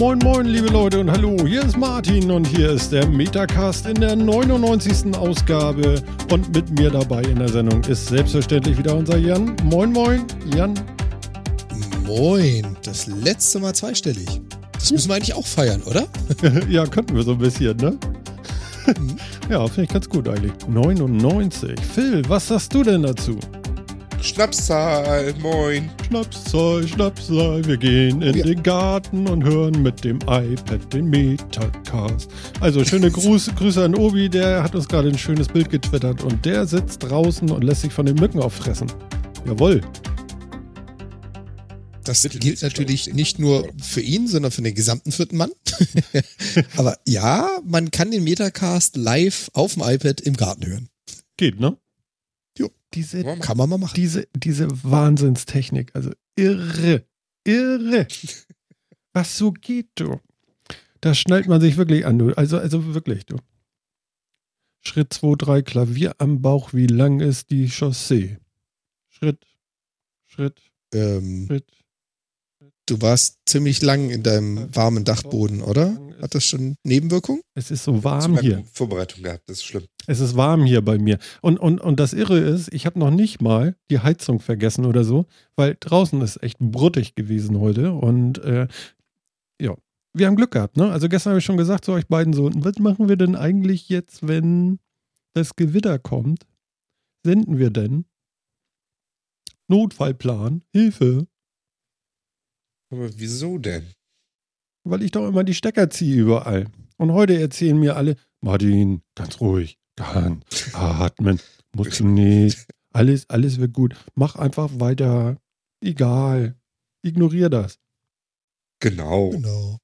Moin, moin, liebe Leute und hallo, hier ist Martin und hier ist der Metacast in der 99. Ausgabe. Und mit mir dabei in der Sendung ist selbstverständlich wieder unser Jan. Moin, moin, Jan. Moin, das letzte Mal zweistellig. Das müssen wir eigentlich auch feiern, oder? ja, könnten wir so ein bisschen, ne? ja, finde ich ganz gut eigentlich. 99. Phil, was sagst du denn dazu? Schnapszahl, moin. Schnapszahl, Schnapszahl, wir gehen in ja. den Garten und hören mit dem iPad den Metacast. Also schöne Gruß, Grüße an Obi, der hat uns gerade ein schönes Bild getwittert und der sitzt draußen und lässt sich von den Mücken auffressen. Jawohl. Das gilt natürlich nicht nur für ihn, sondern für den gesamten vierten Mann. Aber ja, man kann den Metacast live auf dem iPad im Garten hören. Geht, ne? Diese, Kann man mal machen. Diese, diese Wahnsinnstechnik, also irre, irre. Was so geht, du. Da schnallt man sich wirklich an, du. Also, also wirklich, du. Schritt 2, 3, Klavier am Bauch, wie lang ist die Chaussee? Schritt, Schritt, ähm, Schritt, Du warst ziemlich lang in deinem warmen Dachboden, oder? Hat das schon Nebenwirkungen? Es ist so warm hier. Vorbereitung gehabt, das ist schlimm. Es ist warm hier bei mir. Und, und, und das Irre ist, ich habe noch nicht mal die Heizung vergessen oder so, weil draußen ist echt bruttig gewesen heute. Und äh, ja, wir haben Glück gehabt, ne? Also gestern habe ich schon gesagt zu euch beiden so, was machen wir denn eigentlich jetzt, wenn das Gewitter kommt? Senden wir denn? Notfallplan, Hilfe. Aber wieso denn? Weil ich doch immer die Stecker ziehe überall. Und heute erzählen mir alle, Martin, ganz ruhig, ganz atmen, musst du nicht. Alles, alles wird gut. Mach einfach weiter. Egal. Ignorier das. Genau. Genau.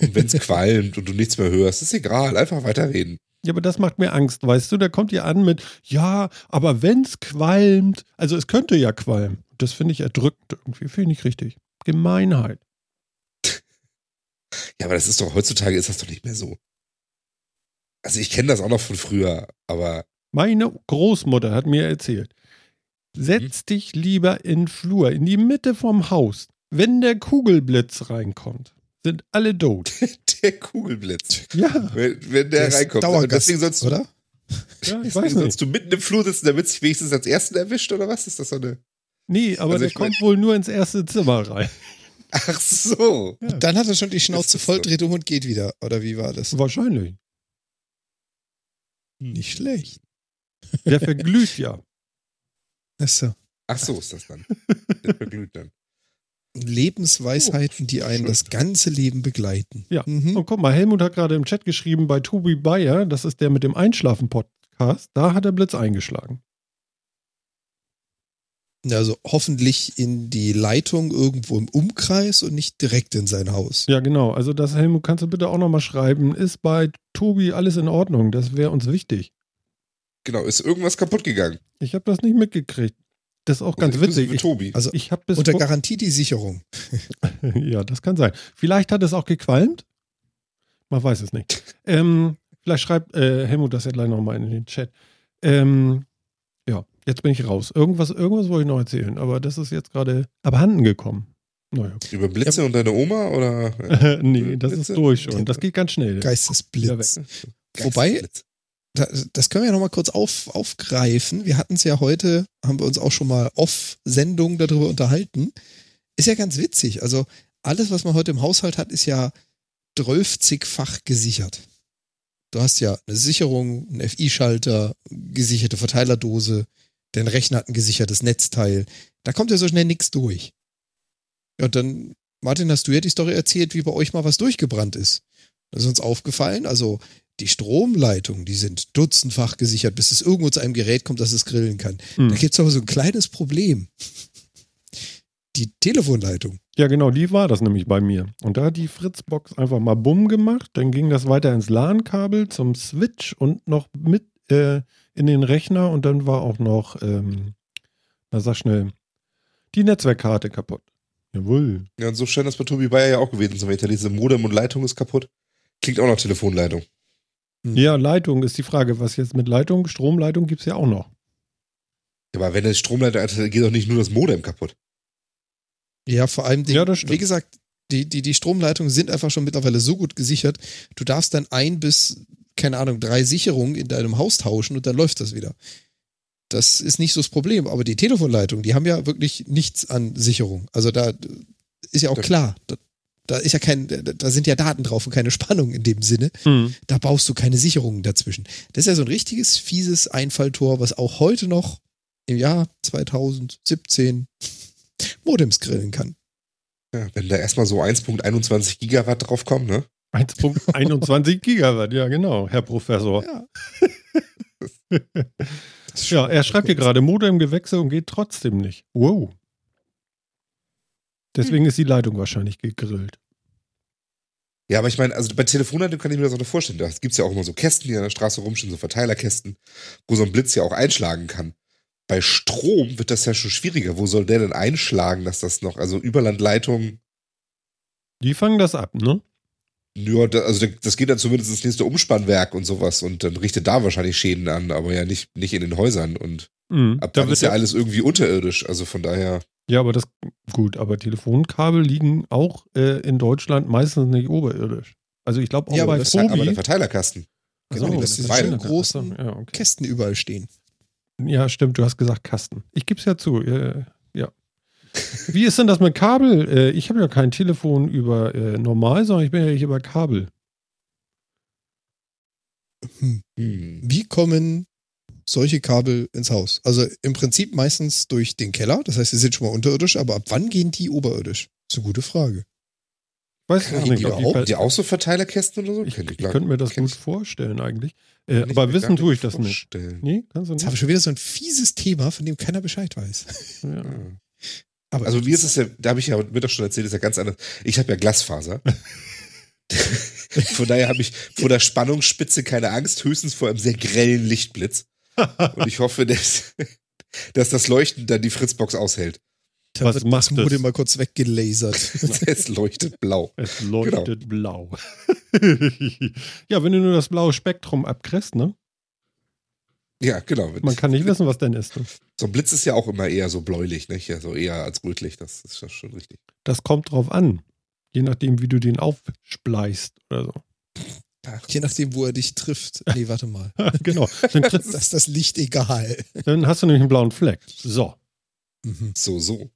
Und wenn es qualmt und du nichts mehr hörst, ist egal, einfach weiterreden. Ja, aber das macht mir Angst, weißt du? Da kommt ihr an mit, ja, aber wenn es qualmt, also es könnte ja qualmen. Das finde ich erdrückend irgendwie, finde ich richtig. Gemeinheit. Ja, aber das ist doch, heutzutage ist das doch nicht mehr so. Also ich kenne das auch noch von früher, aber. Meine Großmutter hat mir erzählt, setz mhm. dich lieber in Flur, in die Mitte vom Haus. Wenn der Kugelblitz reinkommt, sind alle tot. der Kugelblitz. Ja. Wenn, wenn der, der reinkommt. Dauergast, deswegen sollst du, oder? Ja, ich weiß nicht. Sollst du mitten im Flur sitzen, damit sich wenigstens als Ersten erwischt, oder was? Ist das so eine. Nee, aber also der kommt mein... wohl nur ins erste Zimmer rein. Ach so. Ja. Dann hat er schon die Schnauze voll, so. dreht um und geht wieder. Oder wie war das? Wahrscheinlich. Nicht schlecht. Der verglüht ja. Ach so. Ach so ist das dann. Der verglüht dann. Lebensweisheiten, die einen das ganze Leben begleiten. Ja. Mhm. Und guck mal, Helmut hat gerade im Chat geschrieben, bei Tobi Bayer, das ist der mit dem Einschlafen-Podcast, da hat der Blitz eingeschlagen. Also hoffentlich in die Leitung irgendwo im Umkreis und nicht direkt in sein Haus. Ja, genau. Also das, Helmut, kannst du bitte auch nochmal schreiben. Ist bei Tobi alles in Ordnung? Das wäre uns wichtig. Genau, ist irgendwas kaputt gegangen? Ich habe das nicht mitgekriegt. Das ist auch ganz also, witzig. Ich, Tobi. Also ich bis unter Garantie die Sicherung. ja, das kann sein. Vielleicht hat es auch gequalmt. Man weiß es nicht. Ähm, vielleicht schreibt äh, Helmut das ja gleich nochmal in den Chat. Ähm, jetzt bin ich raus. Irgendwas, irgendwas wollte ich noch erzählen, aber das ist jetzt gerade abhanden gekommen. Naja. Über Blitze ja. und deine Oma oder? nee, das Blitze? ist durch schon. Das geht ganz schnell. Geistesblitz. Wobei, das können wir ja nochmal kurz auf, aufgreifen. Wir hatten es ja heute, haben wir uns auch schon mal off-Sendung darüber unterhalten. Ist ja ganz witzig. Also alles, was man heute im Haushalt hat, ist ja 12-fach gesichert. Du hast ja eine Sicherung, einen FI-Schalter, gesicherte Verteilerdose, dein Rechner hat ein gesichertes Netzteil. Da kommt ja so schnell nichts durch. Ja, und dann, Martin, hast du ja die Story erzählt, wie bei euch mal was durchgebrannt ist. Das ist uns aufgefallen. Also die Stromleitungen, die sind dutzendfach gesichert, bis es irgendwo zu einem Gerät kommt, dass es grillen kann. Hm. Da gibt es aber so ein kleines Problem die Telefonleitung. Ja, genau, die war das nämlich bei mir. Und da hat die Fritzbox einfach mal bumm gemacht. Dann ging das weiter ins LAN-Kabel zum Switch und noch mit äh, in den Rechner. Und dann war auch noch, ähm, na sag schnell, die Netzwerkkarte kaputt. Jawohl. Ja, und so scheint das bei Tobi Bayer ja auch gewesen zu sein. Diese Modem und Leitung ist kaputt. Klingt auch noch Telefonleitung. Hm. Ja, Leitung ist die Frage. Was jetzt mit Leitung? Stromleitung gibt es ja auch noch. Aber wenn eine Stromleitung hat, geht doch nicht nur das Modem kaputt. Ja, vor allem, den, ja, wie gesagt, Die, die, die Stromleitungen sind einfach schon mittlerweile so gut gesichert. Du darfst dann ein bis, keine Ahnung, drei Sicherungen in deinem Haus tauschen und dann läuft das wieder. Das ist nicht so das Problem. Aber die Telefonleitungen, die haben ja wirklich nichts an Sicherung. Also da ist ja auch klar, da, da ist ja kein, da sind ja Daten drauf und keine Spannung in dem Sinne. Hm. Da baust du keine Sicherungen dazwischen. Das ist ja so ein richtiges, fieses Einfalltor, was auch heute noch im Jahr 2017 Modems grillen kann. Ja, wenn da erstmal so 1.21 Gigawatt draufkommen, ne? 1.21 Gigawatt, ja genau, Herr Professor. Ja. Ja, er schreibt hier gerade Modem gewechselt und geht trotzdem nicht. Wow. Deswegen ist die Leitung wahrscheinlich gegrillt. Ja, aber ich meine, also bei Telefonleitung kann ich mir das auch noch vorstellen. Da gibt es ja auch immer so Kästen, die an der Straße rumstehen, so Verteilerkästen, wo so ein Blitz ja auch einschlagen kann. Bei Strom wird das ja schon schwieriger. Wo soll der denn einschlagen, dass das noch, also Überlandleitung, Die fangen das ab, ne? Ja, da- also das geht dann zumindest ins nächste Umspannwerk und sowas und dann richtet da wahrscheinlich Schäden an, aber ja nicht, nicht in den Häusern. Und Mhm. ab Da dann wird ist ja alles irgendwie unterirdisch. Also von daher, ja, aber das, gut, aber Telefonkabel liegen auch äh, in Deutschland meistens nicht oberirdisch. Also ich glaube auch Ja, aber bei das- aber der Fobi. Verteilerkasten. Genau, der das sind Verteiler- schöne großen ja, okay. Kästen überall stehen. Ja, stimmt, du hast gesagt Kasten. Ich gebe es ja zu. Äh, ja. Wie ist denn das mit Kabel? Äh, ich habe ja kein Telefon über äh, normal, sondern ich bin ja hier über Kabel. Hm. Wie kommen solche Kabel ins Haus? Also im Prinzip meistens durch den Keller, das heißt, sie sind schon mal unterirdisch, aber ab wann gehen die oberirdisch? Das ist eine gute Frage. Weiß ich nicht. die, auch, die auch so Verteilerkästen oder so? ich, ich glaub- könnte mir das gut ich- vorstellen eigentlich. Äh, ich aber wissen tue ich das nicht. Nee, kannst du Jetzt nicht? haben wir schon wieder so ein fieses Thema, von dem keiner Bescheid weiß. Ja. Aber Also mir ist es ja, da habe ich ja mir doch schon erzählt, ist ja ganz anders. Ich habe ja Glasfaser. Von daher habe ich vor der Spannungsspitze keine Angst, höchstens vor einem sehr grellen Lichtblitz. Und ich hoffe, dass, dass das Leuchten dann die Fritzbox aushält. da was wird macht das es? mal kurz weggelasert. Es leuchtet blau. Es leuchtet blau. ja, wenn du nur das blaue Spektrum abkriegst, ne? Ja, genau. Man kann nicht wissen, was denn ist. So ein Blitz ist ja auch immer eher so bläulich, nicht? Ja, so eher als rötlich. Das ist ja schon richtig. Das kommt drauf an. Je nachdem, wie du den aufspleißt oder so. Ach, Je nachdem, wo er dich trifft. Nee, warte mal. genau. Dann, Das ist das Licht egal. dann hast du nämlich einen blauen Fleck. So. Mhm. so, so.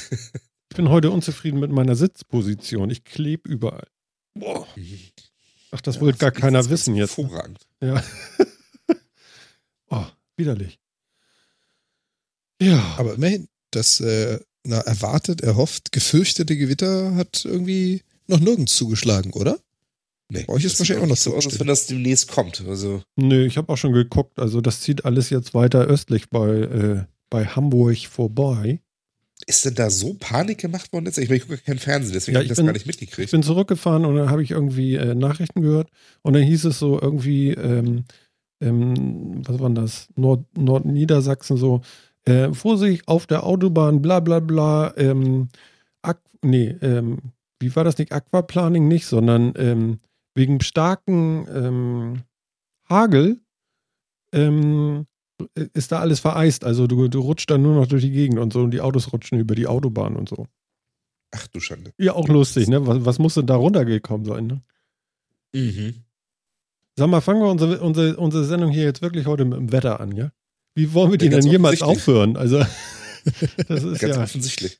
Ich bin heute unzufrieden mit meiner Sitzposition. Ich klebe überall. Boah. Ach, das Ja, wollte gar Das keiner wissen jetzt. ne? Hervorragend. Ja. Widerlich. Ja. Aber immerhin, das äh, na, erwartet, erhofft, gefürchtete Gewitter hat irgendwie noch nirgends zugeschlagen, oder? Nee, Bei euch ist wahrscheinlich auch noch so aus, als wenn das demnächst kommt. Also, Nö, ich habe auch schon geguckt. Also das zieht alles jetzt weiter östlich bei, äh, bei Hamburg vorbei. ist denn da so Panik gemacht worden jetzt? Ich, meine, ich gucke kein Fernsehen, deswegen Ja, habe ich ich das bin- gar nicht Ich mitgekriegt. bin zurückgefahren und dann habe ich irgendwie äh, Nachrichten gehört und dann hieß es so irgendwie, ähm, ähm, was war das? Nord Nordniedersachsen so, äh, Vorsicht auf der Autobahn, bla bla bla, ähm, Aqu nee, ähm, wie war das nicht? Aquaplaning nicht, sondern ähm, wegen starken ähm, Hagel ähm, ist da alles vereist. Also du, du rutschst dann nur noch durch die Gegend und so und die Autos rutschen über die Autobahn und so. Ach du Schande. Ja, auch lustig, ne? Was, was muss denn da runtergekommen sein, ne? Mhm. Sag mal, fangen wir unsere, unsere, unsere Sendung hier jetzt wirklich heute mit dem Wetter an, ja? Wie wollen wir die Ja, denn jemals aufhören? Also, das ist Ganz ja offensichtlich.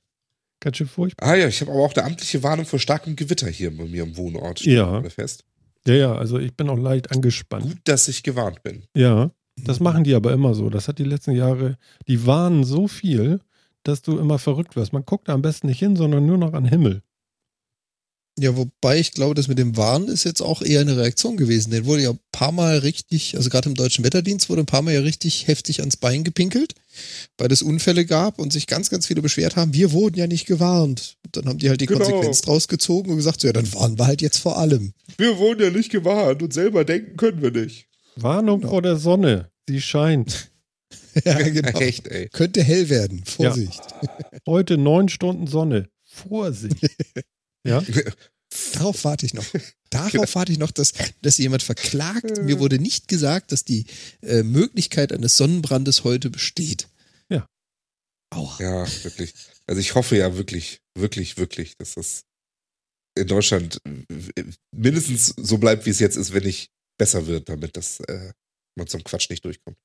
ganz schön furchtbar. Ah ja, ich habe aber auch eine amtliche Warnung vor starkem Gewitter hier bei mir im Wohnort. Ja. Fest. Ja, ja, also ich bin auch leicht angespannt. Gut, dass ich gewarnt bin. Ja, das machen die aber immer so. Das hat die letzten Jahre, die warnen so viel, dass du immer verrückt wirst. Man guckt da am besten nicht hin, sondern nur noch an den Himmel. Ja, wobei ich glaube, das mit dem Warn ist jetzt auch eher eine Reaktion gewesen. Den wurde ja ein paar Mal richtig, also gerade im deutschen Wetterdienst wurde ein paar Mal ja richtig heftig ans Bein gepinkelt, weil es Unfälle gab und sich ganz, ganz viele beschwert haben, wir wurden ja nicht gewarnt. Und dann haben die halt die Genau. Konsequenz draus gezogen und gesagt, so, ja, dann warnen wir halt jetzt vor allem. Wir wurden ja nicht gewarnt und selber denken können wir nicht. Warnung Genau. vor der Sonne. Sie scheint. ja, genau. Echt, ey. Könnte hell werden. Vorsicht. Heute neun Stunden Sonne. Vorsicht. Ja? Darauf warte ich noch. Darauf warte ich noch, dass, dass jemand verklagt. Mir wurde nicht gesagt, dass die äh, Möglichkeit eines Sonnenbrandes heute besteht. Ja. Aua. Ja, wirklich. Also ich hoffe ja wirklich, wirklich, wirklich, dass das in Deutschland äh, mindestens so bleibt, wie es jetzt ist, wenn nicht besser wird, damit dass äh, man zum Quatsch nicht durchkommt.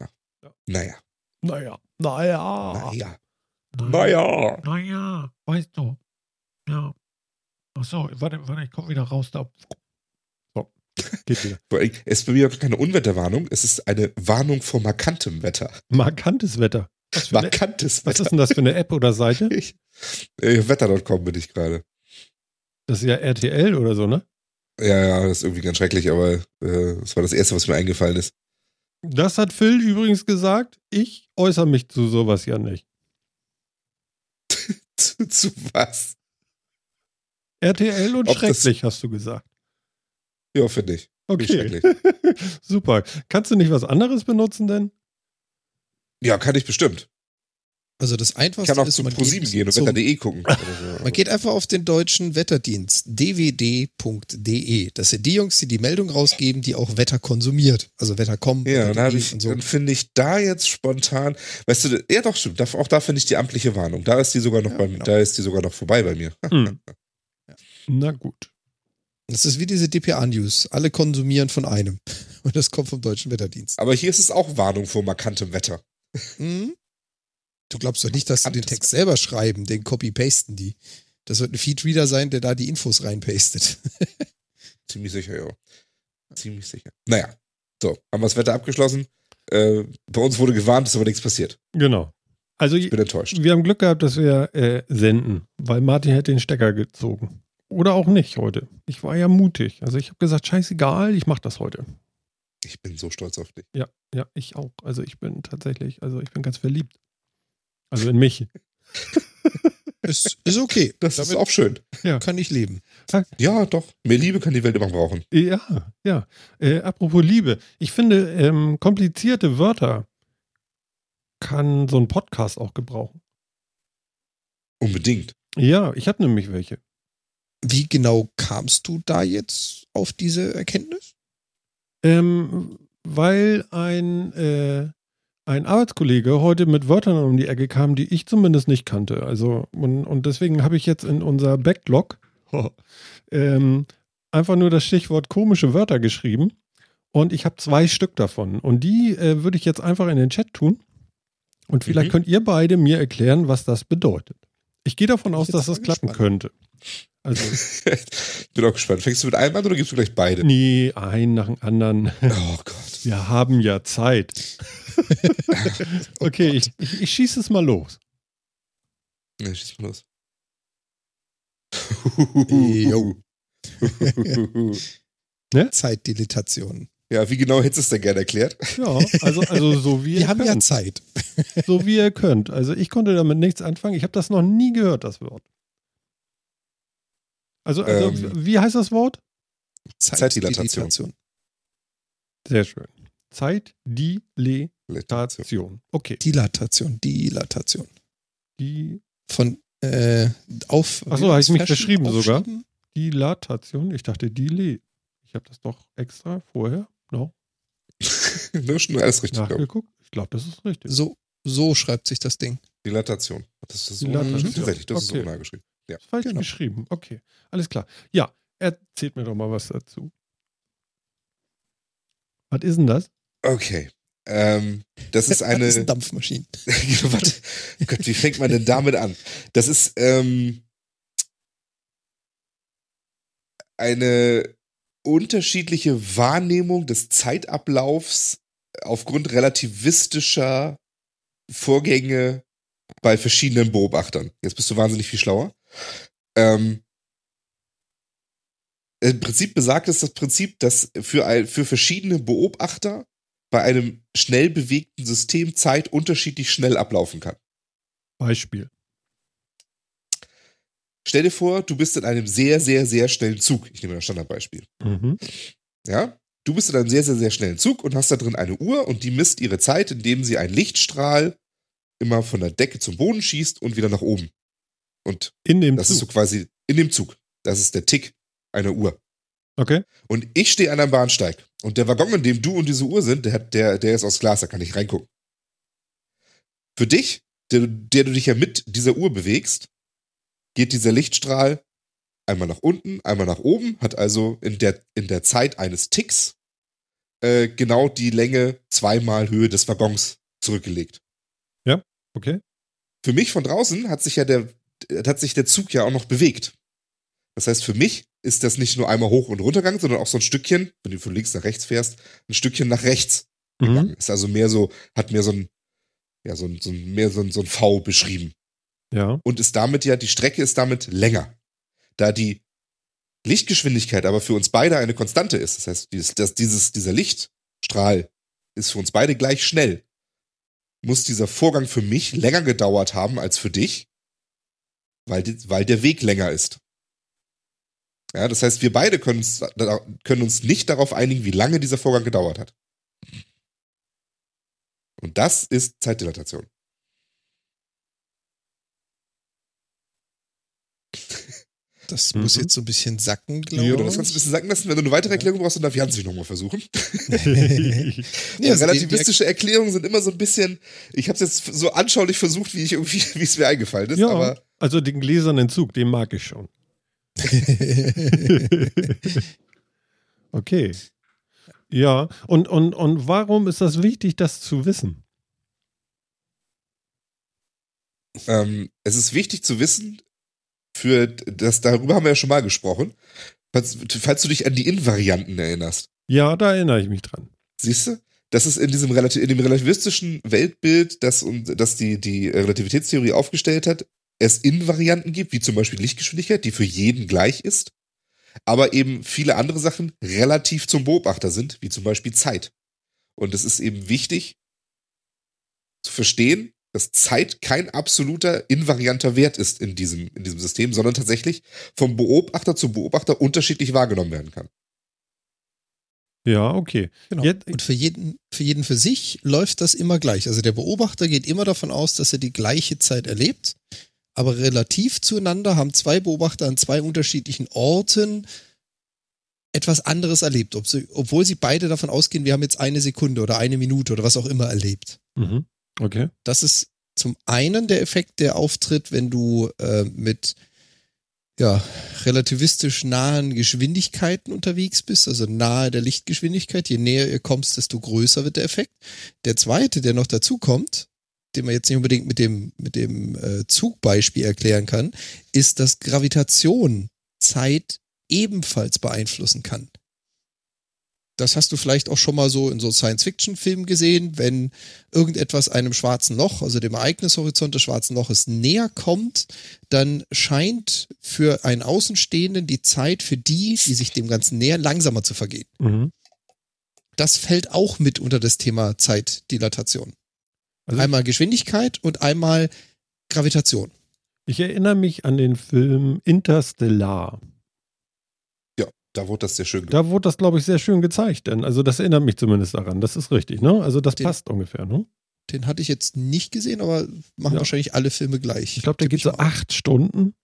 Ja. Ja. Naja. Naja, naja. Naja. Naja. Naja, weißt du. Ja. Ach so, warte, warte, ich komme wieder raus da. So, geht wieder. Es ist bei mir keine Unwetterwarnung, es ist eine Warnung vor markantem Wetter. Markantes Wetter. Für eine, Markantes was Wetter. ist denn das für eine App oder Seite? Ich, äh, Wetter.com bin ich gerade. Das ist ja RTL oder so, ne? Ja, ja, das ist irgendwie ganz schrecklich, aber äh, das war das Erste, was mir eingefallen ist. Das hat Phil übrigens gesagt. Ich äußere mich zu sowas ja nicht. zu, zu was? RTL und Ob schrecklich, hast du gesagt. Ja, finde ich. Ich Okay, schrecklich. super. Kannst du nicht was anderes benutzen denn? Ja, kann ich bestimmt. Also das Ich Einfachste kann auch ist, zu man ProSieben gehen und zum- wetter.de gucken. Oder so. Man geht einfach auf den deutschen Wetterdienst, dwd.de. Das sind die Jungs, die die Meldung rausgeben, die auch Wetter konsumiert. Also Wettercom. Ja, dann, hab Wetter.de ich, und so. dann finde ich da jetzt spontan, weißt du, ja doch, stimmt, auch da finde ich die amtliche Warnung. Da ist die sogar noch Ja, bei, genau. da ist die sogar noch vorbei bei mir. Hm. Na gut. Das ist wie diese DPA-News. Alle konsumieren von einem. Und das kommt vom deutschen Wetterdienst. Aber hier ist es auch Warnung vor markantem Wetter. Hm? Du glaubst doch nicht, dass sie den Text selber schreiben, den copy-pasten die. Das wird ein Feedreader sein, der da die Infos reinpastet. Ziemlich sicher, ja. Ziemlich sicher. Naja, so, haben wir das Wetter abgeschlossen. Äh, bei uns wurde gewarnt, ist aber nichts passiert. Genau. Also Ich bin enttäuscht. wir haben Glück gehabt, dass wir äh, senden, weil Martin hätte den Stecker gezogen. Oder auch nicht heute. Ich war ja mutig. Also ich habe gesagt, scheißegal, ich mache das heute. Ich bin so stolz auf dich. Ja, ja, ich auch. Also ich bin tatsächlich, also ich bin ganz verliebt. Also in mich. ist, ist okay. Das ist auch schön. Kann ich leben. Ja, doch. Mehr Liebe kann die Welt immer brauchen. Ja, ja. Äh, apropos Liebe. Ich finde, ähm, komplizierte Wörter kann so ein Podcast auch gebrauchen. Unbedingt. Ja, ich habe nämlich welche. Wie genau kamst du da jetzt auf diese Erkenntnis? Ähm, weil ein, äh, ein Arbeitskollege heute mit Wörtern um die Ecke kam, die ich zumindest nicht kannte. Also, und, und deswegen habe ich jetzt in unser Backlog ähm, einfach nur das Stichwort komische Wörter geschrieben. Und ich habe zwei Stück davon. Und die äh, würde ich jetzt einfach in den Chat tun. Und vielleicht Mhm. könnt ihr beide mir erklären, was das bedeutet. Ich gehe davon aus, dass das klappen gespannt. könnte. Also, ich bin auch gespannt. Fängst du mit einem an oder gibst du gleich beide? nee, ein nach dem anderen. Oh Gott. Wir haben ja Zeit. okay, ich, ich, ich schieße es mal los. Ja, schieß mal los. Jo. Zeitdilatation. Ja, wie genau hättest du es denn gerne erklärt? Ja, also, also so wie Wir ihr haben ja könnt. Zeit. So wie ihr könnt. Also ich konnte damit nichts anfangen. Ich habe das noch nie gehört, das Wort. Also, also Ähm. wie heißt das Wort? Zeitdilatation. Sehr schön. Zeitdilatation. Okay. Dilatation, Dilatation. Die Von äh, auf. Ach so, habe ich mich verschrieben sogar? Dilatation. Ich dachte Dile. Ich habe das doch extra vorher noch ne, schon alles richtig. Glaub. nachgeguckt. Ich glaube, das ist richtig. So, so schreibt sich das Ding. Dilatation. Das ist so Dilatation. zufällig. Das Okay. ist so nah geschrieben. Ja. Ist falsch Genau. geschrieben. Okay, alles klar. Ja, erzählt mir doch mal was dazu. Was ist denn das? Okay. Ähm, das ist Das eine. sind Dampfmaschinen. Warte. Gott, wie fängt man denn damit an? Das ist ähm, eine unterschiedliche Wahrnehmung des Zeitablaufs aufgrund relativistischer Vorgänge bei verschiedenen Beobachtern. Jetzt bist du wahnsinnig viel schlauer. Ähm, Im Prinzip besagt es das Prinzip, dass für, ein, für verschiedene Beobachter bei einem schnell bewegten System Zeit unterschiedlich schnell ablaufen kann. Beispiel. Stell dir vor, du bist in einem sehr, sehr, sehr schnellen Zug. Ich nehme das Standardbeispiel. Mhm. Ja? Du bist in einem sehr, sehr, sehr schnellen Zug und hast da drin eine Uhr und die misst ihre Zeit, indem sie einen Lichtstrahl immer von der Decke zum Boden schießt und wieder nach oben. Und In dem das Zug. ist so quasi in dem Zug. Das ist der Tick einer Uhr. okay. Und ich stehe an einem Bahnsteig. Und der Waggon, in dem du und diese Uhr sind, der, hat, der, der ist aus Glas, da kann ich reingucken. Für dich, der, der du dich ja mit dieser Uhr bewegst, geht dieser Lichtstrahl einmal nach unten, einmal nach oben, hat also in der, in der Zeit eines Ticks äh, genau die Länge zweimal Höhe des Waggons zurückgelegt. Ja, okay. Für mich von draußen hat sich ja der, hat sich der Zug ja auch noch bewegt. Das heißt, für mich ist das nicht nur einmal hoch und runter gegangen, sondern auch so ein Stückchen, wenn du von links nach rechts fährst, ein Stückchen nach rechts Mhm. gegangen. Ist also mehr so, hat mehr so ein, ja, so ein, so ein, mehr so ein, so ein V beschrieben. Ja. Und ist damit ja, die Strecke ist damit länger. Da die Lichtgeschwindigkeit aber für uns beide eine Konstante ist. Das heißt, dieses, das, dieses, dieser Lichtstrahl ist für uns beide gleich schnell. Muss dieser Vorgang für mich länger gedauert haben als für dich, weil, die, weil der Weg länger ist. Ja, das heißt, wir beide können uns, können uns nicht darauf einigen, wie lange dieser Vorgang gedauert hat. Und das ist Zeitdilatation. Das Mhm. muss jetzt so ein bisschen sacken, glaube ich. Oder das kannst du ein bisschen sagen lassen, wenn du eine weitere Erklärung brauchst, dann darf Jan sich nochmal versuchen. Ja, also relativistische Erklärungen sind immer so ein bisschen, ich habe es jetzt so anschaulich versucht, wie ich irgendwie, wie es mir eingefallen ist, ja, aber also den gläsernen Zug, den mag ich schon. okay. Ja, und, und, und warum ist das wichtig, das zu wissen? ähm, es ist wichtig zu wissen, für das, darüber haben wir ja schon mal gesprochen, falls, falls du dich an die Invarianten erinnerst. Ja, da erinnere ich mich dran. Siehst du? Das ist in diesem Relati in dem relativistischen Weltbild, das, und- das die, die Relativitätstheorie aufgestellt hat, es Invarianten gibt, wie zum Beispiel Lichtgeschwindigkeit, die für jeden gleich ist, aber eben viele andere Sachen relativ zum Beobachter sind, wie zum Beispiel Zeit. Und es ist eben wichtig zu verstehen, dass Zeit kein absoluter invarianter Wert ist in diesem, in diesem System, sondern tatsächlich vom Beobachter zu Beobachter unterschiedlich wahrgenommen werden kann. Ja, okay. Genau. Jetzt- und für jeden, für jeden für sich läuft das immer gleich. Also der Beobachter geht immer davon aus, dass er die gleiche Zeit erlebt. Aber relativ zueinander haben zwei Beobachter an zwei unterschiedlichen Orten etwas anderes erlebt, ob sie, obwohl sie beide davon ausgehen, wir haben jetzt eine Sekunde oder eine Minute oder was auch immer erlebt. Mhm. Okay. Das ist zum einen der Effekt, der auftritt, wenn du äh, mit ja, relativistisch nahen Geschwindigkeiten unterwegs bist, also nahe der Lichtgeschwindigkeit. Je näher ihr kommst, desto größer wird der Effekt. Der zweite, der noch dazu kommt, den man jetzt nicht unbedingt mit dem, mit dem äh, Zugbeispiel erklären kann, ist, dass Gravitation Zeit ebenfalls beeinflussen kann. Das hast du vielleicht auch schon mal so in so Science-Fiction-Filmen gesehen, wenn irgendetwas einem schwarzen Loch, also dem Ereignishorizont des schwarzen Loches näher kommt, dann scheint für einen Außenstehenden die Zeit für die, die sich dem Ganzen näher, langsamer zu vergehen. Mhm. Das fällt auch mit unter das Thema Zeitdilatation. Also Einmal Geschwindigkeit und einmal Gravitation. ich erinnere mich an den Film Interstellar. Da wurde das sehr schön gemacht. Da wurde das, glaube ich, sehr schön gezeigt. Denn, also das erinnert mich zumindest daran. Das ist richtig, ne? Also das Den- passt ungefähr, ne? Den hatte ich jetzt nicht gesehen, aber machen Ja. wahrscheinlich alle Filme gleich. Ich glaube, der Tipp geht so mal. acht Stunden.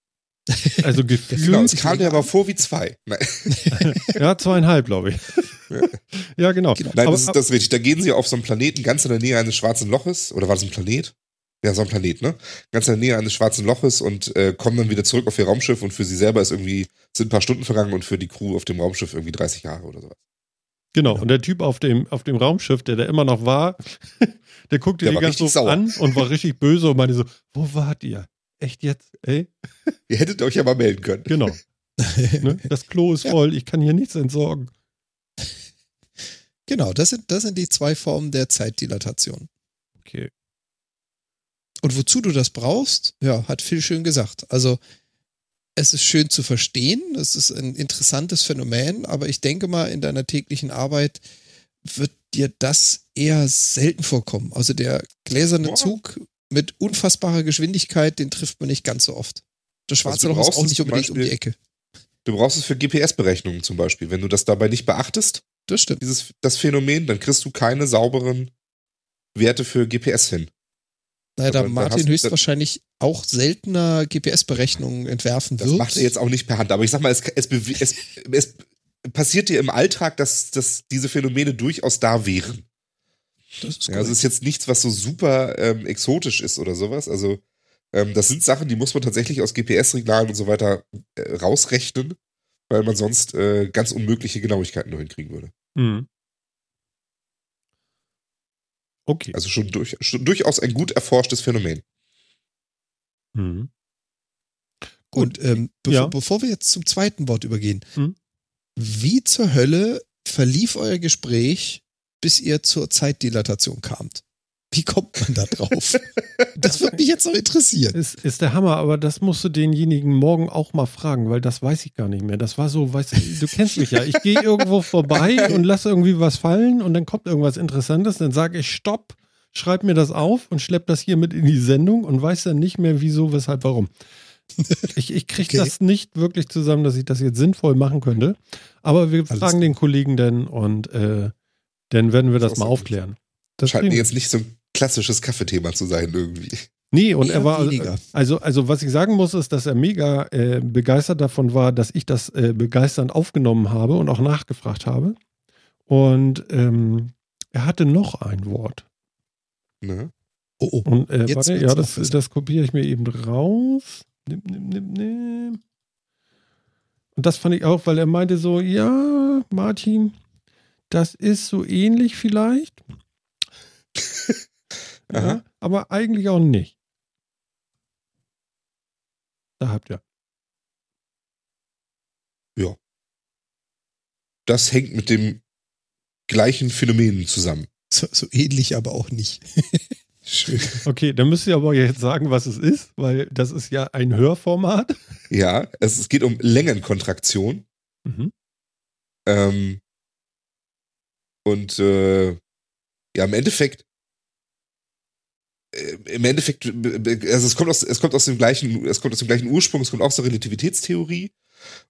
Also Genau, gefühlt. es kam dir aber vor wie zwei. Ja, zweieinhalb, glaube ich. Ja. ja, genau. Genau. Nein Aber- das ist das ist richtig. Da gehen sie auf so einen Planeten ganz in der Nähe eines schwarzen Loches. Oder war das ein Planet? Ja, so ein Planet, ne? Ganz in der Nähe eines schwarzen Loches und äh, kommen dann wieder zurück auf ihr Raumschiff und für sie selber ist irgendwie, sind ein paar Stunden vergangen und für die Crew auf dem Raumschiff irgendwie 30 Jahre oder sowas. Genau, und der Typ auf dem, auf dem Raumschiff, der da immer noch war, der guckte Der die ganz so an und war richtig böse und meinte so, wo wart ihr? Echt jetzt? Ey? Ihr hättet euch ja mal melden können. Genau. ne? Das Klo ist Ja. voll, ich kann hier nichts entsorgen. Genau, das sind, das sind die zwei Formen der Zeitdilatation. Okay. Und wozu du das brauchst, ja, hat Phil schön gesagt. Also, es ist schön zu verstehen, es ist ein interessantes Phänomen, aber ich denke mal, in deiner täglichen Arbeit wird dir das eher selten vorkommen. Also der gläserne Ja. Zug mit unfassbarer Geschwindigkeit, den trifft man nicht ganz so oft. Das schwarze Also Loch ist auch nicht unbedingt um die Beispiel- Ecke. Du brauchst es für GPS-Berechnungen zum Beispiel. Wenn du das dabei nicht beachtest, Das stimmt. dieses, das Phänomen, dann kriegst du keine sauberen Werte für GPS hin. Naja, da Aber dann Martin hast höchstwahrscheinlich auch seltener GPS-Berechnungen entwerfen Das wird. macht er jetzt auch nicht per Hand. Aber ich sag mal, es, es, es, es passiert dir im Alltag, dass, dass diese Phänomene durchaus da wären. Das ist Ja, also es ist jetzt nichts, was so super ähm, exotisch ist oder sowas. Also Ähm, das sind Sachen, die muss man tatsächlich aus GPS-Signalen und so weiter äh, rausrechnen, weil man sonst äh, ganz unmögliche Genauigkeiten nur hinkriegen würde. Mhm. Okay. Also schon, durch, schon durchaus ein gut erforschtes Phänomen. Mhm. Gut, ähm, bevor, Ja. bevor wir jetzt zum zweiten Wort übergehen. Hm? Wie zur Hölle verlief euer Gespräch, bis ihr zur Zeitdilatation kamt? Wie kommt man da drauf? das würde mich jetzt noch interessieren. Ist, ist der Hammer, aber das musst du denjenigen morgen auch mal fragen, weil das weiß ich gar nicht mehr. Das war so, weißt du, du kennst mich ja. Ich gehe irgendwo vorbei und lasse irgendwie was fallen und dann kommt irgendwas Interessantes, dann sage ich Stopp, schreib mir das auf und schlepp das hier mit in die Sendung und weiß dann nicht mehr, wieso, weshalb, warum. Ich, ich kriege Okay. das nicht wirklich zusammen, dass ich das jetzt sinnvoll machen könnte. Aber wir Alles fragen den Kollegen dann und äh, dann werden wir das Das mal aufklären. Das Scheint mir kriegen- jetzt nicht so ein klassisches Kaffeethema zu sein irgendwie. Nee, und er war, weniger. also, also was ich sagen muss, ist, dass er mega äh, begeistert davon war, dass ich das äh, begeisternd aufgenommen habe und auch nachgefragt habe. Und ähm, er hatte noch ein Wort. Ne? Oh, oh. Und äh, Jetzt warte, ja, das, das kopiere ich mir eben raus. Nimm, nimm, nimm, nimm. Und das fand ich auch, weil er meinte so, ja, Martin, das ist so ähnlich vielleicht. Ja, aber eigentlich auch nicht. Da habt ihr. Das hängt mit dem gleichen Phänomen zusammen. So, so ähnlich, aber auch nicht. Schön. Okay, dann müsst ihr aber jetzt sagen, was es ist, weil das ist ja ein Hörformat. Ja, es, es geht um Längenkontraktion. Mhm. Ähm, und äh, ja, im Endeffekt, im Endeffekt, äh, also es kommt aus, es kommt aus dem gleichen, es kommt aus dem gleichen Ursprung, es kommt aus der Relativitätstheorie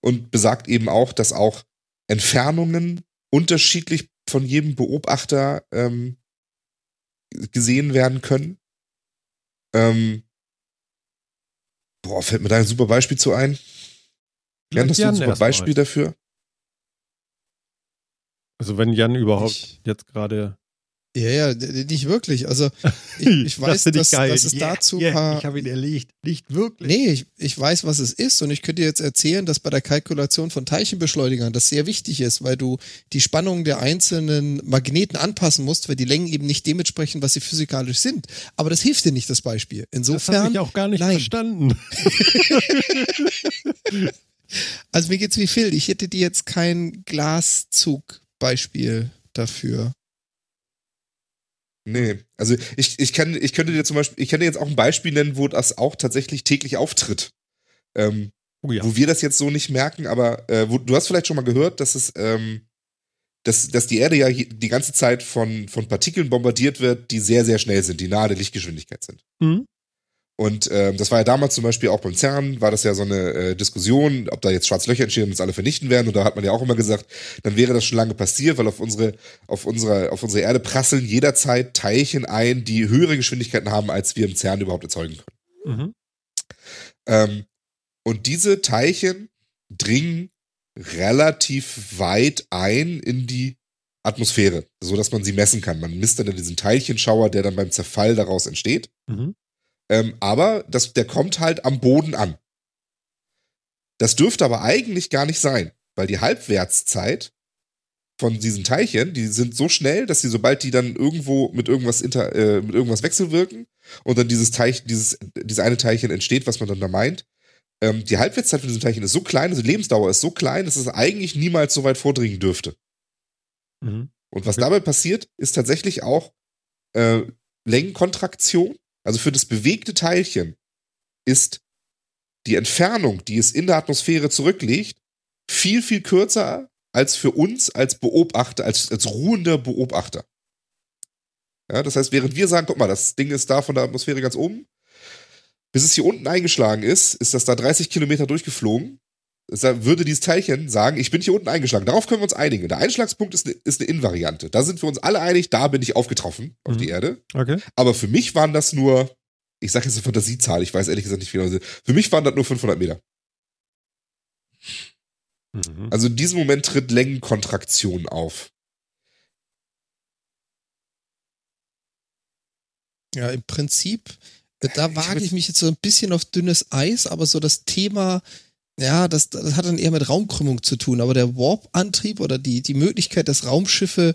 und besagt eben auch, dass auch Entfernungen unterschiedlich von jedem Beobachter ähm, gesehen werden können. Ähm, boah, fällt mir da ein super Beispiel zu ein. Jan, hast du ein Jan super. Beispiel dafür? Also wenn Jan überhaupt Ich- jetzt gerade Ja, ja, nicht wirklich. Also ich, ich weiß, find dass, dass es Yeah, dazu yeah, paar. Ich habe ihn erlegt. Nicht wirklich. Nee, ich, ich weiß, was es ist und ich könnte dir jetzt erzählen, dass bei der Kalkulation von Teilchenbeschleunigern das sehr wichtig ist, weil du die Spannung der einzelnen Magneten anpassen musst, weil die Längen eben nicht dementsprechend, was sie physikalisch sind. Aber das hilft dir nicht, das Beispiel. das habe Insofern, ich auch gar nicht nein. verstanden. also mir geht's wie Phil, ich hätte dir jetzt kein Glaszug-Beispiel dafür. Nee, also ich, ich, kann, ich könnte dir zum Beispiel, ich dir jetzt auch ein Beispiel nennen, wo das auch tatsächlich täglich auftritt. Ähm, Oh ja. Wo wir das jetzt so nicht merken, aber äh, wo, du hast vielleicht schon mal gehört, dass es, ähm, dass, dass die Erde ja die ganze Zeit von, von Partikeln bombardiert wird, die sehr, sehr schnell sind, die nahe der Lichtgeschwindigkeit sind. Hm? Und ähm, das war ja damals zum Beispiel auch beim CERN, war das ja so eine äh, Diskussion, ob da jetzt schwarze Löcher entstehen und uns alle vernichten werden. Und da hat man ja auch immer gesagt, dann wäre das schon lange passiert, weil auf unsere, auf unsere, auf unsere Erde prasseln jederzeit Teilchen ein, die höhere Geschwindigkeiten haben, als wir im CERN überhaupt erzeugen können. Mhm. Ähm, und diese Teilchen dringen relativ weit ein in die Atmosphäre, so dass man sie messen kann. Man misst dann in diesen Teilchenschauer, der dann beim Zerfall daraus entsteht. Mhm. Ähm, aber das, der kommt halt am Boden an. Das dürfte aber eigentlich gar nicht sein, weil die Halbwertszeit von diesen Teilchen, die sind so schnell, dass sie, sobald die dann irgendwo mit irgendwas inter, äh, mit irgendwas wechselwirken und dann dieses Teilchen, dieses, dieses eine Teilchen entsteht, was man dann da meint, ähm, die Halbwertszeit von diesem Teilchen ist so klein, also die Lebensdauer ist so klein, dass es eigentlich niemals so weit vordringen dürfte. Mhm. Und was Okay. dabei passiert, ist tatsächlich auch äh, Längenkontraktion. Also für das bewegte Teilchen ist die Entfernung, die es in der Atmosphäre zurücklegt, viel, viel kürzer als für uns als Beobachter, als, als ruhender Beobachter. Ja, das heißt, während wir sagen, guck mal, das Ding ist da von der Atmosphäre ganz oben, bis es hier unten eingeschlagen ist, ist das da 30 Kilometer durchgeflogen. Da würde dieses Teilchen sagen, ich bin hier unten eingeschlagen. Darauf können wir uns einigen. Der Einschlagspunkt ist eine, ist eine Invariante. Da sind wir uns alle einig, da bin ich aufgetroffen auf Mhm. die Erde. Okay. Aber für mich waren das nur, ich sage jetzt eine Fantasiezahl, ich weiß ehrlich gesagt nicht, wie genau. Für mich waren das nur 500 Meter. Mhm. Also in diesem Moment tritt Längenkontraktion auf. Ja, im Prinzip Da wage ich mich jetzt so ein bisschen auf dünnes Eis, aber so das Thema, ja, das, das hat dann eher mit Raumkrümmung zu tun. Aber der Warp-Antrieb oder die, die Möglichkeit, dass Raumschiffe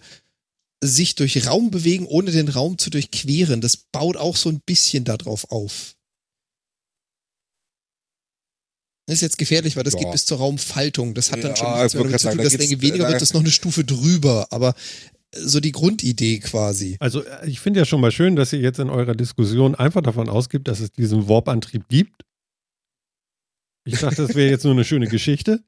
sich durch Raum bewegen, ohne den Raum zu durchqueren, das baut auch so ein bisschen darauf auf. Das ist jetzt gefährlich, weil das Ja. geht bis zur Raumfaltung. Das hat dann Ja, schon ich nichts mehr damit zu tun, dass da Länge weniger da- wird, das ist noch eine Stufe drüber. Aber so die Grundidee quasi. Also äh, ich finde ja schon mal schön, dass ihr jetzt in eurer Diskussion einfach davon ausgibt, dass es diesen Warp-Antrieb gibt. Ich dachte, das wäre jetzt nur eine schöne Geschichte.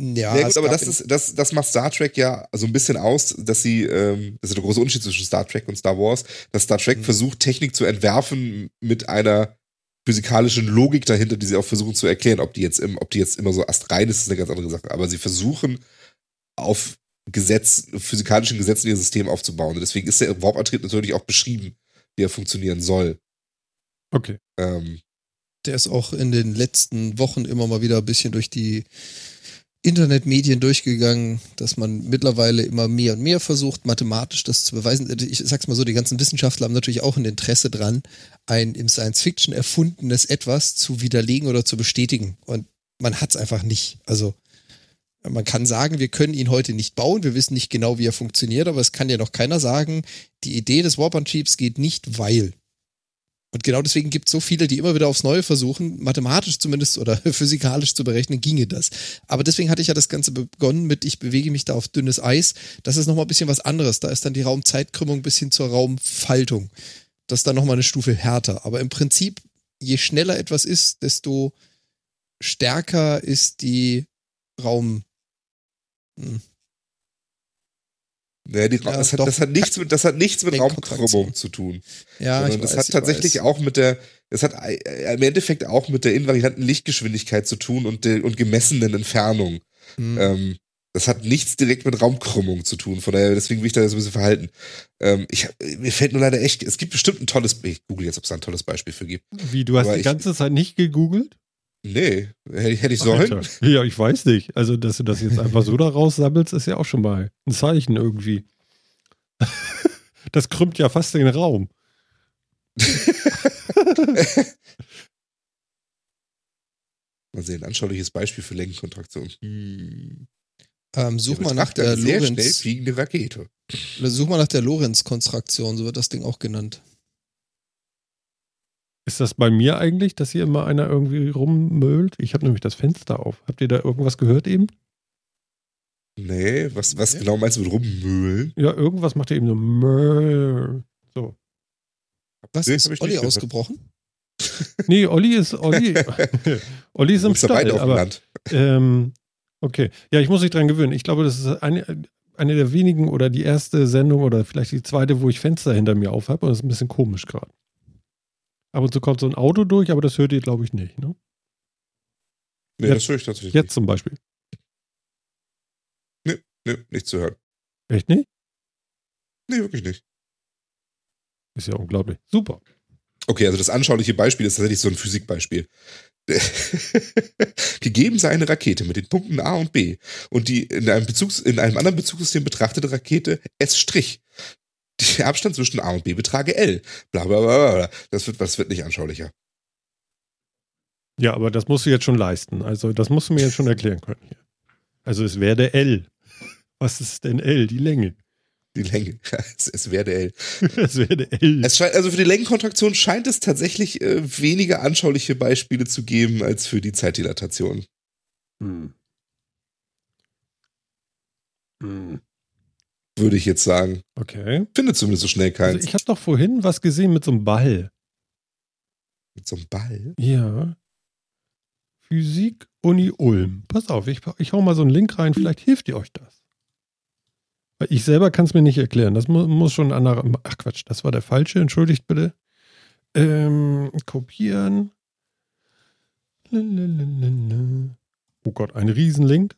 Ja, Ja, gut, aber das, ist, das, das macht Star Trek ja so ein bisschen aus, dass sie, ähm, das ist der große Unterschied zwischen Star Trek und Star Wars, dass Star Trek Mhm. versucht, Technik zu entwerfen mit einer physikalischen Logik dahinter, die sie auch versuchen zu erklären. Ob die jetzt, im, ob die jetzt immer so astrein ist, ist eine ganz andere Sache. Aber sie versuchen, auf Gesetz, physikalischen Gesetzen ihr System aufzubauen. Und deswegen ist der Warp-Antrieb natürlich auch beschrieben, wie er funktionieren soll. Okay. Ähm, Der ist auch in den letzten Wochen immer mal wieder ein bisschen durch die Internetmedien durchgegangen, dass man mittlerweile immer mehr und mehr versucht, mathematisch das zu beweisen. Ich sag's mal so, die ganzen Wissenschaftler haben natürlich auch ein Interesse dran, ein im Science Fiction erfundenes etwas zu widerlegen oder zu bestätigen. Und man hat's einfach nicht. Also man kann sagen, wir können ihn heute nicht bauen, wir wissen nicht genau, wie er funktioniert, aber es kann ja noch keiner sagen, die Idee des Warp-Antriebs geht nicht, weil. Und genau deswegen gibt es so viele, die immer wieder aufs Neue versuchen, mathematisch zumindest oder physikalisch zu berechnen, ginge das. Aber deswegen hatte ich ja das Ganze begonnen mit, ich bewege mich da auf dünnes Eis. Das ist nochmal ein bisschen was anderes. Da ist dann die Raumzeitkrümmung bis hin zur Raumfaltung. Das ist dann nochmal eine Stufe härter. Aber im Prinzip, je schneller etwas ist, desto stärker ist die Raum. Hm. Naja, die, Ja, das, hat, das, hat nichts mit, das hat nichts mit. Raumkrümmung zu tun. Ja, sondern ich das weiß, hat ich tatsächlich weiß. auch mit der, das hat äh, im Endeffekt auch mit der invarianten Lichtgeschwindigkeit zu tun und, der, und gemessenen Entfernung. Hm. Ähm, das hat nichts direkt mit Raumkrümmung zu tun. Von daher, deswegen will ich da so ein bisschen verhalten. Ähm, ich, hab- mir fällt nur leider echt, es gibt bestimmt ein tolles, ich google jetzt, ob es da ein tolles Beispiel für gibt. Wie, du hast Aber die ich- ganze Zeit nicht gegoogelt? Nee, hätte ich, sollen. Alter. Ja, ich weiß nicht. Also, dass du das jetzt einfach so da raussammelst, ist ja auch schon mal ein Zeichen irgendwie. Das krümmt ja fast den Raum. Mal sehen, anschauliches Beispiel für Längenkontraktion. Hm. ähm, such Der mal nach der eine sehr schnell Lorenz. fliegende Rakete. Such mal nach der Lorenz-Konstraktion, so wird das Ding auch genannt. Ist das bei mir eigentlich, dass hier immer einer irgendwie rummölt? Ich habe nämlich das Fenster auf. Habt ihr da irgendwas gehört eben? Nee, was, was Nee. genau meinst du mit rummühlen? Ja, irgendwas macht er eben so Möll. So. Was Nee, ist Olli gehört. ausgebrochen? Nee, Olli ist Olli. Olli ist im Stall. auf dem Aber, Land. ähm, okay. Ja, ich muss mich dran gewöhnen. Ich glaube, das ist eine, eine der wenigen oder die erste Sendung oder vielleicht die zweite, wo ich Fenster hinter mir auf habe. Und das ist ein bisschen komisch gerade. Ab und zu kommt so ein Auto durch, aber das hört ihr, glaube ich, nicht. Ne? Nee, jetzt- das höre ich tatsächlich Jetzt zum Beispiel. nicht. Nee, nicht zu hören. Echt nicht? Nee, wirklich nicht. Ist ja unglaublich. Super. Okay, also das anschauliche Beispiel ist tatsächlich so ein Physikbeispiel. Gegeben sei eine Rakete mit den Punkten A und B und die in einem, Bezugs, in einem anderen Bezugssystem betrachtete Rakete S'. Der Abstand zwischen A und B betrage L. Bla bla bla bla. Das wird, das wird nicht anschaulicher. Ja, aber das musst du jetzt schon leisten. Also, das musst du mir jetzt schon erklären können hier. Also, es wäre der L. Was ist denn L? Die Länge. Die Länge. Es, es werde L. Es wäre der L. Es scheint, also für die Längenkontraktion scheint es tatsächlich äh, weniger anschauliche Beispiele zu geben als für die Zeitdilatation. Hm. Hm. Würde ich jetzt sagen. Okay. Finde zumindest so schnell Also keins. ich habe doch vorhin was gesehen mit so einem Ball. Mit so einem Ball. Ja. Physik Uni Ulm. Pass auf, ich, ich hau mal so einen Link rein, vielleicht hilft ihr euch das. Weil ich selber kann es mir nicht erklären. Das mu muss schon ein anderer. Ach Quatsch, das war der falsche, entschuldigt bitte. Ähm, kopieren. Lalalala. Oh Gott, ein Riesenlink.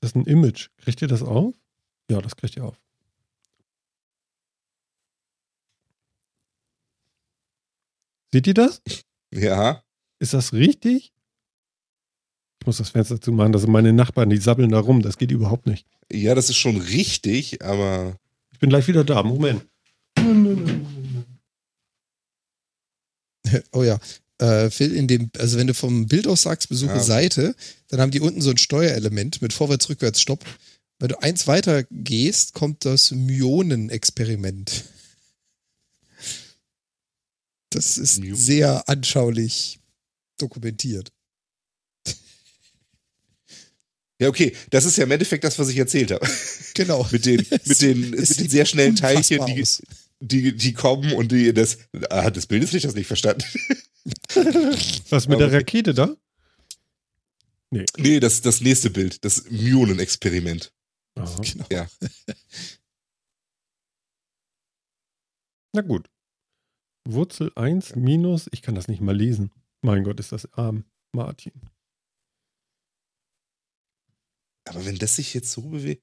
Das ist ein Image. Kriegt ihr das auf? Ja, das kriegt ihr auf. Seht ihr das? Ja. Ist das richtig? Ich muss das Fenster zumachen, das sind meine Nachbarn, die sabbeln da rum. Das geht überhaupt nicht. Ja, das ist schon richtig, aber Ich bin gleich wieder da. Moment. oh ja. Äh, Phil, in dem, also wenn du vom Bild aus sagst, besuche okay. Seite, dann haben die unten so ein Steuerelement mit Vorwärts, Rückwärts, Stopp. Wenn du eins weiter gehst, kommt das Myonen-Experiment. Das ist Myo- sehr anschaulich dokumentiert. Ja, okay, das ist ja im Endeffekt das, was ich erzählt habe. Genau. mit den, mit den, mit den sehr schnellen Teilchen, die, die, die kommen und die das. Ah, das Bild ist nicht das nicht verstanden. Was mit Aber der okay. Rakete da? Nee, das, das nächste Bild, das Myonen-Experiment. Aha. Genau. Ja. Na gut. Wurzel 1 minus, ich kann das nicht mal lesen. Mein Gott, ist das arm, Martin. Aber wenn das sich jetzt so bewegt.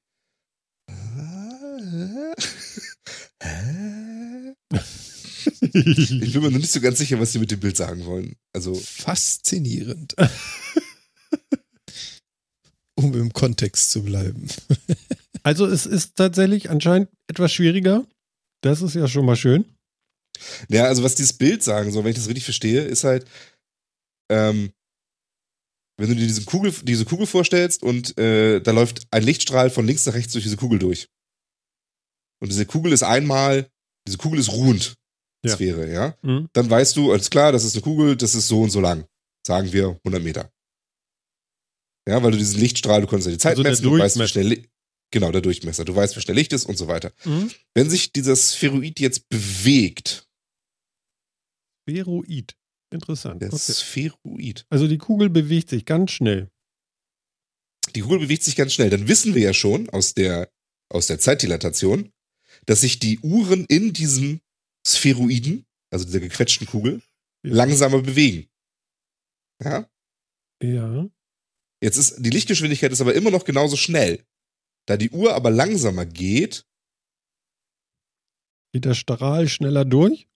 Ich bin mir noch nicht so ganz sicher, was sie mit dem Bild sagen wollen. Also, Faszinierend. um im Kontext zu bleiben. Also es ist tatsächlich anscheinend etwas schwieriger. Das ist ja schon mal schön. ja, also was dieses Bild sagen soll, wenn ich das richtig verstehe, ist halt, ähm, wenn du dir diese Kugel, diese Kugel vorstellst und äh, da läuft ein Lichtstrahl von links nach rechts durch diese Kugel durch. Und diese Kugel ist einmal, diese Kugel ist ruhend. Ja. Sphäre, ja. Mhm. Dann weißt du, alles klar, das ist eine Kugel, das ist so und so lang. Sagen wir 100 Meter. Ja, weil du diesen Lichtstrahl, du konntest ja die Zeit Also messen, du weißt, wie schnell, genau, der Durchmesser, du weißt, wie schnell Licht ist und so weiter. Mhm. Wenn sich dieser Spheroid jetzt bewegt, Spheroid. Interessant. der Okay. Spheroid, Also die Kugel bewegt sich ganz schnell. die Kugel bewegt sich ganz schnell, dann wissen wir ja schon aus der, aus der Zeitdilatation, dass sich die Uhren in diesem Spheroiden, also dieser gequetschten Kugel, Ja. langsamer bewegen. Ja? Ja. Jetzt ist, die Lichtgeschwindigkeit ist aber immer noch genauso schnell. Da die Uhr aber langsamer geht, Geht der Strahl schneller durch?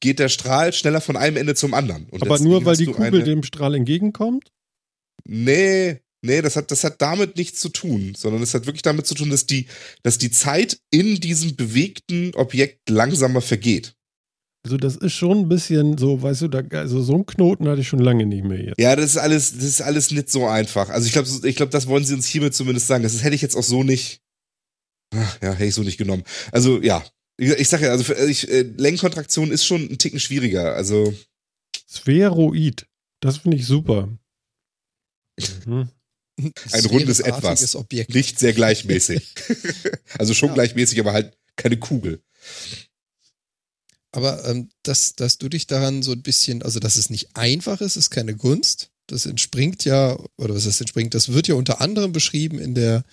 geht der Strahl schneller von einem Ende zum anderen. Und aber nur weil die Kugel eine, dem Strahl entgegenkommt? Nee, nee, das hat, das hat damit nichts zu tun, sondern es hat wirklich damit zu tun, dass die, dass die Zeit in diesem bewegten Objekt langsamer vergeht. Also das ist schon ein bisschen so, weißt du, da, also so einen Knoten hatte ich schon lange nicht mehr jetzt. Ja, das ist alles, das ist alles nicht so einfach. Also ich glaube, ich glaube, das wollen sie uns hiermit zumindest sagen. Das hätte ich jetzt auch so nicht, Ach, ja, hätte ich so nicht genommen. Also ja, ich, ich sage ja, also für, ich, äh, Längenkontraktion ist schon ein Ticken schwieriger. Also Spheroid. Das finde ich super. Mhm. Ein rundes Etwas. Objekt. nicht sehr gleichmäßig. also schon Ja. gleichmäßig, aber halt keine Kugel. Aber ähm, dass, dass du dich daran so ein bisschen, also dass es nicht einfach ist, ist keine Gunst. Das entspringt ja, oder was das entspringt, das wird ja unter anderem beschrieben in der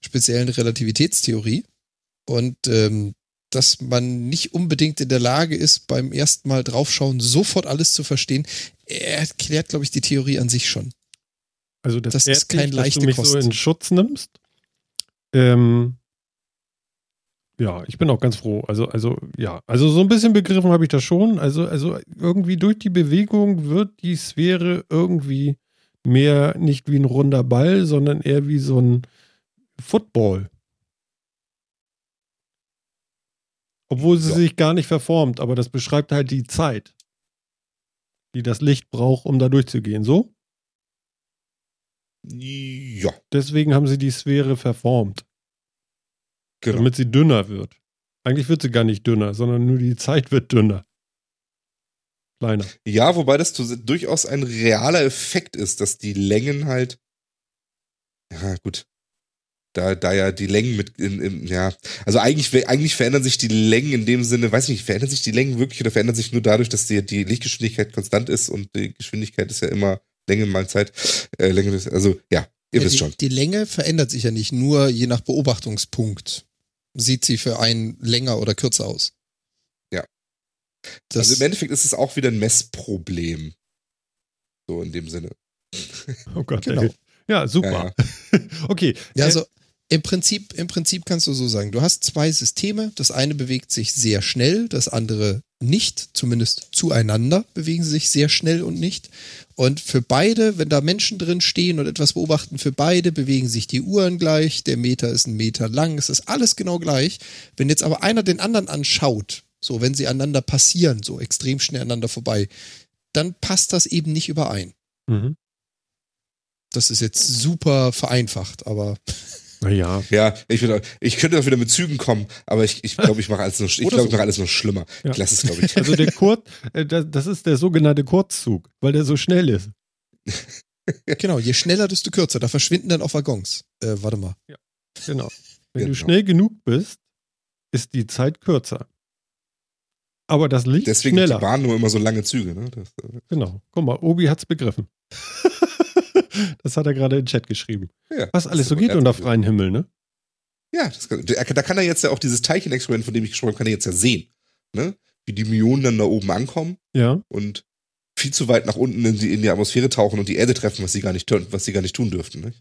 speziellen Relativitätstheorie. Und ähm, dass man nicht unbedingt in der Lage ist, beim ersten Mal draufschauen, sofort alles zu verstehen, erklärt, glaube ich, die Theorie an sich schon. Also das, Das ist ehrt dich, kein dass du mich Kost. so in Schutz nimmst. Ähm, ja, ich bin auch ganz froh. Also, also, ja, also so ein bisschen begriffen habe ich das schon. Also, also irgendwie durch die Bewegung wird die Sphäre irgendwie mehr nicht wie ein runder Ball, sondern eher wie so ein Football. Obwohl sie Ja. sich gar nicht verformt, aber das beschreibt halt die Zeit, die das Licht braucht, um da durchzugehen. So? Ja, Deswegen haben sie die Sphäre verformt, genau. damit sie dünner wird. Eigentlich wird sie gar nicht dünner, sondern nur die Zeit wird dünner. Kleiner. Ja, wobei das durchaus ein realer Effekt ist, dass die Längen halt. Ja, gut. Da, da ja die Längen mit, in, in, ja, also eigentlich, eigentlich verändern sich die Längen in dem Sinne, weiß nicht, verändern sich die Längen wirklich oder verändern sich nur dadurch, dass die, die Lichtgeschwindigkeit konstant ist und die Geschwindigkeit ist ja immer Länge mal Zeit, äh, Länge, also ja, ihr Ja, wisst die, schon. die Länge verändert sich ja nicht nur je nach Beobachtungspunkt. Sieht sie für einen länger oder kürzer aus. Ja. Das, also im Endeffekt ist es auch wieder ein Messproblem. So in dem Sinne. Oh Gott. Genau. ey. Ja, super. okay. ja, äh, also im Prinzip, im Prinzip kannst du so sagen, du hast zwei Systeme. Das eine bewegt sich sehr schnell, das andere nicht. Zumindest zueinander bewegen sie sich sehr schnell und nicht. Und für beide, wenn da Menschen drin stehen und etwas beobachten, für beide bewegen sich die Uhren gleich. Der Meter ist ein Meter lang. Es ist alles genau gleich. Wenn jetzt aber einer den anderen anschaut, so wenn sie aneinander passieren, so extrem schnell aneinander vorbei, dann passt das eben nicht überein. Mhm. Das ist jetzt super vereinfacht, aber Naja, Ja, ich, würde, ich könnte auch wieder mit Zügen kommen, aber ich, ich glaube, ich mache alles noch, ich glaube, ich so. mache alles noch schlimmer. Ja. Ich lasse es, glaube ich. also der Kurz, äh, das, das ist der sogenannte Kurzzug, weil der so schnell ist. genau, je schneller, desto kürzer. Da verschwinden dann auch Waggons. Äh, warte mal. Genau. Wenn du Genau. schnell genug bist, ist die Zeit kürzer. Aber das Licht Deswegen schneller. die Bahn nur immer so lange Züge. Ne? Das, äh, Genau. Guck mal, Obi hat's begriffen. Das hat er gerade in den Chat geschrieben. ja, Was alles so geht unter freiem Himmel, ne? Ja, das kann, da kann er jetzt ja auch dieses Teilchenexperiment, von dem ich gesprochen habe, kann er jetzt ja sehen. Ne? Wie die Myonen dann da oben ankommen Ja. und viel zu weit nach unten in die, in die Atmosphäre tauchen und die Erde treffen, was sie gar nicht, tun- was sie gar nicht tun dürften. Ne?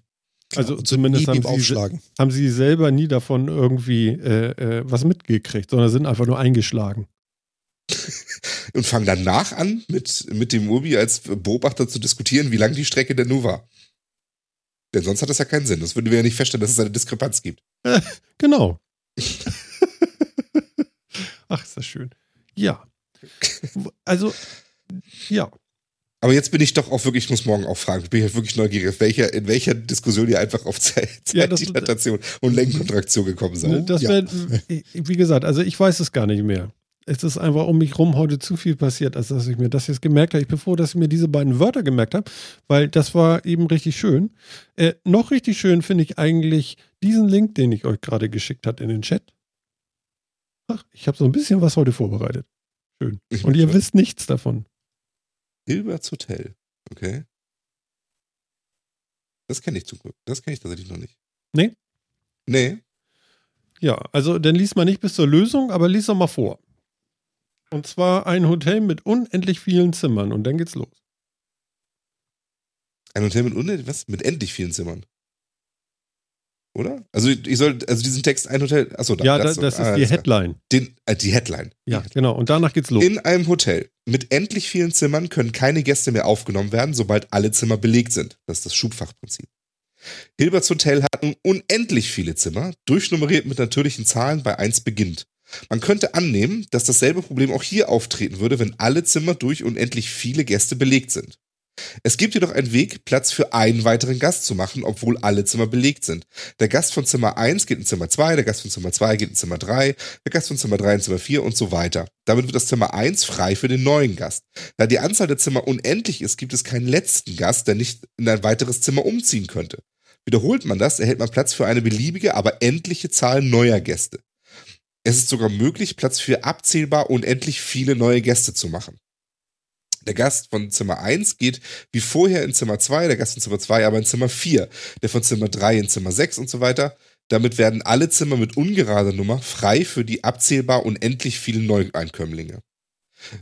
Also Und zumindest haben sie, Aufschlagen. haben sie selber nie davon irgendwie äh, äh, was mitgekriegt, sondern sind einfach nur eingeschlagen. Und fangen danach an, mit, mit dem Urbi als Beobachter zu diskutieren, wie lang die Strecke denn nun war. Denn sonst hat das ja keinen Sinn. Das würden wir ja nicht feststellen, dass es eine Diskrepanz gibt. Genau. Ach, ist das schön. Ja. Also, ja. Aber jetzt bin ich doch auch wirklich, ich muss morgen auch fragen, ich bin halt wirklich neugierig, welcher, in welcher Diskussion ihr einfach auf Zeit, Ja, Zeitdilatation und Lenkkontraktion gekommen seid. Das ja. wär, wie gesagt, also ich weiß es gar nicht mehr. Es ist einfach um mich rum heute zu viel passiert, als dass ich mir das jetzt gemerkt habe. Ich bin froh, dass ich mir diese beiden Wörter gemerkt habe, weil das war eben richtig schön. Äh, noch richtig schön finde ich eigentlich diesen Link, den ich euch gerade geschickt habe in den Chat. Ach, ich habe so ein bisschen was heute vorbereitet. Schön. Und ihr wisst nichts davon. Hilberts Hotel. Okay. Das kenne ich zum Glück. Das kenne ich tatsächlich noch nicht. Nee? Nee. Ja, also dann liest man nicht bis zur Lösung, aber lies doch mal vor. Und zwar ein Hotel mit unendlich vielen Zimmern und dann geht's los. Ein Hotel mit unendlich, was? Mit endlich vielen Zimmern. Oder? Also ich soll, also diesen Text ein Hotel, achso, da, Ja, das, das ist ah, die. Headline. Den, äh, die Headline. Ja, genau. Und danach geht's los. In einem Hotel mit endlich vielen Zimmern können keine Gäste mehr aufgenommen werden, sobald alle Zimmer belegt sind. Das ist das Schubfachprinzip. Hilberts Hotel hat nun unendlich viele Zimmer, durchnummeriert mit natürlichen Zahlen bei 1 beginnt. Man könnte annehmen, dass dasselbe Problem auch hier auftreten würde, wenn alle Zimmer durch unendlich viele Gäste belegt sind. Es gibt jedoch einen Weg, Platz für einen weiteren Gast zu machen, obwohl alle Zimmer belegt sind. Der Gast von Zimmer 1 geht in Zimmer 2, der Gast von Zimmer 2 geht in Zimmer 3, der Gast von Zimmer 3 in Zimmer 4 und so weiter. Damit wird das Zimmer 1 frei für den neuen Gast. Da die Anzahl der Zimmer unendlich ist, gibt es keinen letzten Gast, der nicht in ein weiteres Zimmer umziehen könnte. Wiederholt man das, erhält man Platz für eine beliebige, aber endliche Zahl neuer Gäste. Es ist sogar möglich, Platz für abzählbar unendlich viele neue Gäste zu machen. Der Gast von Zimmer 1 geht wie vorher in Zimmer 2, der Gast von Zimmer 2 aber in Zimmer 4, der von Zimmer 3 in Zimmer 6 und so weiter. Damit werden alle Zimmer mit ungerader Nummer frei für die abzählbar unendlich vielen Neueinkömmlinge.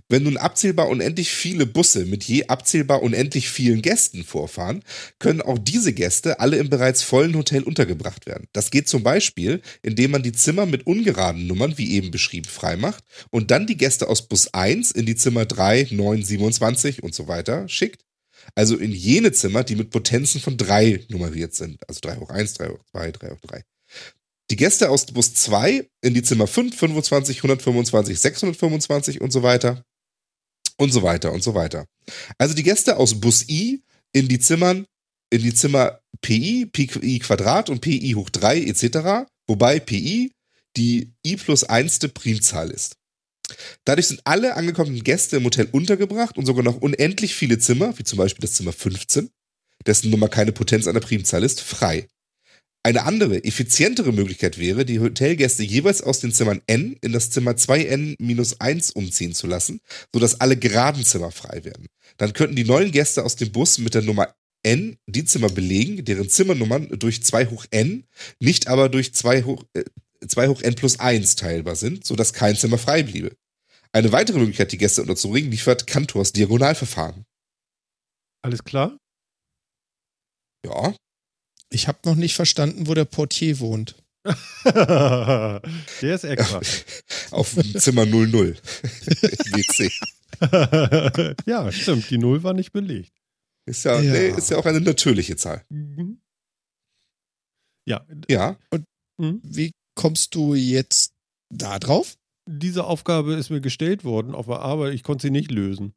Wenn nun abzählbar unendlich viele Busse mit je abzählbar unendlich vielen Gästen vorfahren, können auch diese Gäste alle im bereits vollen Hotel untergebracht werden. Das geht zum Beispiel, indem man die Zimmer mit ungeraden Nummern, wie eben beschrieben, freimacht und dann die Gäste aus Bus 1 in die Zimmer 3, 9, 27 und so weiter schickt. Also in jene Zimmer, die mit Potenzen von 3 nummeriert sind. Also 3 hoch 1, 3 hoch 2, 3 hoch 3. Die Gäste aus Bus 2 in die Zimmer 5, 25, 125, 625 und so weiter. Und so weiter und so weiter. Also die Gäste aus Bus I in die Zimmern, in die Zimmer PI, PI Quadrat und PI hoch 3 etc. Wobei PI die I plus 1. Primzahl ist. Dadurch sind alle angekommenen Gäste im Hotel untergebracht und sogar noch unendlich viele Zimmer, wie zum Beispiel das Zimmer 15, dessen Nummer keine Potenz einer Primzahl ist, frei. Eine andere, effizientere Möglichkeit wäre, die Hotelgäste jeweils aus den Zimmern n in das Zimmer 2n-1 umziehen zu lassen, sodass alle geraden Zimmer frei werden. Dann könnten die neuen Gäste aus dem Bus mit der Nummer n die Zimmer belegen, deren Zimmernummern durch 2 hoch n, nicht aber durch 2 hoch, äh, 2 hoch n plus 1 teilbar sind, sodass kein Zimmer frei bliebe. Eine weitere Möglichkeit, die Gäste unterzubringen, liefert Kantors Diagonalverfahren. Alles klar? Ja, Ich habe noch nicht verstanden, wo der Portier wohnt. Der ist extra. auf dem Zimmer 00. GC. ja, stimmt. Die Null war nicht belegt. Ist ja, Ja. Nee, ist ja auch eine natürliche Zahl. Mhm. Ja. Ja, Mhm. Wie kommst du jetzt da drauf? diese Aufgabe ist mir gestellt worden auf der Arbeit, ich konnte sie nicht lösen.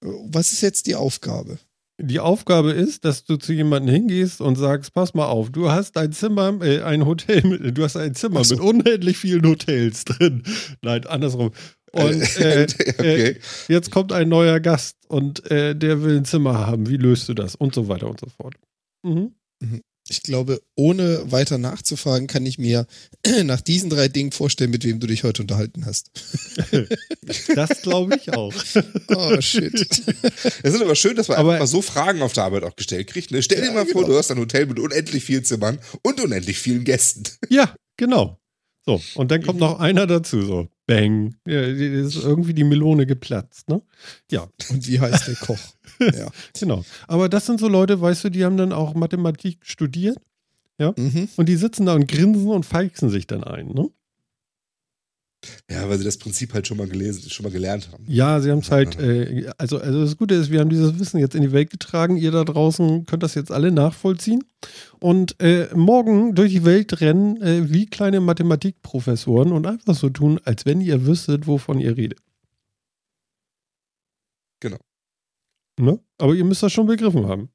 Was ist jetzt die Aufgabe? Die Aufgabe ist, dass du zu jemandem hingehst und sagst, pass mal auf, du hast ein Zimmer, äh, ein Hotel, mit, du hast ein Zimmer so. mit unendlich vielen Hotels drin. Nein, andersrum. Und äh, okay. äh, jetzt kommt ein neuer Gast und äh, der will ein Zimmer haben. Wie löst du das? Und so weiter und so fort. Mhm. mhm. Ich glaube, ohne weiter nachzufragen, kann ich mir nach diesen drei Dingen vorstellen, mit wem du dich heute unterhalten hast. Das glaube ich auch. Oh, shit. Es ist aber schön, dass man aber, einfach mal so Fragen auf der Arbeit auch gestellt kriegt. Ne? Stell dir ja, mal genau. vor, du hast ein Hotel mit unendlich vielen Zimmern und unendlich vielen Gästen. Ja, genau. So, und dann kommt noch einer dazu, so, bang. Ja, ist irgendwie die Melone geplatzt, ne? Ja. Und wie heißt der Koch? ja. Genau. Aber das sind so Leute, weißt du, die haben dann auch Mathematik studiert, ja? Mhm. Und die sitzen da und grinsen und feixen sich dann ein, ne? Ja, weil sie das Prinzip halt schon mal gelesen, schon mal gelernt haben. Ja, sie haben es halt, äh, also, also das Gute ist, wir haben dieses Wissen jetzt in die Welt getragen. Ihr da draußen könnt das jetzt alle nachvollziehen. Und äh, morgen durch die Welt rennen äh, wie kleine Mathematikprofessoren und einfach so tun, als wenn ihr wüsstet, wovon ihr redet. Genau. Ne? Aber ihr müsst das schon begriffen haben.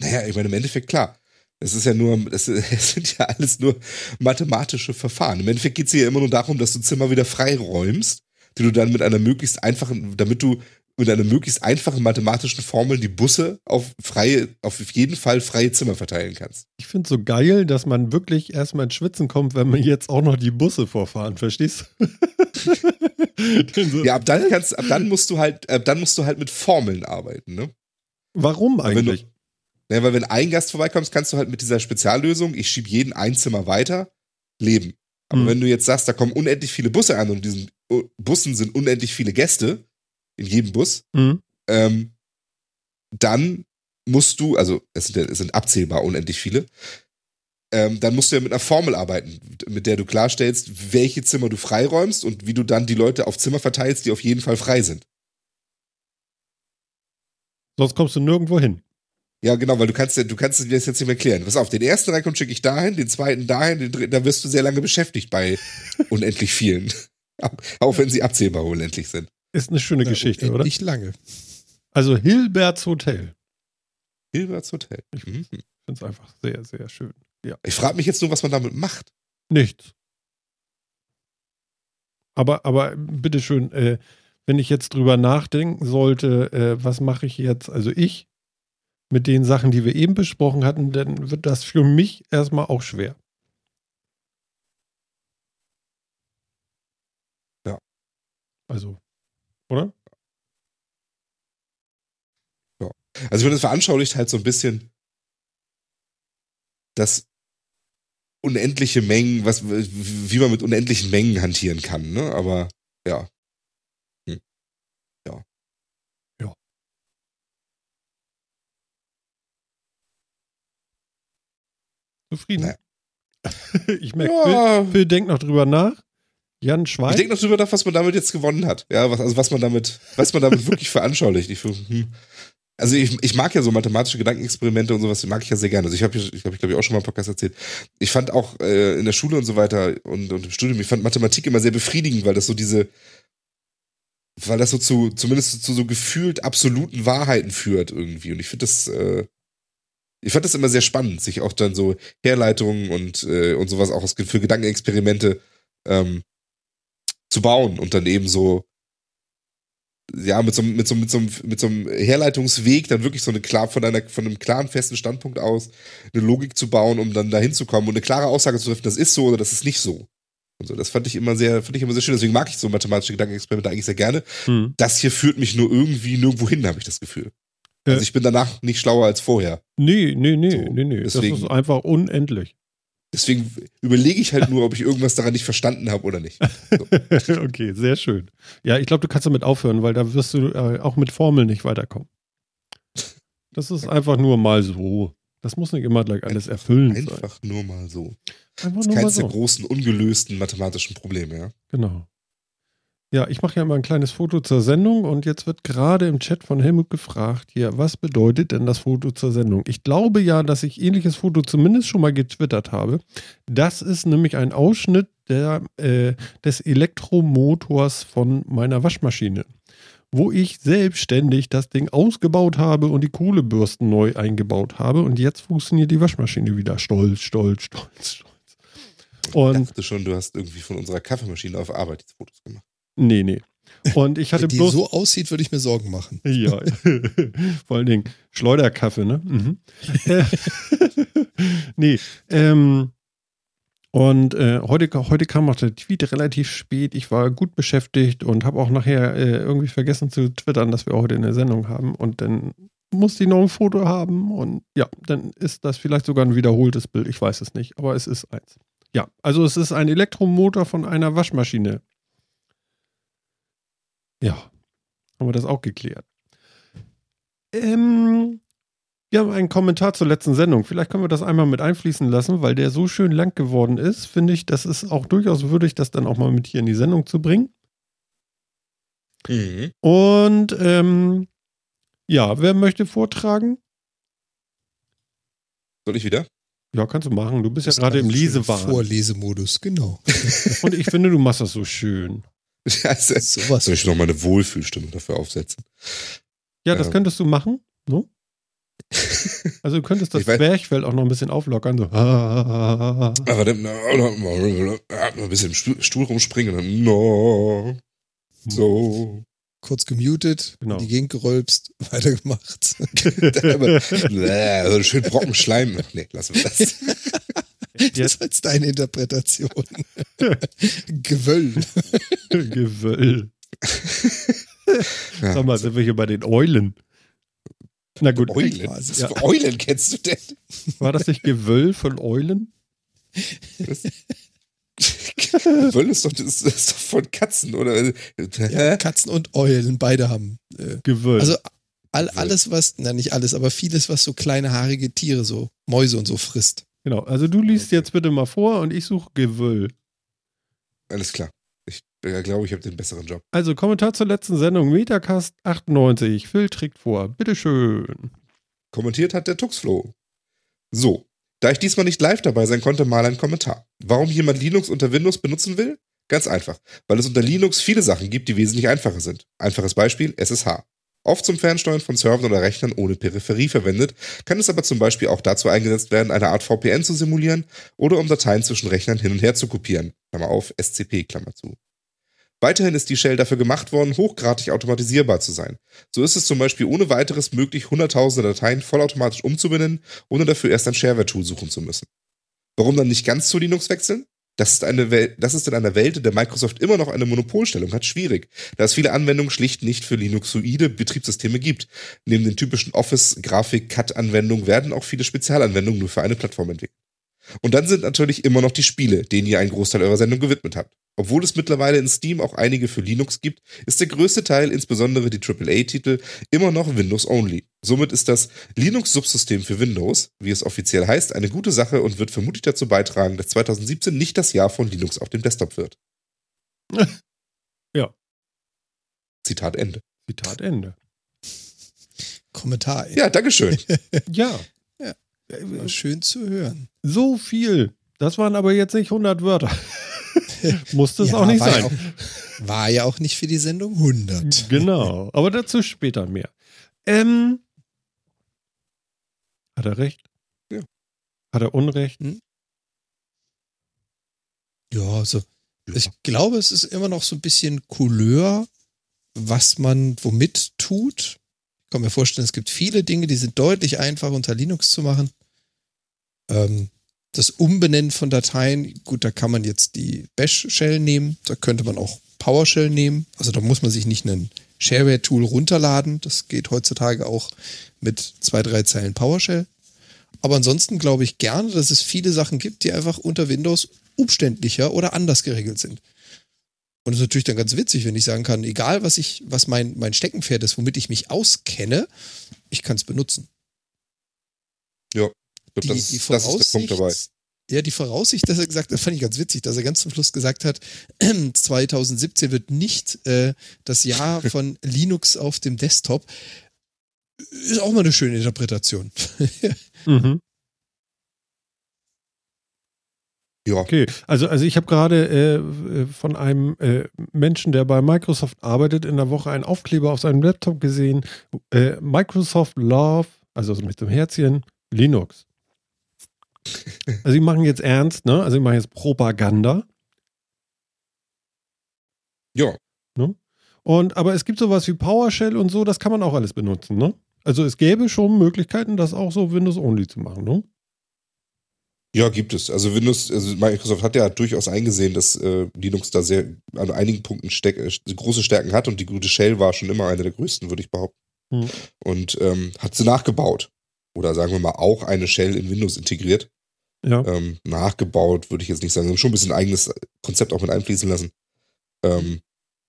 Naja, ich meine, im Endeffekt klar. Es ist ja nur, es sind ja alles nur mathematische Verfahren. Im Endeffekt geht es hier immer nur darum, dass du Zimmer wieder freiräumst, die du dann mit einer möglichst einfachen, damit du mit einer möglichst einfachen mathematischen Formel die Busse auf freie, auf jeden Fall freie Zimmer verteilen kannst. Ich finde es so geil, dass man wirklich erstmal ins Schwitzen kommt, wenn man jetzt auch noch die Busse vorfahren, verstehst du? ja, ab dann kannst, ab dann musst du halt, ab dann musst du halt mit Formeln arbeiten, ne? Warum eigentlich? Ja, weil wenn ein Gast vorbeikommt, kannst du halt mit dieser Speziallösung, ich schiebe jeden ein Zimmer weiter, leben. Aber mhm. wenn du jetzt sagst, da kommen unendlich viele Busse an und in diesen Bussen sind unendlich viele Gäste, in jedem Bus, mhm. ähm, dann musst du, also es sind, es sind abzählbar unendlich viele, ähm, dann musst du ja mit einer Formel arbeiten, mit der du klarstellst, welche Zimmer du freiräumst und wie du dann die Leute auf Zimmer verteilst, die auf jeden Fall frei sind. Sonst kommst du nirgendwo hin. Ja, genau, weil du kannst, du kannst dir das jetzt nicht mehr klären. Pass auf, den ersten reinkommt, schicke ich dahin, den zweiten dahin, den dritten, da wirst du sehr lange beschäftigt bei unendlich vielen. Auch wenn sie abzählbar unendlich sind. Ist eine schöne ja, Geschichte, oder? Nicht lange. Also Hilberts Hotel. Hilberts Hotel. Ich mhm. finde es einfach sehr, sehr schön. Ja. Ich frage mich jetzt nur, was man damit macht. Nichts. Aber, aber bitteschön, äh, wenn ich jetzt drüber nachdenken sollte, äh, was mache ich jetzt? Also ich mit den Sachen, die wir eben besprochen hatten, dann wird das für mich erstmal auch schwer. Ja. Also, oder? Ja. Also, ich finde, das veranschaulicht halt so ein bisschen, dass unendliche Mengen, was, wie man mit unendlichen Mengen hantieren kann, ne? Aber ja, Zufrieden? Naja. ich merke, ja. Phil, Phil denkt noch drüber nach. Jan Schweig. Ich denke noch drüber nach, was man damit jetzt gewonnen hat. Ja, was, also was man damit, was man damit wirklich veranschaulicht. Ich, hm. Also ich, ich mag ja so mathematische Gedankenexperimente und sowas, mag ich ja sehr gerne. Also ich habe, ich habe, ich glaube ich auch schon mal im Podcast erzählt. Ich fand auch äh, in der Schule und so weiter und, und im Studium, ich fand Mathematik immer sehr befriedigend, weil das so diese, weil das so zu, zumindest zu so gefühlt absoluten Wahrheiten führt irgendwie. Und ich finde das, äh, ich fand das immer sehr spannend, sich auch dann so Herleitungen und, äh, und sowas auch für Gedankenexperimente ähm, zu bauen und dann eben so, ja, mit so, mit so, mit so, mit so einem Herleitungsweg dann wirklich so eine klar, von einer, von einem klaren, festen Standpunkt aus eine Logik zu bauen, um dann dahin zu kommen und eine klare Aussage zu treffen, das ist so oder das ist nicht so. Und so, das fand ich immer sehr, fand ich immer sehr schön. Deswegen mag ich so mathematische Gedankenexperimente eigentlich sehr gerne. Hm. Das hier führt mich nur irgendwie nirgendwo hin, habe ich das Gefühl. Also ich bin danach nicht schlauer als vorher. Nee, nee, nee, so, nee, nee. Deswegen, das ist einfach unendlich. Deswegen überlege ich halt nur, ob ich irgendwas daran nicht verstanden habe oder nicht. So. okay, sehr schön. Ja, ich glaube, du kannst damit aufhören, weil da wirst du äh, auch mit Formeln nicht weiterkommen. Das ist einfach nur mal so. Das muss nicht immer gleich alles erfüllen einfach sein. Einfach nur mal so. Einfach das ist keines so. der großen, ungelösten mathematischen Probleme, ja. Genau. Ja, ich mache ja immer ein kleines Foto zur Sendung und jetzt wird gerade im Chat von Helmut gefragt, hier, was bedeutet denn das Foto zur Sendung? Ich glaube ja, dass ich ähnliches Foto zumindest schon mal getwittert habe. Das ist nämlich ein Ausschnitt der, äh, des Elektromotors von meiner Waschmaschine, wo ich selbstständig das Ding ausgebaut habe und die Kohlebürsten neu eingebaut habe und jetzt funktioniert die Waschmaschine wieder. Stolz, stolz, stolz, stolz. Und ich dachte schon, du hast irgendwie von unserer Kaffeemaschine auf Arbeit die Fotos gemacht. Nee, nee. Und ich hatte Wenn die bloß. so aussieht, würde ich mir Sorgen machen. Ja, vor allen Dingen Schleuderkaffee, ne? Mhm. Nee, ähm, und äh, heute, heute kam auch der Tweet relativ spät. Ich war gut beschäftigt und habe auch nachher äh, irgendwie vergessen zu twittern, dass wir heute eine Sendung haben. Und dann musste ich noch ein Foto haben. Und ja, dann ist das vielleicht sogar ein wiederholtes Bild. Ich weiß es nicht, aber es ist eins. Ja, also es ist ein Elektromotor von einer Waschmaschine. Ja, haben wir das auch geklärt. Ähm, wir haben einen Kommentar zur letzten Sendung. Vielleicht können wir das einmal mit einfließen lassen, weil der so schön lang geworden ist, finde ich, das ist auch durchaus würdig, das dann auch mal mit hier in die Sendung zu bringen. Mhm. Und ähm, ja, wer möchte vortragen? Soll ich wieder? Ja, kannst du machen. Du bist ja gerade im Lesewahn. Vorlesemodus, genau. Und ich finde, du machst das so schön. Ist- Sowas. Soll ich noch mal eine Wohlfühlstimme dafür aufsetzen? Ja, das Ja. könntest du machen. No? Also du könntest das Bergfeld auch noch ein bisschen auflockern. So. Ah. Aber dann ein bisschen im Stuhl, Stuhl rumspringen und dann no, so. Kurz gemutet, Genau. die Gegend gerölpst, weitergemacht. Dann aber, schön Brocken Schleim. Nee, lassen wir das. Das ist jetzt deine Interpretation. Gewöll. Gewöll. Ja. Sag mal, sind wir hier bei den Eulen? Na gut, Eulen? Ja. Was für Eulen kennst du denn? war das nicht Gewöll von Eulen? Wöll ist doch, ist, ist doch von Katzen, oder? Ja? Katzen und Eulen, beide haben. Äh, Gewöll. also all, alles, was, na nicht alles, aber vieles, was so kleine haarige Tiere, so Mäuse und so frisst. Genau. Also du liest jetzt bitte mal vor und ich suche Gewöll. Alles klar. Ich äh, glaube, ich habe den besseren Job. Also Kommentar zur letzten Sendung, Metacast 98. Phil trägt vor. Bitteschön. Kommentiert hat der Tuxflo. So, da ich diesmal nicht live dabei sein konnte, mal ein Kommentar. Warum jemand Linux unter Windows benutzen will? Ganz einfach, weil es unter Linux viele Sachen gibt, die wesentlich einfacher sind. Einfaches Beispiel, SSH. Oft zum Fernsteuern von Servern oder Rechnern ohne Peripherie verwendet, kann es aber zum Beispiel auch dazu eingesetzt werden, eine Art VPN zu simulieren oder um Dateien zwischen Rechnern hin und her zu kopieren. Klammer auf, SCP, Klammer zu. Weiterhin ist die Shell dafür gemacht worden, hochgradig automatisierbar zu sein. So ist es zum Beispiel ohne weiteres möglich, hunderttausende Dateien vollautomatisch umzubenennen, ohne dafür erst ein Shareware-Tool suchen zu müssen. Warum dann nicht ganz zu Linux wechseln? Das ist, eine Wel das ist in einer Welt, in der Microsoft immer noch eine Monopolstellung hat, schwierig, da es viele Anwendungen schlicht nicht für Linuxoide Betriebssysteme gibt. Neben den typischen Office, Grafik, Cut-Anwendungen werden auch viele Spezialanwendungen nur für eine Plattform entwickelt. Und dann sind natürlich immer noch die Spiele, denen ihr einen Großteil eurer Sendung gewidmet habt. Obwohl es mittlerweile in Steam auch einige für Linux gibt, ist der größte Teil, insbesondere die AAA-Titel, immer noch Windows-only. Somit ist das Linux-Subsystem für Windows, wie es offiziell heißt, eine gute Sache und wird vermutlich dazu beitragen, dass 2017 nicht das Jahr von Linux auf dem Desktop wird. Ja. Zitat Ende. Zitat Ende. Kommentar. ey. Ja, Dankeschön. Ja. Ja. Schön zu hören. So viel. Das waren aber jetzt nicht 100 Wörter. Musste es Ja, auch nicht war sein. Ja auch, war ja auch nicht für die Sendung 100. Genau. Aber dazu später mehr. Ähm. Hat er recht? Ja. Hat er Unrecht? Ja, also ich glaube, es ist immer noch so ein bisschen Couleur, was man womit tut. Ich kann mir vorstellen, es gibt viele Dinge, die sind deutlich einfacher unter Linux zu machen. Ähm, das Umbenennen von Dateien, gut, da kann man jetzt die Bash-Shell nehmen, da könnte man auch PowerShell nehmen. Also da muss man sich nicht ein Shareware-Tool runterladen. Das geht heutzutage auch mit zwei, drei Zeilen PowerShell. Aber ansonsten glaube ich gerne, dass es viele Sachen gibt, die einfach unter Windows umständlicher oder anders geregelt sind. Und es ist natürlich dann ganz witzig, wenn ich sagen kann, egal was ich, was mein, mein Steckenpferd ist, womit ich mich auskenne, ich kann es benutzen. Glaub, Die, das, die das ist der Punkt dabei. Ja, die Voraussicht, dass er gesagt hat, fand ich ganz witzig, dass er ganz zum Schluss gesagt hat, 2017 wird nicht äh, das Jahr von Linux auf dem Desktop. Ist auch mal eine schöne Interpretation. Mhm. Ja. Okay, also, also ich habe gerade äh, von einem äh, Menschen, der bei Microsoft arbeitet, in der Woche einen Aufkleber auf seinem Laptop gesehen. Äh, Microsoft Love, also mit dem Herzchen, Linux. Also sie machen jetzt ernst, ne? Also sie machen jetzt Propaganda. Ja. Und aber es gibt sowas wie PowerShell und so, das kann man auch alles benutzen, ne? Also es gäbe schon Möglichkeiten, das auch so Windows-only zu machen, ne? Ja, gibt es. Also Windows, also Microsoft hat ja durchaus eingesehen, dass äh, Linux da sehr an einigen Punkten steck, äh, große Stärken hat und die gute Shell war schon immer eine der größten, würde ich behaupten. Hm. Und ähm, hat sie nachgebaut. Oder sagen wir mal auch eine Shell in Windows integriert. Ja. Ähm, nachgebaut, würde ich jetzt nicht sagen. Sie haben schon ein bisschen eigenes Konzept auch mit einfließen lassen. Ähm,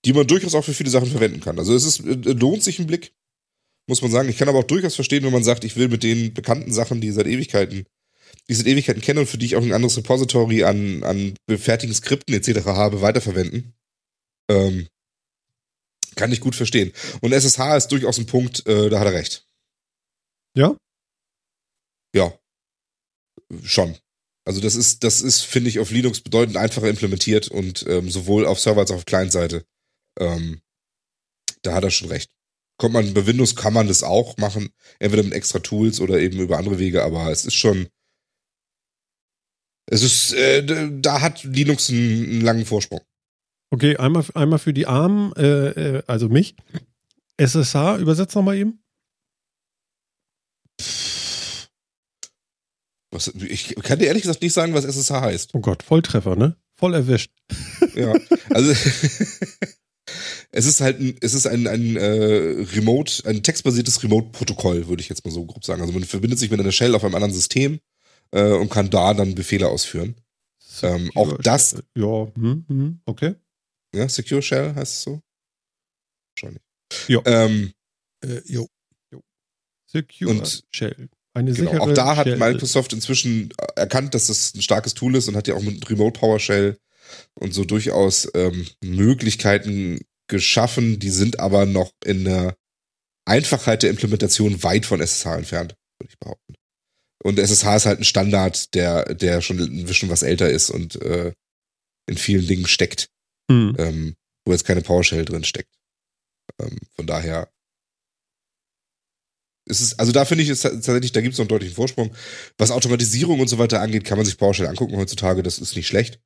die man durchaus auch für viele Sachen verwenden kann. Also es ist, äh, lohnt sich ein Blick, muss man sagen. Ich kann aber auch durchaus verstehen, wenn man sagt, ich will mit den bekannten Sachen, die seit Ewigkeiten, die ich seit Ewigkeiten kenne und für die ich auch ein anderes Repository an, an fertigen Skripten etc. habe, weiterverwenden. Ähm, kann ich gut verstehen. Und SSH ist durchaus ein Punkt, äh, da hat er recht. Ja? Ja. Schon. Also das ist, das ist, finde ich, auf Linux bedeutend einfacher implementiert und ähm, sowohl auf Server als auch auf Client-Seite. Ähm, da hat er schon recht. Kommt man bei Windows kann man das auch machen, entweder mit extra Tools oder eben über andere Wege, aber es ist schon, es ist, äh, da hat Linux einen, einen langen Vorsprung. Okay, einmal, einmal für die Armen, äh, äh, also mich. SSH, übersetzt nochmal eben. Was, ich kann dir ehrlich gesagt nicht sagen, was SSH heißt. Oh Gott, Volltreffer, ne? Voll erwischt. Ja, also es ist halt ein, es ist ein, ein äh, Remote, ein textbasiertes Remote-Protokoll, würde ich jetzt mal so grob sagen. Also man verbindet sich mit einer Shell auf einem anderen System äh, und kann da dann Befehle ausführen. Ähm, auch das- Ja, hm, hm, okay. Ja, Secure Shell heißt es so? Wahrscheinlich. Ja. Ähm, Äh, jo. Secure Und- Shell. Eine genau. sichere Auch da hat Shell. Microsoft inzwischen erkannt, dass das ein starkes Tool ist und hat ja auch mit Remote PowerShell und so durchaus ähm, Möglichkeiten geschaffen, die sind aber noch in der Einfachheit der Implementation weit von SSH entfernt, würde ich behaupten. Und SSH ist halt ein Standard, der, der schon ein bisschen was älter ist und äh, in vielen Dingen steckt, Hm. ähm, wo jetzt keine PowerShell drin steckt. Ähm, von daher ist es, also da finde ich es tatsächlich, da gibt es noch einen deutlichen Vorsprung. Was Automatisierung und so weiter angeht, kann man sich PowerShell angucken heutzutage, das ist nicht schlecht.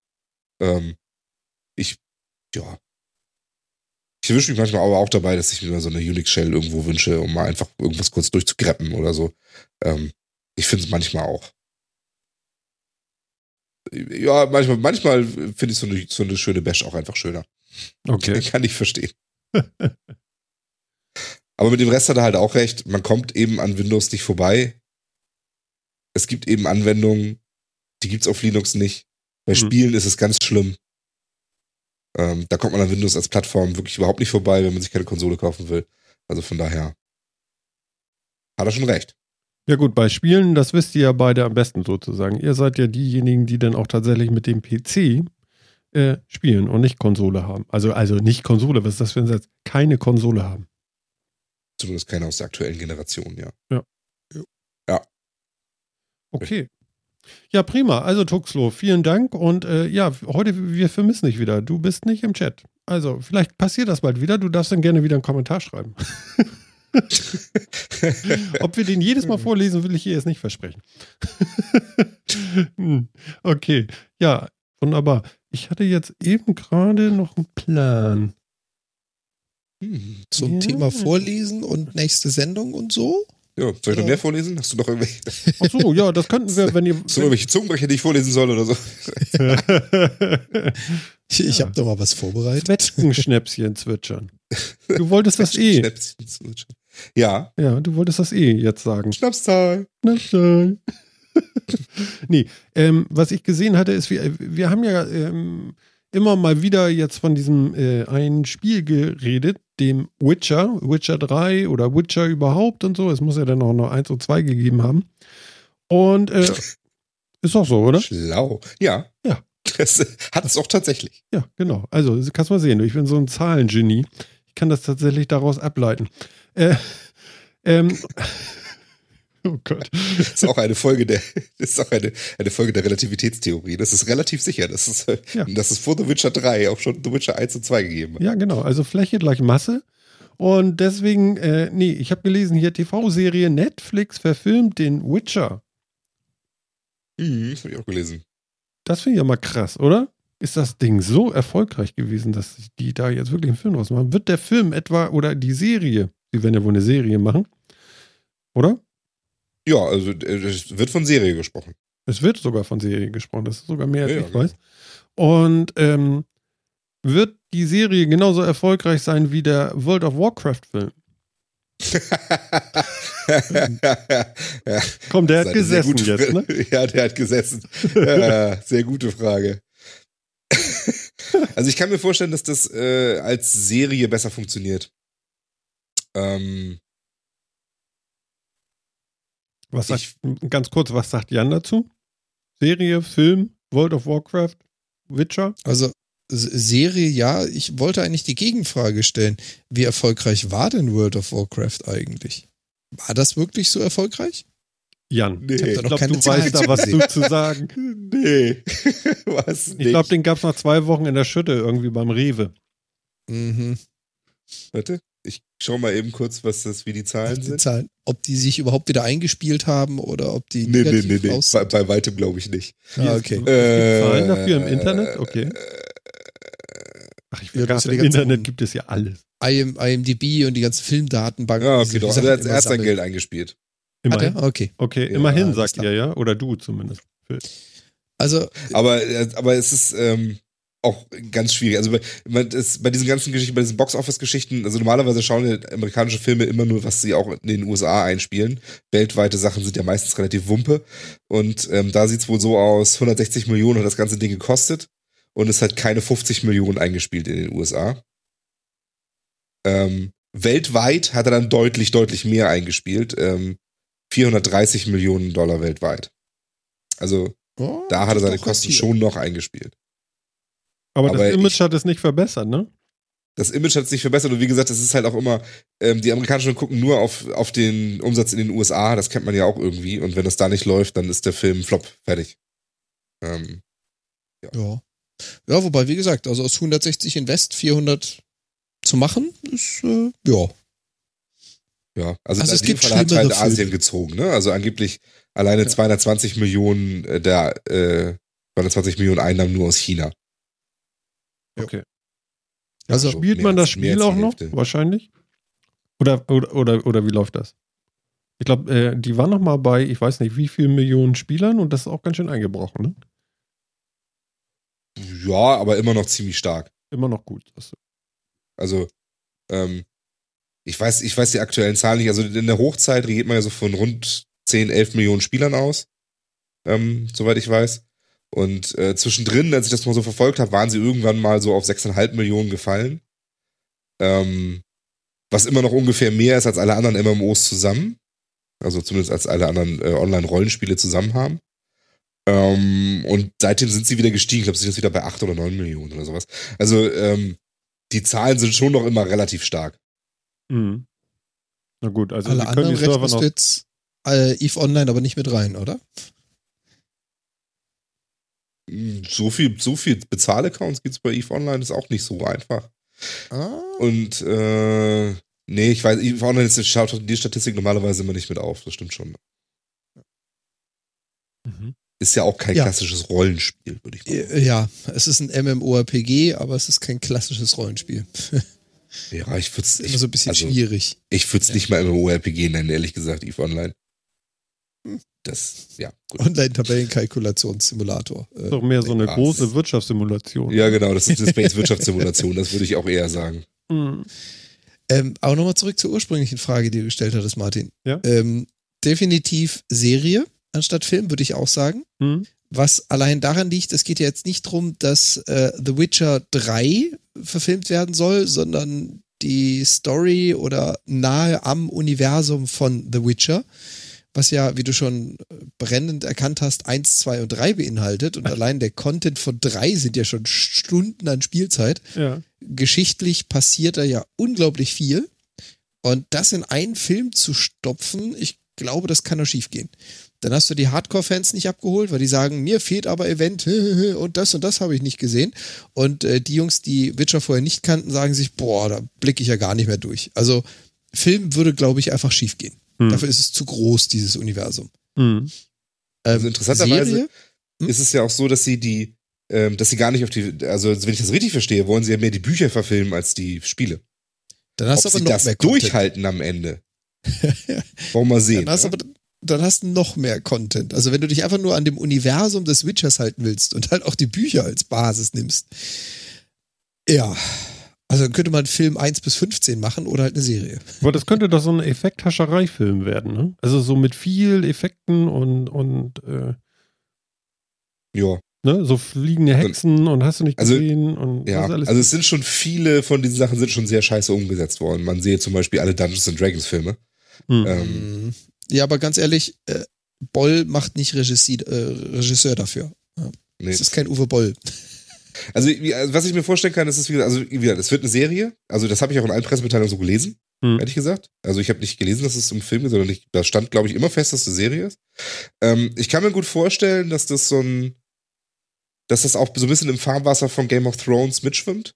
Ähm, ich, ja. Ich erwische mich manchmal aber auch dabei, dass ich mir mal so eine Unix-Shell irgendwo wünsche, um mal einfach irgendwas kurz durchzugreppen oder so. Ähm, ich finde es manchmal auch. Ja, manchmal, manchmal finde ich so eine, so eine schöne Bash auch einfach schöner. Okay. Kann ich verstehen. Aber mit dem Rest hat er halt auch recht. Man kommt eben an Windows nicht vorbei. Es gibt eben Anwendungen, die gibt's auf Linux nicht. Bei Mhm. Spielen ist es ganz schlimm. Ähm, da kommt man an Windows als Plattform wirklich überhaupt nicht vorbei, wenn man sich keine Konsole kaufen will. Also von daher hat er schon recht. Ja gut, bei Spielen, das wisst ihr ja beide am besten sozusagen. Ihr seid ja diejenigen, die dann auch tatsächlich mit dem PC äh, spielen und nicht Konsole haben. Also, also nicht Konsole, was ist das für ein Satz? Keine Konsole haben. Zumindest keiner aus der aktuellen Generation, ja. Okay. Ja, prima. Also Tuxlo, vielen Dank und äh, ja, heute, wir vermissen dich wieder. Du bist nicht im Chat. Also, vielleicht passiert das bald wieder. Du darfst dann gerne wieder einen Kommentar schreiben. Ob wir den jedes Mal vorlesen, will ich hier jetzt nicht versprechen. Hm, okay, ja, wunderbar. Ich hatte jetzt eben gerade noch einen Plan. Hm. Zum Ja. Thema Vorlesen und nächste Sendung und so. Ja, soll ich noch mehr vorlesen? Hast du noch irgendwelche, Ach so, ja, das könnten wir, wenn ihr. hast du noch irgendwelche Zungenbrecher, die ich vorlesen soll oder so? Ich, ich Ja. habe da mal was vorbereitet. Zwetschgenschnäpschen zwitschern. Du wolltest das eh. Schnäpschen zwitschern. Ja, Ja, du wolltest das eh jetzt sagen. Schnapszahl. Schnapszahl. nee, ähm, was ich gesehen hatte, ist, wir, wir haben ja ähm, immer mal wieder jetzt von diesem äh, einen Spiel geredet, dem Witcher, Witcher 3 oder Witcher überhaupt und so. Es muss ja dann auch noch 1 und 2 gegeben haben. Und äh, Ist doch so, oder? Schlau. Ja. Ja. Das hat es auch tatsächlich. Ja, genau. Also, kannst mal sehen. Ich bin so ein Zahlengenie. Ich kann das tatsächlich daraus ableiten. Äh, ähm, oh Gott. Das ist auch eine Folge der, das ist auch eine, eine Folge der Relativitätstheorie. Das ist relativ sicher, dass es, Ja. dass es vor The Witcher 3 auch schon The Witcher 1 und 2 gegeben hat. Ja, genau. Also Fläche gleich Masse. Und deswegen, äh, nee, ich habe gelesen hier TV-Serie Netflix verfilmt den Witcher. Mhm, das habe ich auch gelesen. Das finde ich ja mal krass, oder? Ist das Ding so erfolgreich gewesen, dass die da jetzt wirklich einen Film draus machen? Wird der Film etwa oder die Serie, die werden ja wohl eine Serie machen, oder? Ja, also äh, es wird von Serie gesprochen. Es wird sogar von Serie gesprochen, das ist sogar mehr als Ja, ich ja, weiß. Und ähm, wird die Serie genauso erfolgreich sein wie der World of Warcraft-Film? ja, Komm, der hat gesessen gute jetzt, ne? Ja, der hat gesessen. sehr gute Frage. also ich kann mir vorstellen, dass das äh, als Serie besser funktioniert. Ähm, Was sagt, ganz kurz, was sagt Jan dazu? Serie, Film, World of Warcraft, Witcher? Also Serie, ja, ich wollte eigentlich die Gegenfrage stellen. Wie erfolgreich war denn World of Warcraft eigentlich? War das wirklich so erfolgreich? Jan. nee. Ich Ich noch glaube, keine du weißt da was zu, zu sagen. nee. Was Ich glaube, den gab es nach zwei Wochen in der Schütte irgendwie beim Rewe. Mhm. Warte, ich schau mal eben kurz, was das, wie die Zahlen Die sind. Zahlen. Ob die sich überhaupt wieder eingespielt haben oder ob die Nee, nee, negativ nee, nee. Bei, bei weitem glaube ich nicht. Ah, okay. Es gibt Zahlen dafür im Internet? Okay. Ach, ich will ja Im Internet gibt es ja alles. IM, IMDb und die ganzen Filmdatenbanken. Die okay, doch. Also er, hat- er hat sein sammeln. Geld eingespielt. Hat Immerhin. er? Okay. Okay, Ja, immerhin, sagt ihr ja. Oder du zumindest. Also, Aber, äh, aber es ist ähm, auch ganz schwierig. Also bei, es, bei diesen ganzen Geschichten, bei diesen Box-Office-Geschichten, also normalerweise schauen ja amerikanische Filme immer nur, was sie auch in den USA einspielen. Weltweite Sachen sind ja meistens relativ Wumpe. Und ähm, da sieht's wohl so aus, 160 Millionen hat das ganze Ding gekostet und es hat keine 50 Millionen eingespielt in den USA. Ähm, weltweit hat er dann deutlich, deutlich mehr eingespielt. Ähm, 430 Millionen Dollar weltweit. Also oh, da hat er seine Kosten schon noch eingespielt. Aber, Aber das Image ich- hat es nicht verbessert, ne? Das Image hat sich verbessert und wie gesagt, es ist halt auch immer, ähm, die Amerikaner gucken nur auf, auf den Umsatz in den USA, das kennt man ja auch irgendwie und wenn das da nicht läuft, dann ist der Film flop, fertig. Ähm, Ja. Ja, wobei, wie gesagt, also aus 160 Invest 400 zu machen, ist, äh, ja. ja, also, Also in es gibt Fall hat halt Asien Filme. gezogen, ne? Also angeblich alleine Ja. 220 Millionen äh, der, äh, 220 Millionen Einnahmen nur aus China. Okay. Also, so Spielt man das Spiel auch noch? Wahrscheinlich. Oder, oder, oder, oder wie läuft das? Ich glaube, äh, die waren noch mal bei, ich weiß nicht, wie viel Millionen Spielern und das ist auch ganz schön eingebrochen, ne? Ja, aber immer noch ziemlich stark. Immer noch gut. Also, ähm, ich weiß, ich weiß die aktuellen Zahlen nicht. Also in der Hochzeit geht man ja so von rund 10, 11 Millionen Spielern aus, ähm, soweit ich weiß. Und äh, zwischendrin, als ich das mal so verfolgt habe, waren sie irgendwann mal so auf 6,5 Millionen gefallen. Ähm, was immer noch ungefähr mehr ist als alle anderen MMOs zusammen. Also zumindest als alle anderen äh, Online-Rollenspiele zusammen haben. Ähm, und seitdem sind sie wieder gestiegen. Ich glaube, sie sind jetzt wieder bei 8 oder 9 Millionen oder sowas. Also, ähm, die Zahlen sind schon noch immer relativ stark. Mhm. Na gut, also Alle anderen die Server rechnest noch. jetzt äh, EVE Online aber nicht mit rein, oder? So viel, so viel Bezahlaccounts gibt es bei EVE Online, ist auch nicht so einfach. Ah, Und äh, nee, ich weiß, EVE Online ist, schaut die Statistik normalerweise immer nicht mit auf, das stimmt schon. Mhm. Ist ja auch kein Ja. klassisches Rollenspiel, würde ich mal sagen. ja, es ist ein MMORPG, aber es ist kein klassisches Rollenspiel. Ja, ich würde es Immer so ein bisschen also, schwierig. ich würd's Ja. nicht mal MMORPG nennen, ehrlich gesagt, EVE Online. Hm. Das, ja. Online-Tabellenkalkulationssimulator. ist doch mehr so eine Ja, große Wirtschaftssimulation. Ja, genau, das ist eine Space-Wirtschaftssimulation, das würde ich auch eher sagen. Mhm. Ähm, aber nochmal zurück zur ursprünglichen Frage, die du gestellt hattest, Martin. Ja. Ähm, definitiv Serie anstatt Film, würde ich auch sagen. Mhm. Was allein daran liegt, es geht ja jetzt nicht darum, dass äh, The Witcher 3 verfilmt werden soll, sondern die Story oder nahe am Universum von The Witcher. Was ja, wie du schon brennend erkannt hast, eins, zwei und drei beinhaltet. Und allein der Content von drei sind ja schon Stunden an Spielzeit. Ja. Geschichtlich passiert da ja unglaublich viel. Und das in einen Film zu stopfen, ich glaube, das kann nur schief gehen. Dann hast du die Hardcore-Fans nicht abgeholt, weil die sagen, mir fehlt aber Event und das und das habe ich nicht gesehen. Und äh, die Jungs, die Witcher vorher nicht kannten, sagen sich, boah, da blicke ich ja gar nicht mehr durch. Also Film würde, glaube ich, einfach schief gehen. Hm. Dafür ist es zu groß, dieses Universum. Hm. Also interessanterweise? Hm? ist es ja auch so, dass sie die, ähm, dass sie gar nicht auf die, also wenn ich das richtig verstehe, wollen sie ja mehr die Bücher verfilmen als die Spiele. Dann hast Ob du sie aber noch das mehr Content. durchhalten am Ende. Wollen wir sehen. Dann hast, du ne? aber, dann hast du noch mehr Content. Also wenn du dich einfach nur an dem Universum des Witchers halten willst und halt auch die Bücher als Basis nimmst. Ja. Also dann könnte man Film 1 bis 15 machen oder halt eine Serie. Aber das könnte doch so ein Effekthascherei-Film werden, ne? Also so mit viel Effekten und, und äh, ja, ne? so fliegende Hexen und hast du nicht Also, gesehen und ja. alles. Also es sind schon viele von diesen Sachen sind schon sehr scheiße umgesetzt worden. Man sehe zum Beispiel alle Dungeons and Dragons Filme. Hm. Ähm, Mhm. Ja, aber ganz ehrlich, äh, Boll macht nicht Regissi äh, Regisseur dafür. nee. Es ist kein Uwe Boll. Also, wie- also was ich mir vorstellen kann, ist es wieder, also wie gesagt, es wird eine Serie. Also das habe ich auch in allen Pressemitteilungen so gelesen, Hm. ehrlich gesagt. Also ich habe nicht gelesen, dass es um Film geht, sondern ich, da stand, glaube ich, immer fest, dass es eine Serie ist. Ähm, ich kann mir gut vorstellen, dass das so ein, dass das auch so ein bisschen im Fahrwasser von Game of Thrones mitschwimmt.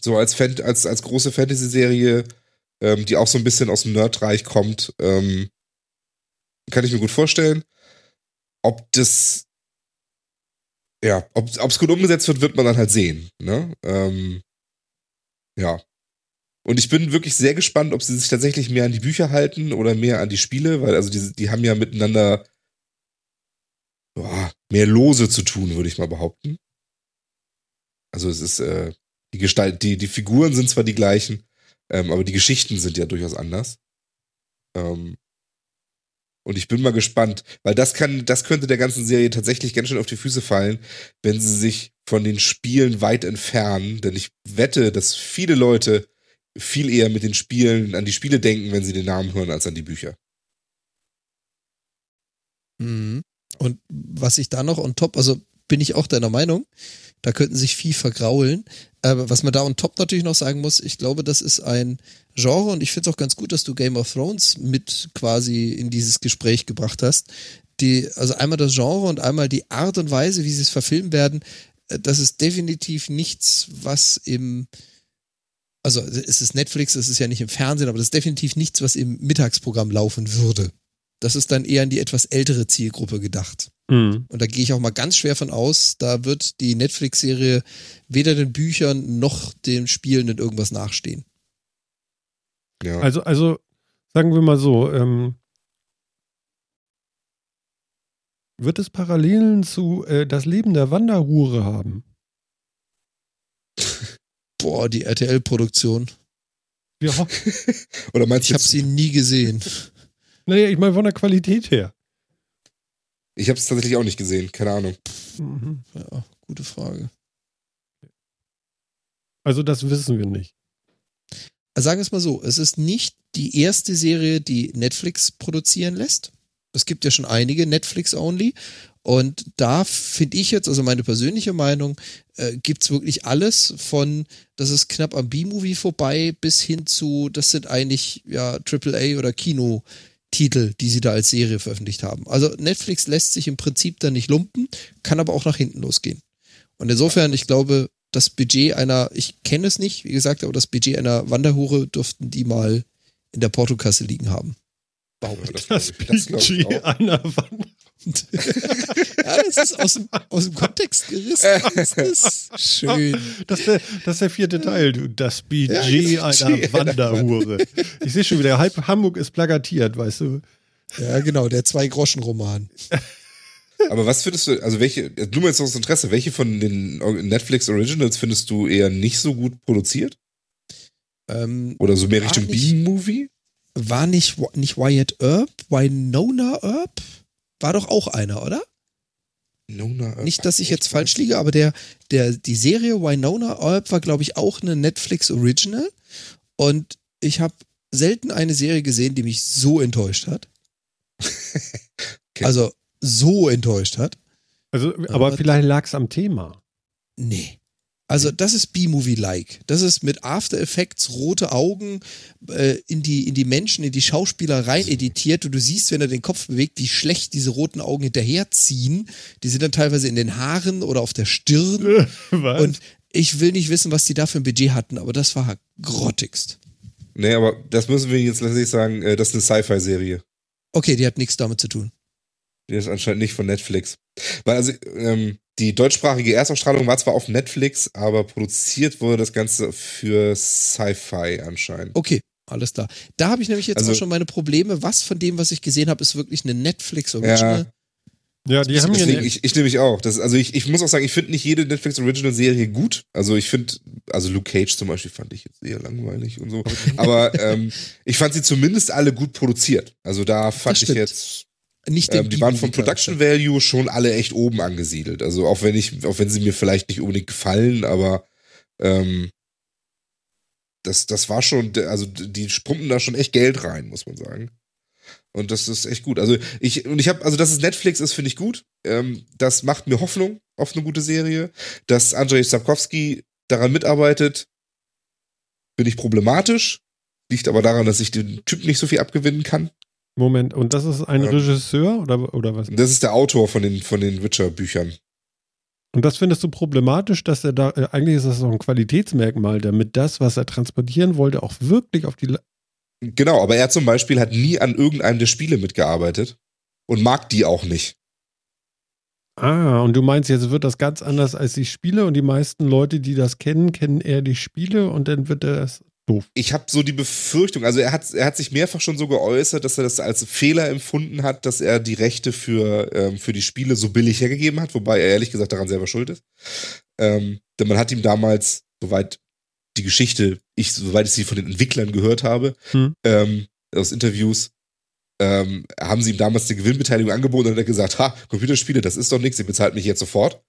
So als, Fan, als, als große Fantasy-Serie, ähm, die auch so ein bisschen aus dem Nerdreich kommt, ähm, kann ich mir gut vorstellen. Ob das ja, ob es gut umgesetzt wird, wird man dann halt sehen. Ne? Ähm, ja. Und ich bin wirklich sehr gespannt, ob sie sich tatsächlich mehr an die Bücher halten oder mehr an die Spiele, weil also die, die haben ja miteinander boah, mehr lose zu tun, würde ich mal behaupten. Also es ist äh, die Gestalt, die, die Figuren sind zwar die gleichen, ähm, aber die Geschichten sind ja durchaus anders. Ähm, und ich bin mal gespannt, weil das kann, das könnte der ganzen Serie tatsächlich ganz schön auf die Füße fallen, wenn sie sich von den Spielen weit entfernen. Denn ich wette, dass viele Leute viel eher mit den Spielen an die Spiele denken, wenn sie den Namen hören, als an die Bücher. Mhm. Und was ich da noch on top, also bin ich auch deiner Meinung, da könnten sich viel vergraulen. Aber was man da on top natürlich noch sagen muss, ich glaube, das ist ein Genre und ich finde es auch ganz gut, dass du Game of Thrones mit quasi in dieses Gespräch gebracht hast. Die, also einmal das Genre und einmal die Art und Weise, wie sie es verfilmen werden, äh, das ist definitiv nichts, was im, also es ist Netflix, es ist ja nicht im Fernsehen, aber das ist definitiv nichts, was im Mittagsprogramm laufen würde. Das ist dann eher an die etwas ältere Zielgruppe gedacht. Hm. Und da gehe ich auch mal ganz schwer von aus, da wird die Netflix-Serie weder den Büchern noch den Spielen in irgendwas nachstehen. Ja. Also, also sagen wir mal so, ähm, wird es Parallelen zu äh, Das Leben der Wanderhure haben? Boah, die RTL-Produktion. Ja, Oder meinst Ich du, habe jetzt- sie nie gesehen. naja, ich meine von der Qualität her. ich habe es tatsächlich auch nicht gesehen, keine Ahnung. Mhm. Ja, gute Frage. Also das wissen wir nicht. Also sagen wir es mal so, es ist nicht die erste Serie, die Netflix produzieren lässt. Es gibt ja schon einige Netflix-only. Und da finde ich jetzt, also meine persönliche Meinung, äh, gibt es wirklich alles von, das ist knapp am B-Movie vorbei, bis hin zu, das sind eigentlich ja AAA oder Kinotitel, die sie da als Serie veröffentlicht haben. Also Netflix lässt sich im Prinzip da nicht lumpen, kann aber auch nach hinten losgehen. Und insofern, ich glaube, das Budget einer, ich kenne es nicht, wie gesagt, aber das Budget einer Wanderhure dürften die mal in der Portokasse liegen haben. Ja, Das glaub ich- das ich Budget auch. einer Wanderhure. ja, das ist aus dem, aus dem Kontext gerissen. Das ist schön. Das ist, der, das ist der vierte Teil, du. Das Budget Ja, das einer Budget einer Wanderhure. Ich sehe schon wieder, halb Hamburg ist plakatiert, weißt du. Ja, genau, der Zwei-Groschen-Roman. Aber was findest du, also welche, nur mal jetzt aus Interesse, welche von den Netflix Originals findest du eher nicht so gut produziert? Ähm, Oder so mehr Richtung B-Movie? war nicht, nicht Wyatt Earp, Winona Earp? War doch auch einer, oder? Nona, äh, Nicht, dass ich jetzt falsch liege, aber der, der, die Serie Winona Earp war, glaube ich, auch eine Netflix Original. Und ich habe selten eine Serie gesehen, die mich so enttäuscht hat. Okay. Also so enttäuscht hat. Also, aber, Aber- vielleicht lag es am Thema. Nee. Also das ist B-Movie-like. Das ist mit After Effects rote Augen äh, in, die, in die Menschen, in die Schauspieler rein editiert und du siehst, wenn er den Kopf bewegt, wie schlecht diese roten Augen hinterherziehen. Die sind dann teilweise in den Haaren oder auf der Stirn. Was? Und ich will nicht wissen, was die da für ein Budget hatten, aber das war grottigst. Nee, aber das müssen wir jetzt letztlich sagen, äh, das ist eine Sci-Fi-Serie. Okay, die hat nichts damit zu tun. Die ist anscheinend nicht von Netflix. Weil also ähm, die deutschsprachige Erstausstrahlung war zwar auf Netflix, aber produziert wurde das Ganze für Sci-Fi anscheinend. Okay, alles klar. Da habe ich nämlich jetzt Also- auch schon meine Probleme. Was von dem, was ich gesehen habe, ist wirklich eine Netflix-Original? ja, die haben Deswegen, ich, ich nehme mich auch. Das, also ich, ich muss auch sagen, ich finde nicht jede Netflix Original Serie gut. Also ich finde, also Luke Cage zum Beispiel fand ich jetzt eher langweilig und so. Aber ähm, ich fand sie zumindest alle gut produziert. Also da fand ich jetzt, Nicht den ähm, die waren vom. Production Value schon alle echt oben angesiedelt. Also auch wenn ich, auch wenn sie mir vielleicht nicht unbedingt gefallen, aber ähm, das, das war schon, also die pumpen da schon echt Geld rein, muss man sagen. Und das ist echt gut. Also ich, und ich habe, also dass es Netflix ist, finde ich gut. Ähm, das macht mir Hoffnung auf eine gute Serie. Dass Andrzej Sapkowski daran mitarbeitet, finde ich problematisch. Liegt aber daran, dass ich den Typ nicht so viel abgewinnen kann. Moment, und das ist ein Ja. Regisseur oder, oder was? Das ist der Autor von den, von den Witcher-Büchern. Und das findest du problematisch, dass er da, äh, eigentlich ist das auch ein Qualitätsmerkmal, damit das, was er transportieren wollte, auch wirklich auf die. La- Genau, aber er zum Beispiel hat nie an irgendeinem der Spiele mitgearbeitet und mag die auch nicht. Ah, und du meinst, jetzt wird das ganz anders als die Spiele und die meisten Leute, die das kennen, kennen eher die Spiele und dann wird das doof. Ich habe so die Befürchtung, also er hat, er hat sich mehrfach schon so geäußert, dass er das als Fehler empfunden hat, dass er die Rechte für, ähm, für die Spiele so billig hergegeben hat, wobei er ehrlich gesagt daran selber schuld ist. Ähm, denn man hat ihm damals, soweit die Geschichte, ich, soweit ich sie von den Entwicklern gehört habe, Hm. ähm, aus Interviews, ähm, haben sie ihm damals eine Gewinnbeteiligung angeboten und hat er gesagt, ha, Computerspiele, das ist doch nichts, ihr bezahlt mich jetzt sofort.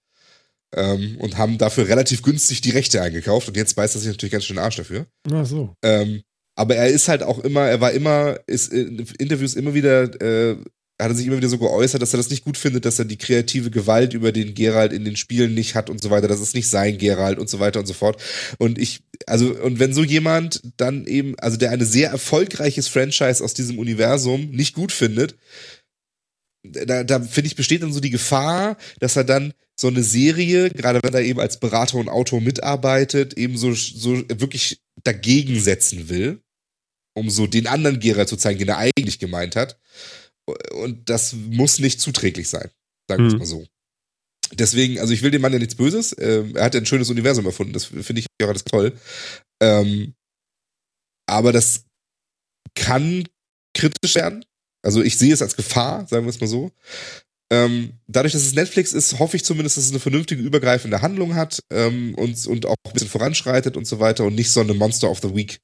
Ähm, und haben dafür relativ günstig die Rechte eingekauft und jetzt beißt er sich natürlich ganz schön den Arsch dafür. Ach so. Ähm, aber er ist halt auch immer, er war immer, ist in Interviews immer wieder, äh, hat er sich immer wieder so geäußert, dass er das nicht gut findet, dass er die kreative Gewalt über den Geralt in den Spielen nicht hat und so weiter. Das ist nicht sein Geralt und so weiter und so fort. Und ich, also, und wenn so jemand dann eben, also der eine sehr erfolgreiches Franchise aus diesem Universum nicht gut findet, da, da finde ich, besteht dann so die Gefahr, dass er dann so eine Serie, gerade wenn er eben als Berater und Autor mitarbeitet, eben so, so wirklich dagegen setzen will, um so den anderen Geralt zu zeigen, den er eigentlich gemeint hat. Und das muss nicht zuträglich sein, sagen wir es Hm. mal so. Deswegen, also ich will dem Mann ja nichts Böses. Ähm, er hat ja ein schönes Universum erfunden, das finde ich auch alles toll. Ähm, aber das kann kritisch werden. Also ich sehe es als Gefahr, sagen wir es mal so. Ähm, dadurch, dass es Netflix ist, hoffe ich zumindest, dass es eine vernünftige, übergreifende Handlung hat ähm, und, und auch ein bisschen voranschreitet und so weiter und nicht so eine Monster of the Week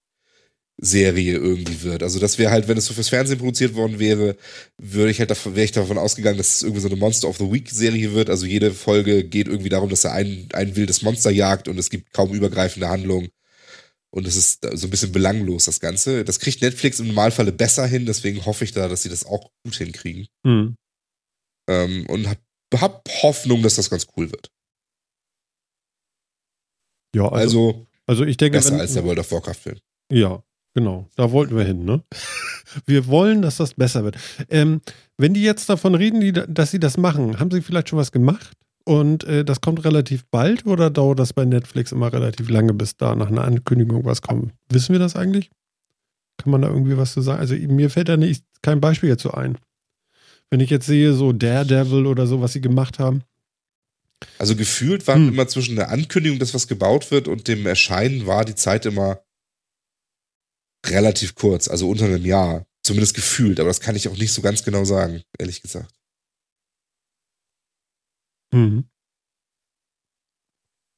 Serie irgendwie wird. Also das wäre halt, wenn es so fürs Fernsehen produziert worden wäre, würde ich halt davon, wäre ich davon ausgegangen, dass es irgendwie so eine Monster of the Week Serie wird. Also jede Folge geht irgendwie darum, dass er ein, ein wildes Monster jagt und es gibt kaum übergreifende Handlung. Und es ist so ein bisschen belanglos, das Ganze. Das kriegt Netflix im Normalfalle besser hin, deswegen hoffe ich da, dass sie das auch gut hinkriegen. Hm. Ähm, und hab, hab Hoffnung, dass das ganz cool wird. Ja, also, Also, also ich denke, besser wenn, als der World of Warcraft-Film. Ja, genau. Da wollten wir hin, ne? Wir wollen, dass das besser wird. Ähm, wenn die jetzt davon reden, die, dass sie das machen, haben sie vielleicht schon was gemacht? Und äh, das kommt relativ bald oder dauert das bei Netflix immer relativ lange, bis da nach einer Ankündigung was kommt? Wissen wir das eigentlich? Kann man da irgendwie was zu sagen? Also mir fällt da nicht kein Beispiel so ein. Wenn ich jetzt sehe, so Daredevil oder so, was sie gemacht haben. Also gefühlt waren Hm. immer zwischen der Ankündigung, dass was gebaut wird und dem Erscheinen war die Zeit immer relativ kurz, also unter einem Jahr. Zumindest gefühlt, aber das kann ich auch nicht so ganz genau sagen, ehrlich gesagt. Mhm.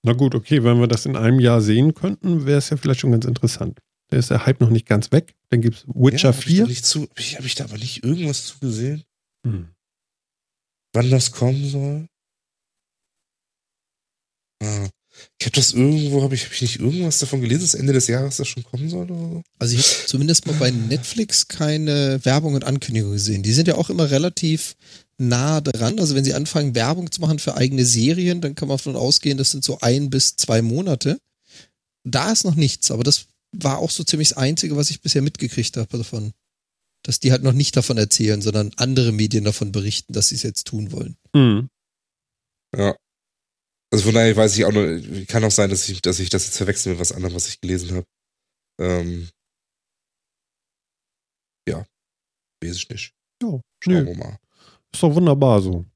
Na gut, okay, wenn wir das in einem Jahr sehen könnten, wäre es ja vielleicht schon ganz interessant. Da ist der Hype noch nicht ganz weg. Dann gibt es Witcher hab ich da 4. nicht zu, hab ich, hab ich da aber nicht irgendwas zugesehen, Hm. wann das kommen soll? Ah. Ich habe das irgendwo, habe ich, hab ich nicht irgendwas davon gelesen, dass Ende des Jahres das schon kommen soll? Oder so? Also ich habe zumindest mal bei Netflix keine Werbung und Ankündigung gesehen. Die sind ja auch immer relativ nah dran. Also wenn sie anfangen, Werbung zu machen für eigene Serien, dann kann man davon ausgehen, das sind so ein bis zwei Monate. Da ist noch nichts, aber das war auch so ziemlich das Einzige, was ich bisher mitgekriegt habe davon. Dass die halt noch nicht davon erzählen, sondern andere Medien davon berichten, dass sie es jetzt tun wollen. Mhm. Ja. Also von daher weiß ich auch noch, kann auch sein, dass ich, dass ich das jetzt verwechsel mit was anderem, was ich gelesen habe. Ähm, ja. Weiß ich nicht. Ja, Schauen nö, wir mal. ist doch wunderbar so.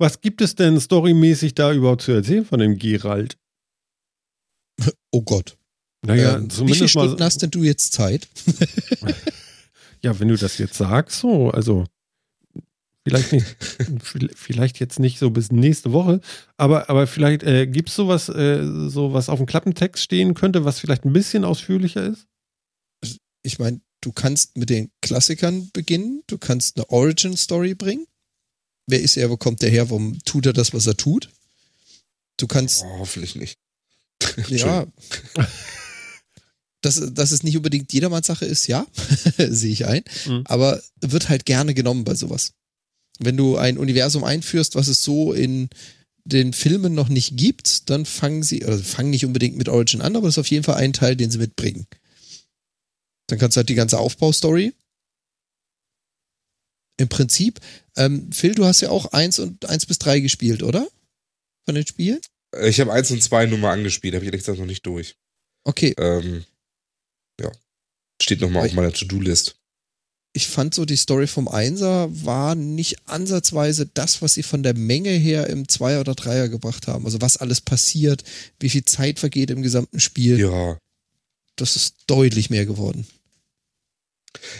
Was gibt es denn storymäßig da überhaupt zu erzählen von dem Gerald? Oh Gott. Naja, Ähm, wie viele zumindest Stunden mal. hast denn du jetzt Zeit? Ja, wenn du das jetzt sagst, so, also vielleicht nicht, vielleicht jetzt nicht so bis nächste Woche, aber, aber vielleicht äh, gibt es sowas, äh, so was auf dem Klappentext stehen könnte, was vielleicht ein bisschen ausführlicher ist? Ich meine, du kannst mit den Klassikern beginnen, du kannst eine Origin-Story bringen. Wer ist er, wo kommt der her, warum tut er das, was er tut? Du kannst Oh, hoffentlich nicht. Ja. Dass, dass es nicht unbedingt jedermanns Sache ist, ja, sehe ich ein. Mhm. Aber wird halt gerne genommen bei sowas. Wenn du ein Universum einführst, was es so in den Filmen noch nicht gibt, dann fangen sie, oder fangen nicht unbedingt mit Origin an, aber das ist auf jeden Fall ein Teil, den sie mitbringen. Dann kannst du halt die ganze Aufbaustory. Im Prinzip, ähm, Phil, du hast ja auch eins und eins bis drei gespielt, oder? Von den Spielen? Ich habe eins und zwei nur mal angespielt, habe ich ehrlich gesagt noch nicht durch. Okay, Ähm. Steht nochmal auf meiner To-Do-List. ich fand so, die Story vom Einser war nicht ansatzweise das, was sie von der Menge her im Zweier oder Dreier gebracht haben. Also was alles passiert, wie viel Zeit vergeht im gesamten Spiel. Ja. Das ist deutlich mehr geworden.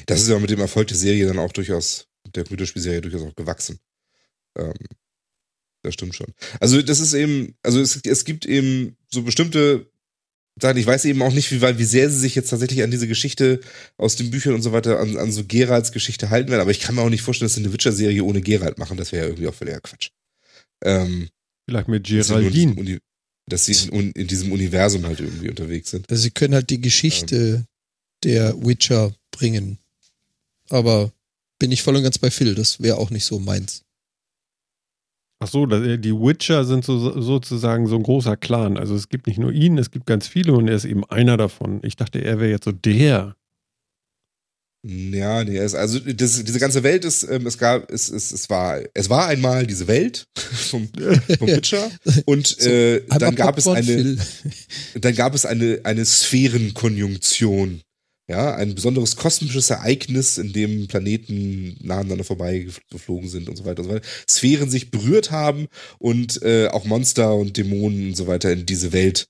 Das ist ja mit dem Erfolg der Serie dann auch durchaus, der Computerspielserie durchaus auch gewachsen. Ähm, das stimmt schon. Also das ist eben, also es, es gibt eben so bestimmte Sachen, ich weiß eben auch nicht, wie, weit- wie sehr sie sich jetzt tatsächlich an diese Geschichte aus den Büchern und so weiter, an, an so Geralds Geschichte halten werden, aber ich kann mir auch nicht vorstellen, dass sie eine Witcher-Serie ohne Gerald machen, das wäre ja irgendwie auch völliger Quatsch. Ähm, Vielleicht mit dass sie Geraldine. Dass sie in, in diesem Universum halt irgendwie unterwegs sind. Also sie können halt die Geschichte der Witcher bringen. Aber bin ich voll und ganz bei Phil, das wäre auch nicht so meins. Ach so, die Witcher sind so, sozusagen so ein großer Clan. Also es gibt nicht nur ihn, es gibt ganz viele und er ist eben einer davon. Ich dachte, er wäre jetzt so der. Ja, nee, es, also das, diese ganze Welt ist, ähm, es gab, es, es, es war, es war einmal diese Welt vom, vom Witcher und äh, dann gab es eine, Phil. dann gab es eine, eine Sphärenkonjunktion. Ja, ein besonderes kosmisches Ereignis, in dem Planeten nacheinander vorbei geflogen sind und so weiter und so weiter. Sphären sich berührt haben und äh, auch Monster und Dämonen und so weiter in diese Welt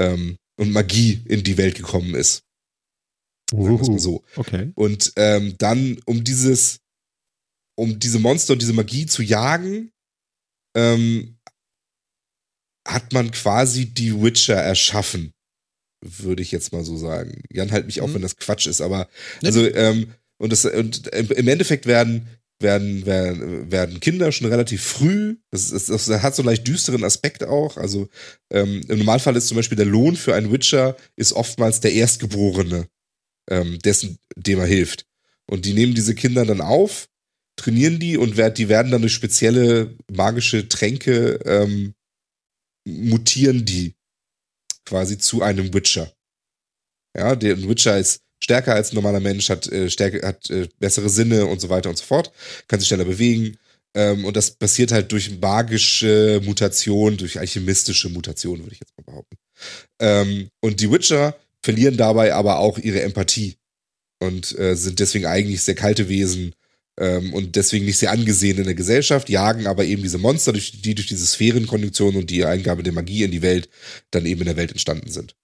ähm, und Magie in die Welt gekommen ist. So. Okay. Und ähm, dann, um dieses, um diese Monster und diese Magie zu jagen, ähm, hat man quasi die Witcher erschaffen. Würde ich jetzt mal so sagen. Jan halt mich auch, Mhm. wenn das Quatsch ist, aber also, ähm, und, das, und im im Endeffekt werden, werden, werden, werden Kinder schon relativ früh, das, ist, das hat so einen leicht düsteren Aspekt auch. Also ähm, im Normalfall ist zum Beispiel der Lohn für einen Witcher ist oftmals der Erstgeborene, ähm, dessen, dem er hilft. Und die nehmen diese Kinder dann auf, trainieren die und werd, die werden dann durch spezielle magische Tränke ähm, mutieren die quasi zu einem Witcher. Ja, der Witcher ist stärker als ein normaler Mensch, hat, äh, stärke, hat äh, bessere Sinne und so weiter und so fort, kann sich schneller bewegen. Ähm, und das passiert halt durch magische Mutation, durch alchemistische Mutation, würde ich jetzt mal behaupten. Ähm, und die Witcher verlieren dabei aber auch ihre Empathie und äh, sind deswegen eigentlich sehr kalte Wesen ähm, und deswegen nicht sehr angesehen in der Gesellschaft, jagen aber eben diese Monster, durch, die durch diese Sphärenkonjunktion und die Eingabe der Magie in die Welt dann eben in der Welt entstanden sind.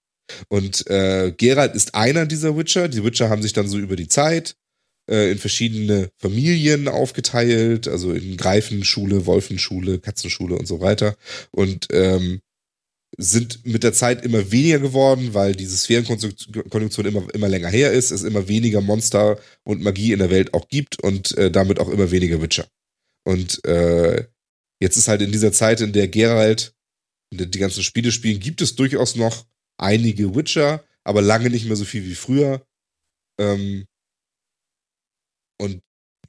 Und äh, Geralt ist einer dieser Witcher. Die Witcher haben sich dann so über die Zeit äh, in verschiedene Familien aufgeteilt, also in Greifenschule, Wolfenschule, Katzenschule und so weiter. Und ähm, sind mit der Zeit immer weniger geworden, weil diese Sphärenkonjunktion immer, immer länger her ist, es immer weniger Monster und Magie in der Welt auch gibt und äh, damit auch immer weniger Witcher. Und äh, jetzt ist halt in dieser Zeit, in der Geralt die ganzen Spiele spielen, gibt es durchaus noch einige Witcher, aber lange nicht mehr so viel wie früher. Ähm, und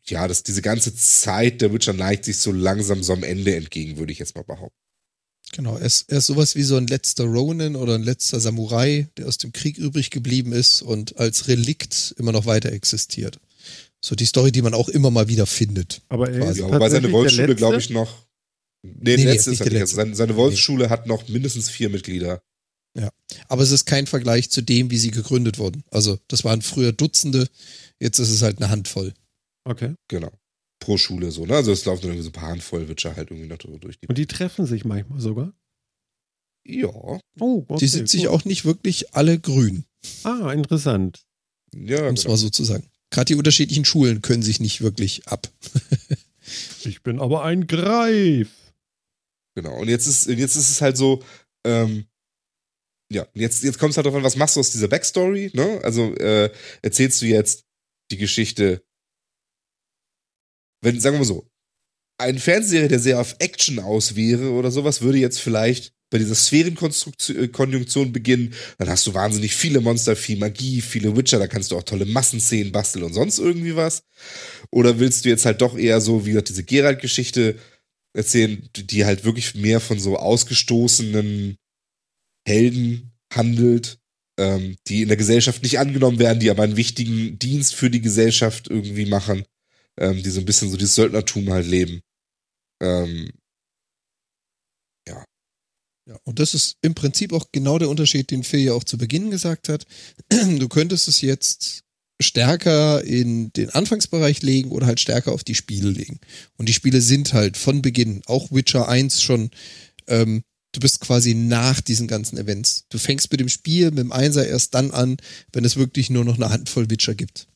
ja, das, diese ganze Zeit der Witcher neigt sich so langsam so am Ende entgegen, würde ich jetzt mal behaupten. Genau, er ist, er ist sowas wie so ein letzter Ronin oder ein letzter Samurai, der aus dem Krieg übrig geblieben ist und als Relikt immer noch weiter existiert. So die Story, die man auch immer mal wieder findet. Aber er ist Ja, seine Wolfsschule, glaube Letzte? ich, noch. Nee, Nee, nee, nee, letzte er nicht der Also seine, seine Wolfsschule hat noch mindestens vier Mitglieder. Aber es ist kein Vergleich zu dem, wie sie gegründet wurden. Also das waren früher Dutzende, jetzt ist es halt eine Handvoll. Okay. Genau. Pro Schule so, ne? Also es laufen dann irgendwie so ein paar Handvoll Witcher halt irgendwie noch durch die. Und die treffen sich manchmal sogar. Ja. Oh, okay, die sind sich gut. auch nicht wirklich alle grün, Ah, interessant. Ja, um es genau. mal so zu sagen. Gerade die unterschiedlichen Schulen können sich nicht wirklich ab. Ich bin aber ein Greif. genau. Und jetzt ist, jetzt ist es halt so, ähm, ja, jetzt, jetzt kommt es halt darauf an, was machst du aus dieser Backstory, ne? Also, äh, erzählst du jetzt die Geschichte, wenn, sagen wir mal so, ein Fernsehserie, der sehr auf Action aus wäre oder sowas, würde jetzt vielleicht bei dieser Sphärenkonjunktion beginnen, dann hast du wahnsinnig viele Monster, viel Magie, viele Witcher, da kannst du auch tolle Massenszenen basteln und sonst irgendwie was. Oder willst du jetzt halt doch eher so, wie gesagt, diese Geralt-Geschichte erzählen, die halt wirklich mehr von so ausgestoßenen Helden handelt, ähm, die in der Gesellschaft nicht angenommen werden, die aber einen wichtigen Dienst für die Gesellschaft irgendwie machen, ähm, die so ein bisschen so dieses Söldnertum halt leben. Ähm, Ja, und das ist im Prinzip auch genau der Unterschied, den Phil ja auch zu Beginn gesagt hat. Du könntest es jetzt stärker in den Anfangsbereich legen oder halt stärker auf die Spiele legen. Und die Spiele sind halt von Beginn, auch Witcher 1 schon, ähm, du bist quasi nach diesen ganzen Events. Du fängst mit dem Spiel, mit dem Einser erst dann an, wenn es wirklich nur noch eine Handvoll Witcher gibt.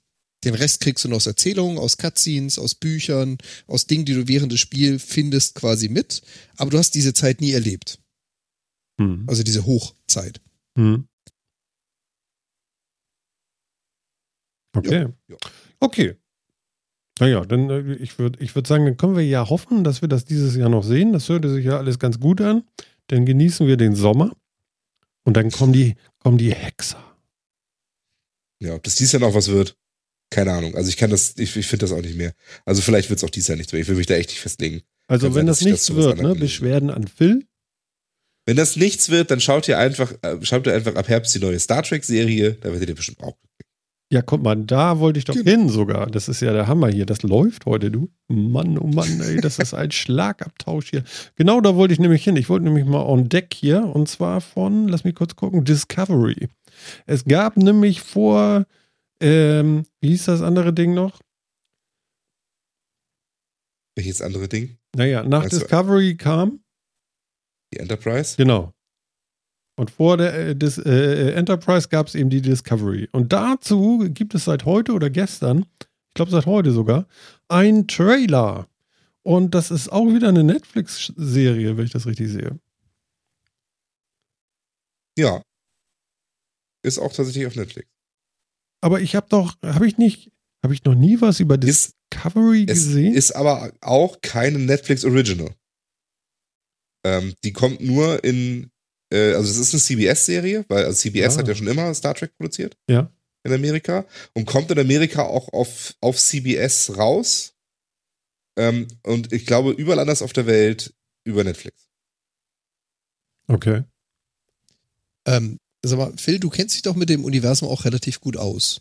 Den Rest kriegst du noch aus Erzählungen, aus Cutscenes, aus Büchern, aus Dingen, die du während des Spiels findest, quasi mit. Aber du hast diese Zeit nie erlebt. Hm. Also diese Hochzeit. Hm. Okay. Ja. Okay. Naja, dann äh, ich würde ich würd sagen, dann können wir ja hoffen, dass wir das dieses Jahr noch sehen. Das hörte sich ja alles ganz gut an. Dann genießen wir den Sommer und dann kommen die, kommen die Hexer. ja, ob das dies Jahr noch was wird, keine Ahnung. Also ich kann das, ich, ich finde das auch nicht mehr. Also vielleicht wird es auch dies Jahr nichts mehr. Ich will mich da echt nicht festlegen. Also Kann wenn sein, das das nichts was wird, ne? Beschwerden an Phil. Wenn das nichts wird, dann schaut ihr einfach, äh, schaut ihr einfach ab Herbst die neue Star Trek-Serie. Da werdet ihr bestimmt auch. Ja, guck mal, da wollte ich doch Genau. hin sogar. Das ist ja der Hammer hier. Das läuft heute, du. Mann, oh Mann, ey, das ist ein Schlagabtausch hier. Genau da wollte ich nämlich hin. Ich wollte nämlich mal on Deck hier und zwar von, lass mich kurz gucken, Discovery. Es gab nämlich vor, ähm, wie hieß das andere Ding noch? Welches andere Ding? Naja, nach Meinst du- Discovery kam, Die Enterprise? genau. Und vor der äh, Dis, äh, Enterprise gab es eben die Discovery. Und dazu gibt es seit heute oder gestern, ich glaube seit heute sogar, ein Trailer. Und das ist auch wieder eine Netflix-Serie, wenn ich das richtig sehe. Ja. Ist auch tatsächlich auf Netflix. Aber ich habe doch, habe ich nicht, habe ich noch nie was über Ist, Discovery es gesehen? ist aber auch keine Netflix Original. Ähm, die kommt nur in, äh, also es ist eine CBS-Serie, weil also CBS Ah. hat ja schon immer Star Trek produziert. Ja. In Amerika. Und kommt in Amerika auch auf, auf CBS raus. Ähm, und ich glaube, überall anders auf der Welt über Netflix. okay. Ähm, sag mal, Phil, du kennst dich doch mit dem Universum auch relativ gut aus.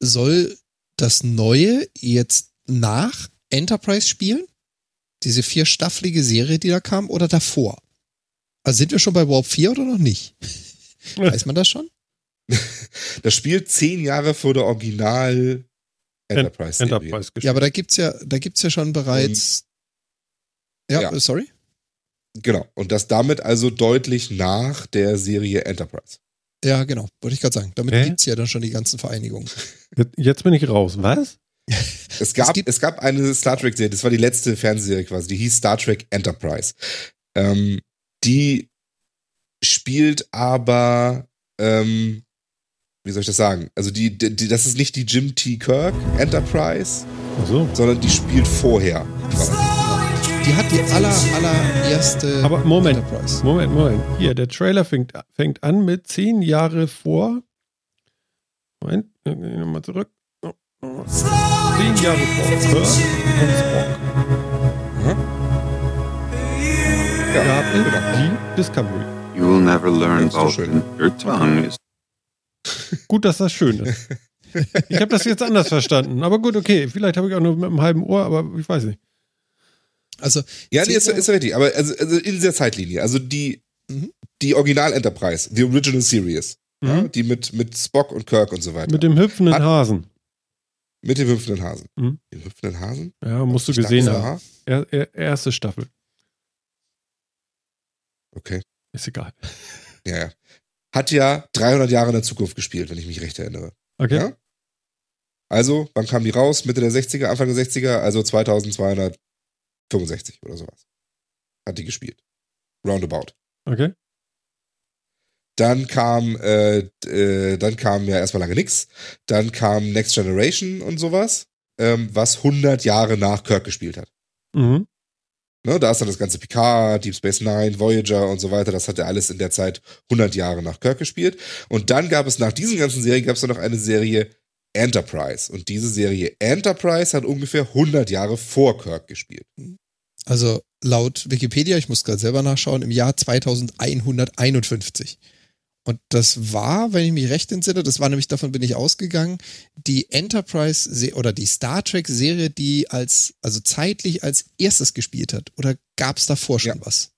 Soll das Neue jetzt nach Enterprise spielen? Diese vierstaffelige Serie, die da kam, oder davor? Also sind wir schon bei Warp 4 oder noch nicht? Weiß man das schon? Das spielt zehn Jahre vor der Original Enterprise-Serie. Enterprise Ja, aber da gibt's ja, da gibt's ja schon bereits. Ja, Ja. sorry. Genau. Und das damit also deutlich nach der Serie Enterprise. Ja, genau, wollte ich gerade sagen. Damit Hä? gibt's ja dann schon die ganzen Vereinigungen. Jetzt bin ich raus. Was? Es gab, gibt- es, gab eine Star Trek-Serie, das war die letzte Fernsehserie quasi, die hieß Star Trek Enterprise. Ähm, die spielt aber, ähm, wie soll ich das sagen? Also die, die, die- das ist nicht die Jim T. Kirk Enterprise, Ach so. sondern die spielt vorher. quasi. Die hat die aller, allererste Aber Moment, Enterprise. Moment, Moment. Hier, der Trailer fängt, fängt an mit zehn Jahre vor. Moment, gehen wir nochmal zurück. Oh, oh. Zehn Jahre vor. Kirk und Spock. Ja, gab es genau. die Discovery. You will never learn. Vulcan. Your tongue is Gut, dass das schön ist. Ich habe das jetzt anders verstanden. Aber gut, okay. Vielleicht habe ich auch nur mit einem halben Ohr, aber ich weiß nicht. Also, Ja, nee, ist, ist richtig. Aber also, also in dieser Zeitlinie, also die, Mhm. die Original Enterprise, die Original Series, ja, Mhm. die mit, mit Spock und Kirk und so weiter. Mit dem hüpfenden Hat- Hasen. Mit dem hüpfenden Hasen. Mhm. Dem hüpfenden Hasen? Ja, musst du gesehen es haben. Er, er, erste Staffel. Okay. Ist egal. Ja, ja. Hat ja 300 Jahre in der Zukunft gespielt, wenn ich mich recht erinnere. Okay. Ja? Also, wann kam die raus? Mitte der 60er, Anfang der 60er, also 2265 oder sowas. Hat die gespielt. Roundabout. Okay. Dann kam, äh, äh, dann kam ja erstmal lange nix. Dann kam Next Generation und sowas, ähm, was 100 Jahre nach Kirk gespielt hat. Mhm. Ne, da ist dann das ganze Picard, Deep Space Nine, Voyager und so weiter. Das hat ja alles in der Zeit 100 Jahre nach Kirk gespielt. Und dann gab es nach diesen ganzen Serien gab es dann noch eine Serie Enterprise. Und diese Serie Enterprise hat ungefähr 100 Jahre vor Kirk gespielt. Also laut Wikipedia, ich muss gerade selber nachschauen, im Jahr 2151. Und das war, wenn ich mich recht entsinne, das war nämlich, davon bin ich ausgegangen, die Enterprise se- oder die Star Trek Serie, die als, also zeitlich als erstes gespielt hat. Oder gab es davor schon Ja. was?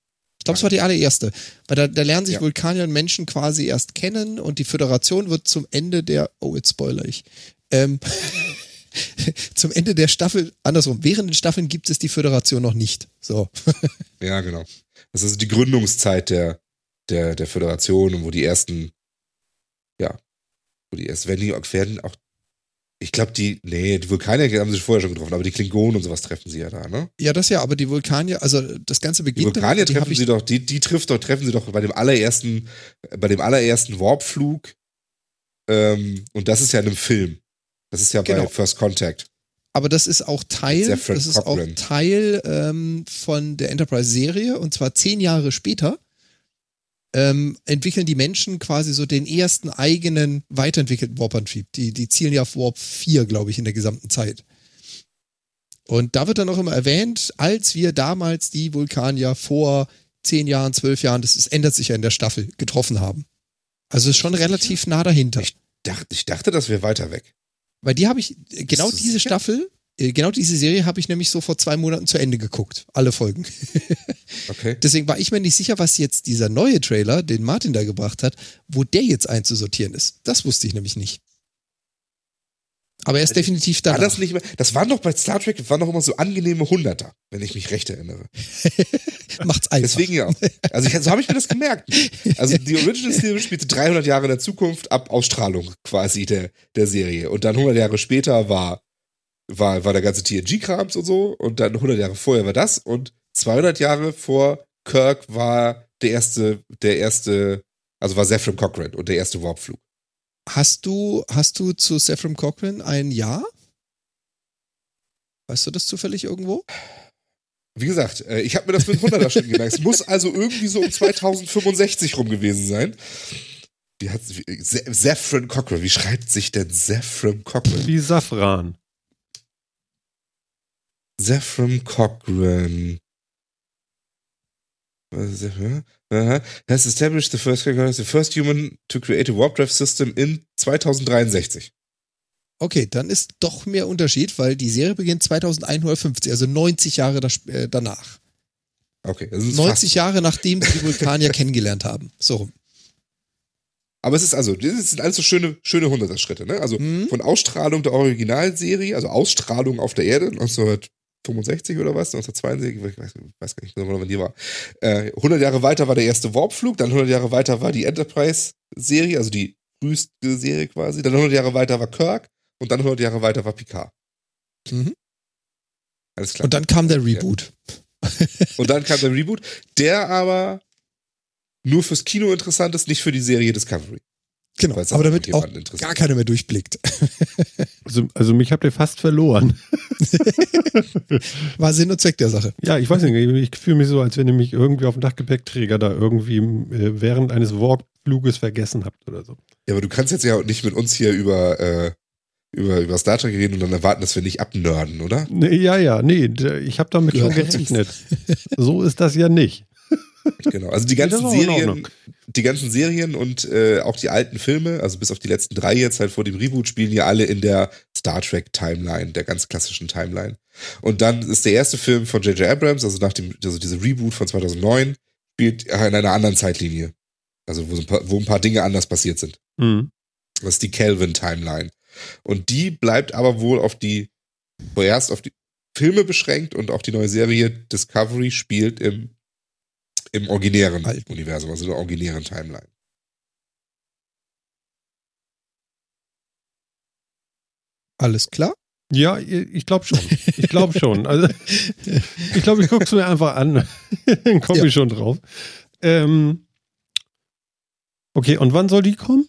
Ich glaube, es war die allererste. Weil da, da lernen sich Ja. Vulkanier und Menschen quasi erst kennen und die Föderation wird zum Ende der, oh, jetzt spoiler ich, ähm, zum Ende der Staffel, andersrum, während den Staffeln gibt es die Föderation noch nicht. So. Ja, genau. Das ist die Gründungszeit der, der, der Föderation und wo die ersten, ja, wo die erst, werden die werden auch, ich glaube, die, nee, die Vulkanier haben sich vorher schon getroffen, aber die Klingonen und sowas treffen sie ja da, ne? Ja, das ja, aber die Vulkanier, also das Ganze Die beginnt. Vulkanier damit, die treffen ich- sie doch, die, die trifft doch, treffen sie doch bei dem allerersten, bei dem allerersten Warpflug. Ähm, und das ist ja in einem Film. Das ist ja Genau. bei First Contact. Aber das ist auch Teil, das ist auch Teil ähm, von der Enterprise-Serie und zwar zehn Jahre später ähm, entwickeln die Menschen quasi so den ersten eigenen weiterentwickelten Warp-Antrieb. Die, die zielen ja auf Warp 4, glaube ich, in der gesamten Zeit. Und da wird dann auch immer erwähnt, als wir damals die Vulkanier vor zehn Jahren, zwölf Jahren, das ist, ändert sich ja in der Staffel, getroffen haben. Also ist schon relativ nah dahinter. Ich dachte, ich dachte, das wäre weiter weg. Weil die habe ich, genau diese sicher? Staffel, genau diese Serie habe ich nämlich so vor zwei Monaten zu Ende geguckt. Alle Folgen. Okay. Deswegen war ich mir nicht sicher, was jetzt dieser neue Trailer, den Martin da gebracht hat, wo der jetzt einzusortieren ist. Das wusste ich nämlich nicht. Aber er ist definitiv da. War das nicht mehr, das waren doch bei Star Trek, das waren doch immer so angenehme Hunderter, wenn ich mich recht erinnere. Macht's einfach. Deswegen ja. Also ich, so habe ich mir das gemerkt. Also die Original Series spielte 300 Jahre in der Zukunft ab Ausstrahlung quasi der, der Serie. Und dann 100 Jahre später war, war, war der ganze TNG-Krams und so. Und dann 100 Jahre vorher war das. Und 200 Jahre vor Kirk war der erste, der erste, also war Zephyr Cochrane und der erste Warpflug. Hast du, hast du zu Sephram Cochrane ein Ja? Weißt du das zufällig irgendwo? Wie gesagt, äh, ich habe mir das mit 100er Schritten gemerkt. Es muss also irgendwie so um 2065 rum gewesen sein. Wie hat Zephyr Cochrane, wie schreibt sich denn Zephyr Cochrane? Wie Safran. Ist Zephyr? Aha. Has established the first, the first human to create a warp drive system in 2063. Okay, dann ist doch mehr Unterschied, weil die Serie beginnt 2150, also 90 Jahre das, äh, danach. Okay, das ist 90 fast. Jahre nachdem sie die Vulkanier kennengelernt haben. So rum. Aber es ist also, das sind alles so schöne, schöne 100er Schritte, ne? Also Mhm. von Ausstrahlung der Originalserie, also Ausstrahlung auf der Erde, 1965 oder was, 1962, ich weiß, weiß gar nicht genau, wann die war. Äh, 100 Jahre weiter war der erste Warpflug, dann 100 Jahre weiter war die Enterprise-Serie, also die früheste Serie quasi, dann 100 Jahre weiter war Kirk und dann 100 Jahre weiter war Picard. Mhm. Alles klar. Und dann kam der Reboot. Und dann kam der Reboot, der aber nur fürs Kino interessant ist, nicht für die Serie Discovery. Genau, aber damit auch gar keiner mehr durchblickt. Also, also mich habt ihr fast verloren. War Sinn und Zweck der Sache. Ja, ich weiß nicht, ich fühle mich so, als wenn ihr mich irgendwie auf dem Dachgepäckträger da irgendwie äh, während eines Walkfluges vergessen habt oder so. Ja, aber du kannst jetzt ja nicht mit uns hier über, äh, über, über Star Trek reden und dann erwarten, dass wir nicht abnörden, oder? Nee, ja, ja, nee, ich habe damit schon Ja. gerechnet. so ist das ja nicht. Genau. Also die ganzen Serien, die ganzen Serien und äh, auch die alten Filme, also bis auf die letzten drei jetzt halt vor dem Reboot, spielen ja alle in der Star Trek Timeline, der ganz klassischen Timeline. Und dann ist der erste Film von J.J. Abrams, also nach dem, also diese Reboot von 2009, spielt in einer anderen Zeitlinie. Also wo, so ein paar, wo ein paar Dinge anders passiert sind. Mhm. Das ist die Kelvin Timeline. Und die bleibt aber wohl auf die, vorerst auf die Filme beschränkt und auch die neue Serie Discovery spielt im, im originären Alten. Universum, also in der originären Timeline. Alles klar? Ja, ich glaube schon. Ich glaube schon. Also, ich glaube, ich gucke es mir einfach an. Dann komme Ja. ich schon drauf. Ähm, okay, und wann soll die kommen?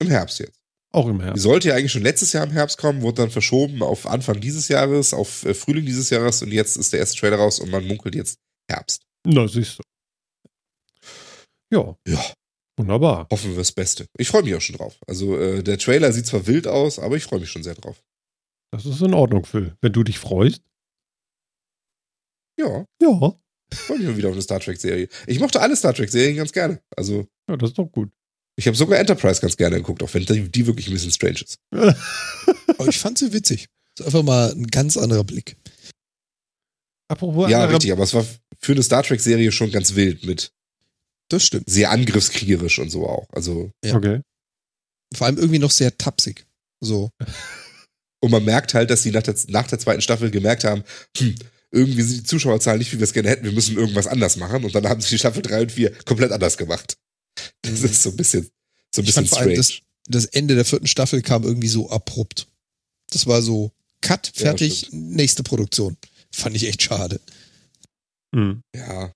Im Herbst jetzt. Auch im Die Herbst. sollte ja eigentlich schon letztes Jahr im Herbst kommen, wurde dann verschoben auf Anfang dieses Jahres, auf äh, Frühling dieses Jahres und jetzt ist der erste Trailer raus und man munkelt jetzt Herbst. Na, siehst du. Ja, Ja, wunderbar. hoffen wir das Beste. Ich freue mich auch schon drauf. Also äh, der Trailer sieht zwar wild aus, aber ich freue mich schon sehr drauf. Das ist in Ordnung, Phil. Wenn du dich freust. Ja, Ja, freue mich mal wieder auf eine Star Trek-Serie. Ich mochte alle Star Trek-Serien ganz gerne. Also ja das ist doch gut. ich habe sogar Enterprise ganz gerne geguckt, auch wenn die, die wirklich ein bisschen strange ist. Aber ich fand sie witzig. Ist einfach mal ein ganz anderer Blick. Apropos ja, andere- richtig, aber es war für eine Star Trek-Serie schon ganz wild mit Das stimmt. sehr angriffskriegerisch und so auch. Also Ja. Okay. Vor allem irgendwie noch sehr tapsig. So. Und man merkt halt, dass sie nach der, nach der zweiten Staffel gemerkt haben, hm, irgendwie sind die Zuschauerzahlen nicht, wie wir es gerne hätten, wir müssen irgendwas anders machen. Und dann haben sie die Staffel 3 und 4 komplett anders gemacht. Das Mhm. ist so ein bisschen, so ein Ich bisschen strange. das, das Ende der vierten Staffel kam irgendwie so abrupt. Das war so Cut, Ja, fertig, stimmt. nächste Produktion. Fand ich echt schade. Hm. ja,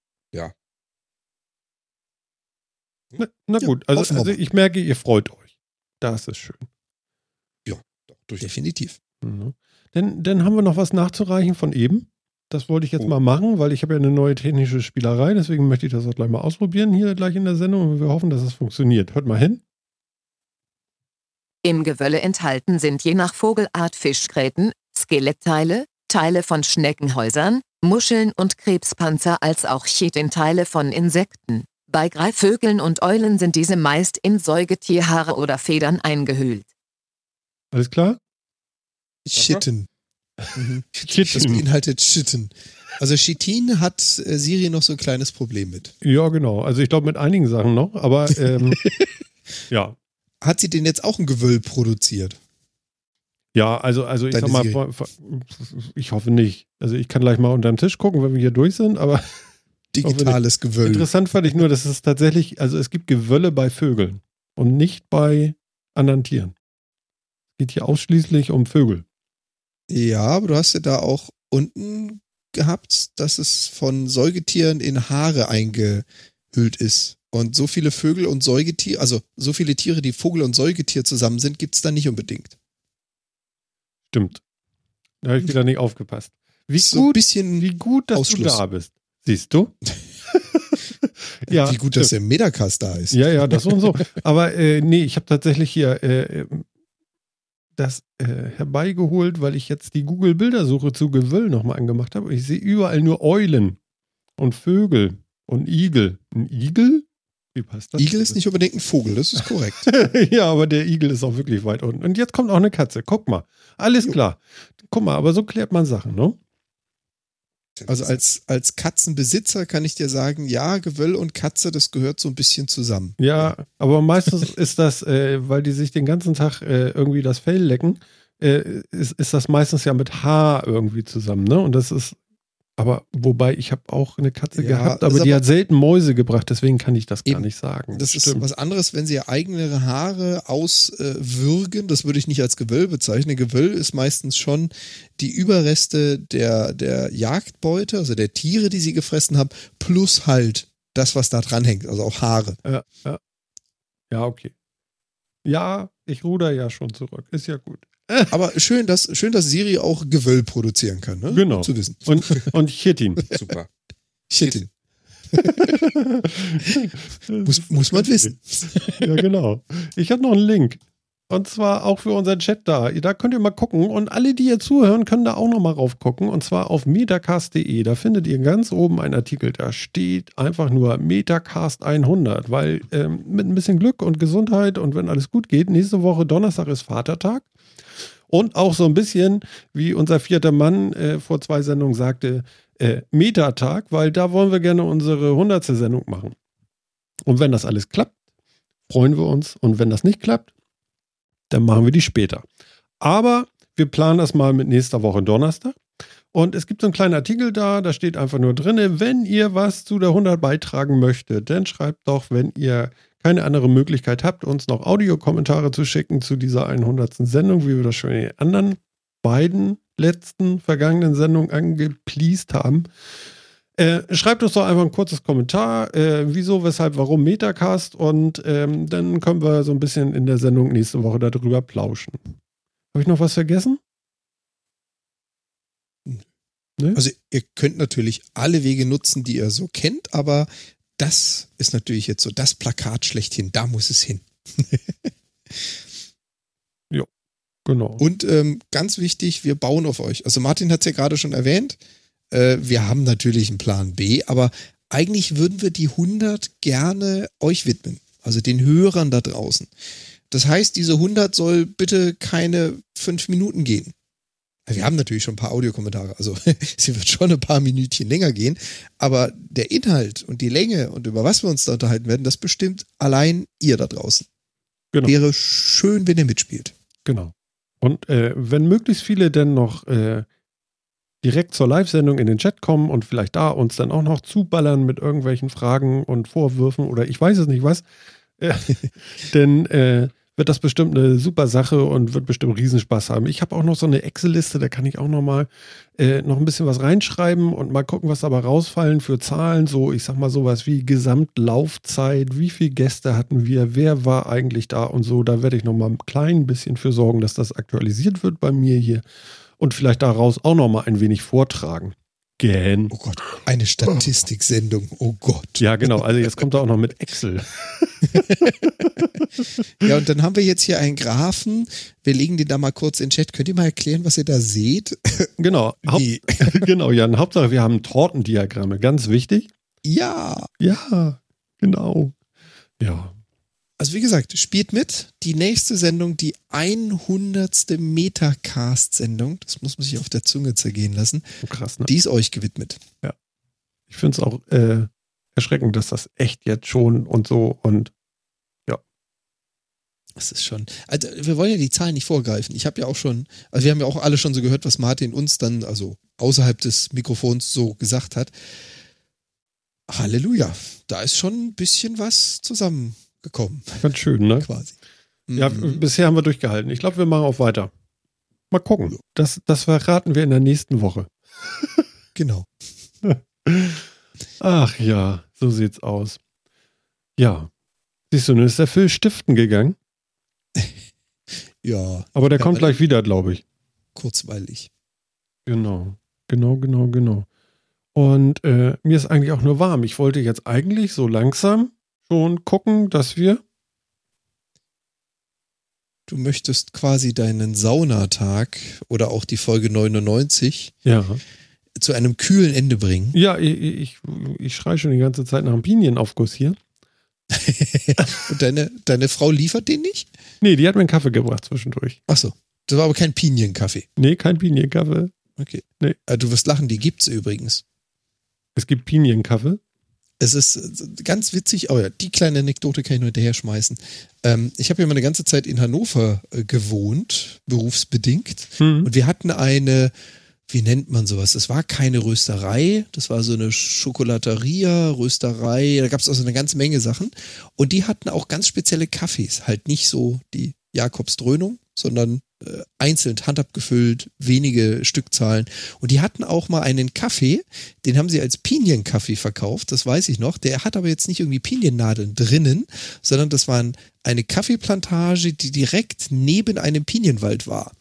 Na, na Ja, gut, also, also ich merke, ihr freut euch. Das ist schön. doch, durch, Definitiv. Mhm. Dann, dann haben wir noch was nachzureichen von eben. Das wollte ich jetzt Oh. mal machen, weil ich habe ja eine neue technische Spielerei, deswegen möchte ich das auch gleich mal ausprobieren hier gleich in der Sendung und wir hoffen, dass es funktioniert. Hört mal hin. Im Gewölle enthalten sind je nach Vogelart Fischgräten, Skelettteile, Teile von Schneckenhäusern, Muscheln und Krebspanzer als auch Chitinteile von Insekten. Bei Greifvögeln und Eulen sind diese meist in Säugetierhaare oder Federn eingehüllt. Alles klar? Chitten. Mhm. Das Chitin. beinhaltet Chitten. Also Chitin hat äh, Siri noch so ein kleines Problem mit. Ja, genau. Also ich glaube mit einigen Sachen noch, aber ähm, ja. Hat sie denn jetzt auch ein Gewöll produziert? Ja, also, also ich Deine sag mal, ich hoffe nicht. Also ich kann gleich mal unter den Tisch gucken, wenn wir hier durch sind, aber Digitales Gewöll. interessant fand ich nur, dass es tatsächlich, also es gibt Gewölle bei Vögeln und nicht bei anderen Tieren. Es geht hier ausschließlich um Vögel. Ja, aber du hast ja da auch unten gehabt, dass es von Säugetieren in Haare eingehüllt ist. Und so viele Vögel und Säugetiere, also so viele Tiere, die Vogel und Säugetier zusammen sind, gibt es da nicht unbedingt. Stimmt. Da habe ich wieder nicht aufgepasst. Wie so ein gut, bisschen wie gut, dass Ausschluss. du da bist. Siehst du? ja, wie gut, dass der Metacast da ist. Ja, ja, das und so. Aber äh, nee, ich habe tatsächlich hier äh, das äh, herbeigeholt, weil ich jetzt die Google-Bildersuche zu Gewöll nochmal angemacht habe. Ich sehe überall nur Eulen und Vögel und Igel. Ein Igel? Wie passt das? Igel ist nicht unbedingt ein Vogel, das ist korrekt. ja, aber der Igel ist auch wirklich weit unten. Und jetzt kommt auch eine Katze. Guck mal. Alles Jo. klar. Guck mal, aber so klärt man Sachen, ne? Also als, als Katzenbesitzer kann ich dir sagen, ja, Gewöll und Katze, das gehört so ein bisschen zusammen. Ja, aber meistens ist das, äh, weil die sich den ganzen Tag äh, irgendwie das Fell lecken, äh, ist, ist das meistens ja mit Haar irgendwie zusammen, ne? Und das ist, aber wobei ich habe auch eine Katze Ja, gehabt, ist aber die aber- hat selten Mäuse gebracht, deswegen kann ich das gar Eben. nicht sagen. Das ist Stimmt. was anderes, wenn sie eigene Haare auswürgen. das würde ich nicht als Gewöll bezeichnen. Gewöll ist meistens schon die Überreste der, der Jagdbeute, also der Tiere, die sie gefressen haben, plus halt das, was da dran hängt, also auch Haare. Ja, ja. ja, okay. Ja, Ich ruder ja schon zurück. Ist ja gut. Aber schön, dass, schön, dass Siri auch Gewöll produzieren kann, ne? Genau. Zu wissen. Und, und Chitin. Super. Shit. muss, muss man wissen. Ja, genau. Ich habe noch einen Link. Und zwar auch für unseren Chat da. Da könnt ihr mal gucken. Und alle, die hier zuhören, können da auch noch mal raufgucken. Und zwar auf metacast.de. Da findet ihr ganz oben einen Artikel. Da steht einfach nur Metacast 100. Weil ähm, mit ein bisschen Glück und Gesundheit und wenn alles gut geht, nächste Woche Donnerstag ist Vatertag. Und auch so ein bisschen, wie unser vierter Mann äh, vor zwei Sendungen sagte, äh, Metatag, weil da wollen wir gerne unsere 100. Sendung machen. Und wenn das alles klappt, freuen wir uns. Und wenn das nicht klappt, dann machen wir die später. Aber wir planen das mal mit nächster Woche Donnerstag. Und es gibt so einen kleinen Artikel da, da steht einfach nur drin, wenn ihr was zu der 100 beitragen möchtet, dann schreibt doch, wenn ihr keine andere Möglichkeit habt, uns noch Audiokommentare zu schicken zu dieser 100. Sendung, wie wir das schon in den anderen beiden letzten vergangenen Sendungen angepleased haben. Äh, schreibt uns doch einfach ein kurzes Kommentar, äh, wieso, weshalb, warum Metacast und ähm, dann können wir so ein bisschen in der Sendung nächste Woche darüber plauschen. Habe ich noch was vergessen? Ne? Also ihr könnt natürlich alle Wege nutzen, die ihr so kennt, aber das ist natürlich jetzt so das Plakat schlechthin. Da muss es hin. Genau. Und ähm, ganz wichtig, wir bauen auf euch. Also Martin hat es ja gerade schon erwähnt. Äh, wir haben natürlich einen Plan B, aber eigentlich würden wir die 100 gerne euch widmen. Also den Hörern da draußen. Das heißt, diese 100 soll bitte keine fünf Minuten gehen. Wir haben natürlich schon ein paar Audiokommentare, also sie wird schon ein paar Minütchen länger gehen, aber der Inhalt und die Länge und über was wir uns da unterhalten werden, das bestimmt allein ihr da draußen. Genau. Wäre schön, wenn ihr mitspielt. Genau. Und äh, wenn möglichst viele denn noch äh, direkt zur Live-Sendung in den Chat kommen und vielleicht da uns dann auch noch zuballern mit irgendwelchen Fragen und Vorwürfen oder ich weiß es nicht was, äh, denn äh, wird das bestimmt eine super Sache und wird bestimmt Riesenspaß haben. Ich habe auch noch so eine Excel-Liste, da kann ich auch noch mal äh, noch ein bisschen was reinschreiben und mal gucken, was dabei rausfallen für Zahlen. So, ich sag mal sowas wie Gesamtlaufzeit, wie viele Gäste hatten wir, wer war eigentlich da und so. Da werde ich noch mal ein klein bisschen für sorgen, dass das aktualisiert wird bei mir hier und vielleicht daraus auch noch mal ein wenig vortragen. Gähn. Oh Gott, eine Statistiksendung. Oh Gott. Ja, genau. Also jetzt kommt er auch noch mit Excel. Ja, und dann haben wir jetzt hier einen Graphen. Wir legen den da mal kurz in den Chat. Könnt ihr mal erklären, was ihr da seht? Genau. Haupt, Wie? genau, Jan. Hauptsache, wir haben Tortendiagramme. Ganz wichtig. Ja. Ja, genau. Ja, Also wie gesagt, spielt mit. Die nächste Sendung, die 100. Metacast-Sendung, das muss man sich auf der Zunge zergehen lassen, so krass, ne? die ist euch gewidmet. Ich finde es auch äh, erschreckend, dass das echt jetzt schon und so und Das ist schon. Also wir wollen ja die Zahlen nicht vorgreifen. Ich habe ja auch schon, also wir haben ja auch alle schon so gehört, was Martin uns dann, also außerhalb des Mikrofons so gesagt hat. Halleluja. Da ist schon ein bisschen was zusammengekommen, ganz schön, ne? quasi. Ja, Mhm. bisher haben wir durchgehalten. Ich glaube, wir machen auch weiter. Mal gucken. Das, das verraten wir in der nächsten Woche. genau. Ach ja, so sieht's aus. Ja. Siehst du, nun ist der Phil stiften gegangen, Ja, aber der kommt gleich wieder, glaube ich. kurzweilig. Genau, genau, genau, genau. Und äh, mir ist eigentlich auch nur warm. Ich wollte jetzt eigentlich so langsam schon gucken, dass wir. Du möchtest quasi deinen Saunatag oder auch die Folge 99 Ja, zu einem kühlen Ende bringen. ja ich, ich, ich schreie schon die ganze Zeit nach einem Pinienaufguss hier. Und deine, deine Frau liefert den nicht? Nee, die hat mir einen Kaffee gebracht zwischendurch. Achso. Das war aber kein Pinienkaffee. Nee, kein Pinienkaffee. Okay. Nee. Äh, Du wirst lachen, die gibt's übrigens. Es gibt Pinienkaffee. Es ist äh, ganz witzig, oh ja, die kleine Anekdote kann ich nur hinterher schmeißen. Ähm, ich habe ja mal eine ganze Zeit in Hannover äh, gewohnt, berufsbedingt. Hm. Und wir hatten eine, wie nennt man sowas? Es war keine Rösterei, das war so eine Schokolateria, Rösterei, da gab es also eine ganze Menge Sachen. Und die hatten auch ganz spezielle Kaffees, halt nicht so die Jakobsdröhnung, sondern äh, einzeln handabgefüllt, wenige Stückzahlen. Und die hatten auch mal einen Kaffee, den haben sie als Pinienkaffee verkauft, das weiß ich noch. Der hat aber jetzt nicht irgendwie Piniennadeln drinnen, sondern das war eine Kaffeeplantage, die direkt neben einem Pinienwald war.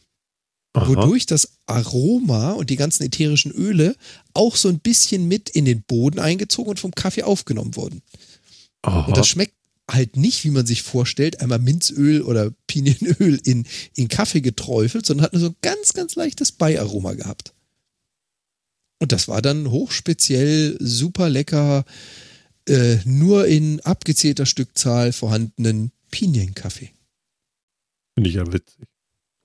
Aha. Wodurch das Aroma und die ganzen ätherischen Öle auch so ein bisschen mit in den Boden eingezogen und vom Kaffee aufgenommen wurden. Aha. Und das schmeckt halt nicht, wie man sich vorstellt, einmal Minzöl oder Pinienöl in, in Kaffee geträufelt, sondern hat nur so ein ganz, ganz leichtes Beiaroma gehabt. Und das war dann hochspeziell, super lecker, äh, nur in abgezählter Stückzahl vorhandenen Pinienkaffee. Finde ich ja witzig.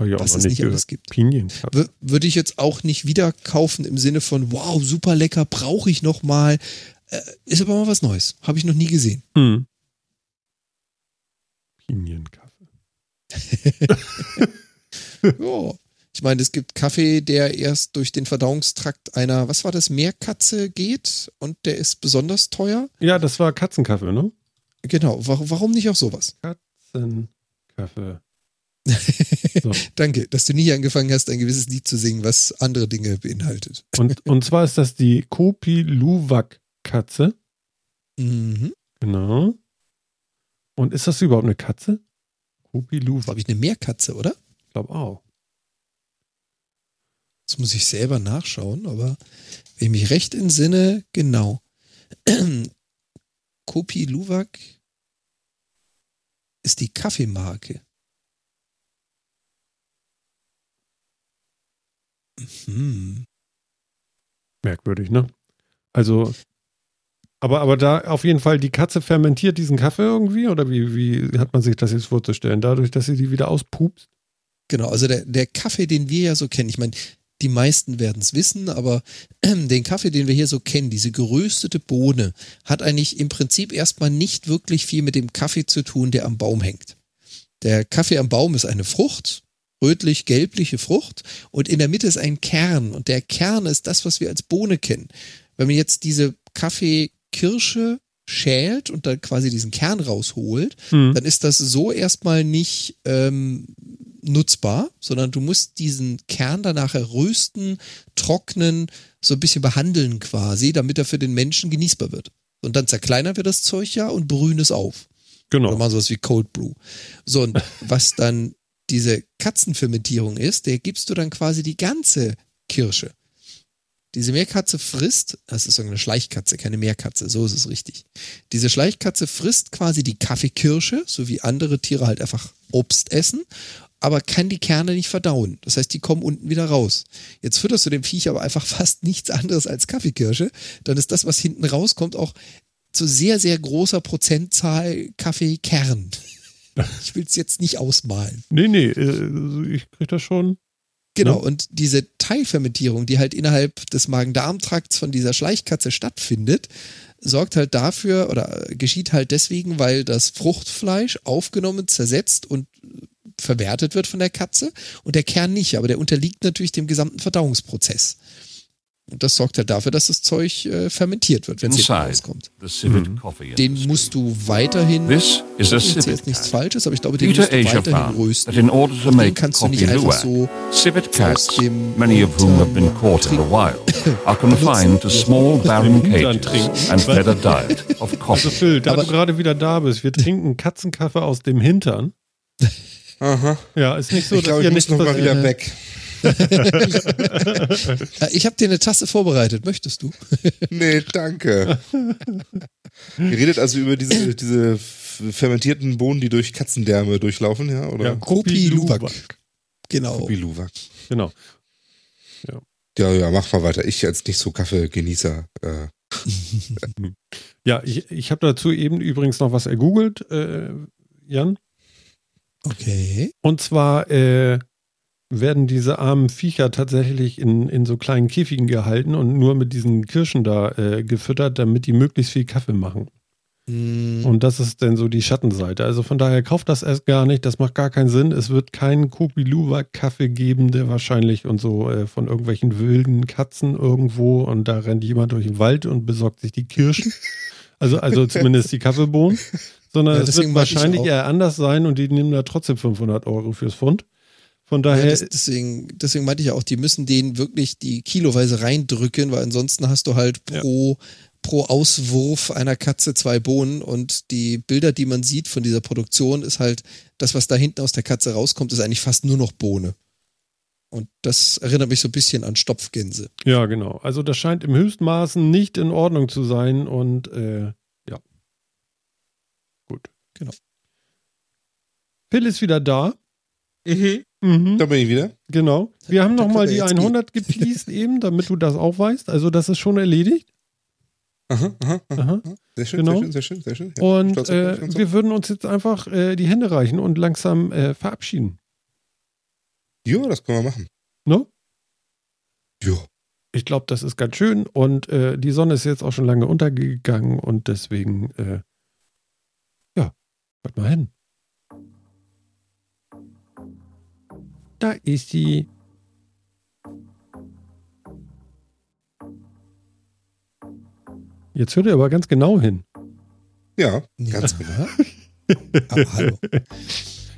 Hab ich auch Was noch es nicht alles gibt. Pinienkaffee. Würde ich jetzt auch nicht wieder kaufen im Sinne von, wow, super lecker, brauche ich noch mal. Äh, ist aber mal was Neues. Habe ich noch nie gesehen. Hm. Pinienkaffee. Ja. Ich meine, es gibt Kaffee, der erst durch den Verdauungstrakt einer, was war das, Meerkatze geht und der ist besonders teuer. Ja, das war Katzenkaffee, ne? Genau, wa warum nicht auch sowas? Katzenkaffee. So. Danke, dass du nie angefangen hast, ein gewisses Lied zu singen, was andere Dinge beinhaltet. Und, und zwar ist das die Kopi Luwak Katze. Mhm. Genau. Und ist das überhaupt eine Katze? Kopi Luwak. Glaube ich, eine Meerkatze, oder? Ich glaube auch. Das muss ich selber nachschauen, aber wenn ich mich recht entsinne, genau. Kopi Luwak ist die Kaffeemarke. Mhm. Merkwürdig, ne? Also, aber, aber da auf jeden Fall, die Katze fermentiert diesen Kaffee irgendwie? Oder wie, wie hat man sich das jetzt vorzustellen? Dadurch, dass sie die wieder auspupst? Genau, also der, der Kaffee, den wir ja so kennen, ich meine, die meisten werden es wissen, aber den Kaffee, den wir hier so kennen, diese geröstete Bohne, hat eigentlich im Prinzip erstmal nicht wirklich viel mit dem Kaffee zu tun, der am Baum hängt. Der Kaffee am Baum ist eine Frucht, rötlich-gelbliche Frucht, und in der Mitte ist ein Kern, und der Kern ist das, was wir als Bohne kennen. Wenn man jetzt diese Kaffeekirsche schält und dann quasi diesen Kern rausholt, Hm. dann ist das so erstmal nicht ähm, nutzbar, sondern du musst diesen Kern danach rösten, trocknen, so ein bisschen behandeln quasi, damit er für den Menschen genießbar wird. Und dann zerkleinern wir das Zeug ja und brühen es auf. Oder Genau. machen sowas wie Cold Brew. So, und was dann diese Katzenfermentierung ist, der gibst du dann quasi die ganze Kirsche. Diese Meerkatze frisst, das ist so eine Schleichkatze, keine Meerkatze, so ist es richtig. Diese Schleichkatze frisst quasi die Kaffeekirsche, so wie andere Tiere halt einfach Obst essen, aber kann die Kerne nicht verdauen. Das heißt, die kommen unten wieder raus. Jetzt fütterst du dem Viech aber einfach fast nichts anderes als Kaffeekirsche, dann ist das, was hinten rauskommt, auch zu sehr, sehr großer Prozentzahl Kaffeekern. Ich will es jetzt nicht ausmalen. Nee, nee, äh, ich krieg das schon. Genau, Ja. und diese Teilfermentierung, die halt innerhalb des Magen-Darm-Trakts von dieser Schleichkatze stattfindet, sorgt halt dafür oder geschieht halt deswegen, weil das Fruchtfleisch aufgenommen, zersetzt und verwertet wird von der Katze und der Kern nicht, aber der unterliegt natürlich dem gesamten Verdauungsprozess. Und das sorgt halt dafür, dass das Zeug äh, fermentiert wird, wenn es rauskommt. coffee Den musst du weiterhin, This is a ich erzähl civet jetzt nichts. Falsches, aber ich glaube, den Peter musst du Asia weiterhin rösten. that in order to Den kannst du nicht einfach so civet cats, aus dem many of whom have been caught in the trinken. wild, are confined to small barren cages and fed a diet of Also coffee. Phil, da Aber- du gerade wieder da bist, wir trinken Katzenkaffee aus dem Hintern. Aha. Ja, ist nicht so, ich glaube, ich hier muss noch mal wieder weg. Äh, Ich habe dir eine Tasse vorbereitet, möchtest du? Nee, danke. Ihr redet also über diese, diese fermentierten Bohnen, die durch Katzendärme durchlaufen, ja? Oder? Ja, Kopi Luwak. Luwak. Genau. Biluwak. Genau. Ja, ja, mach mal weiter. Ich als nicht so Kaffeegenießer. Äh, Ja, ich, ich habe dazu eben übrigens noch was ergoogelt, äh, Jan. Okay. Und zwar äh, werden diese armen Viecher tatsächlich in, in so kleinen Käfigen gehalten und nur mit diesen Kirschen da äh, gefüttert, damit die möglichst viel Kaffee machen. Mm, Und das ist dann so die Schattenseite. Also von daher kauft das erst gar nicht, das macht gar keinen Sinn. Es wird keinen Kopi-Luwak-Kaffee geben, der wahrscheinlich und so äh, von irgendwelchen wilden Katzen irgendwo und da rennt jemand durch den Wald und besorgt sich die Kirschen. Also, also zumindest die Kaffeebohnen. Sondern Ja, es wird wahrscheinlich eher anders sein und die nehmen da trotzdem 500 Euro fürs Pfund. Von Ja, daher, das, deswegen, deswegen meinte ich ja auch, die müssen den wirklich die kiloweise reindrücken, weil ansonsten hast du halt Ja. pro, pro Auswurf einer Katze zwei Bohnen und die Bilder, die man sieht von dieser Produktion, ist halt, das, was da hinten aus der Katze rauskommt, ist eigentlich fast nur noch Bohne. Und das erinnert mich so ein bisschen an Stopfgänse. ja, genau. Also das scheint im Höchstmaßen nicht in Ordnung zu sein und äh, ja. Gut. Genau. Phil ist wieder da. Mhm. Mhm. Da bin ich wieder. Genau. Wir haben nochmal die wir jetzt 100 gepleased eben, damit du das auch weißt. Also das ist schon erledigt. Aha, aha, aha. Aha. Sehr schön, Genau. sehr schön, sehr schön, sehr schön. Ja, Und stolz äh, stolz wir würden uns jetzt einfach äh, die Hände reichen und langsam äh, verabschieden. Ja, das können wir machen. Ne? Ja. Ich glaube, das ist ganz schön und äh, die Sonne ist jetzt auch schon lange untergegangen und deswegen, äh, ja, hört mal hin. Da ist sie. Jetzt hört ihr aber ganz genau hin. Ja, Ja. ganz genau. Aber hallo.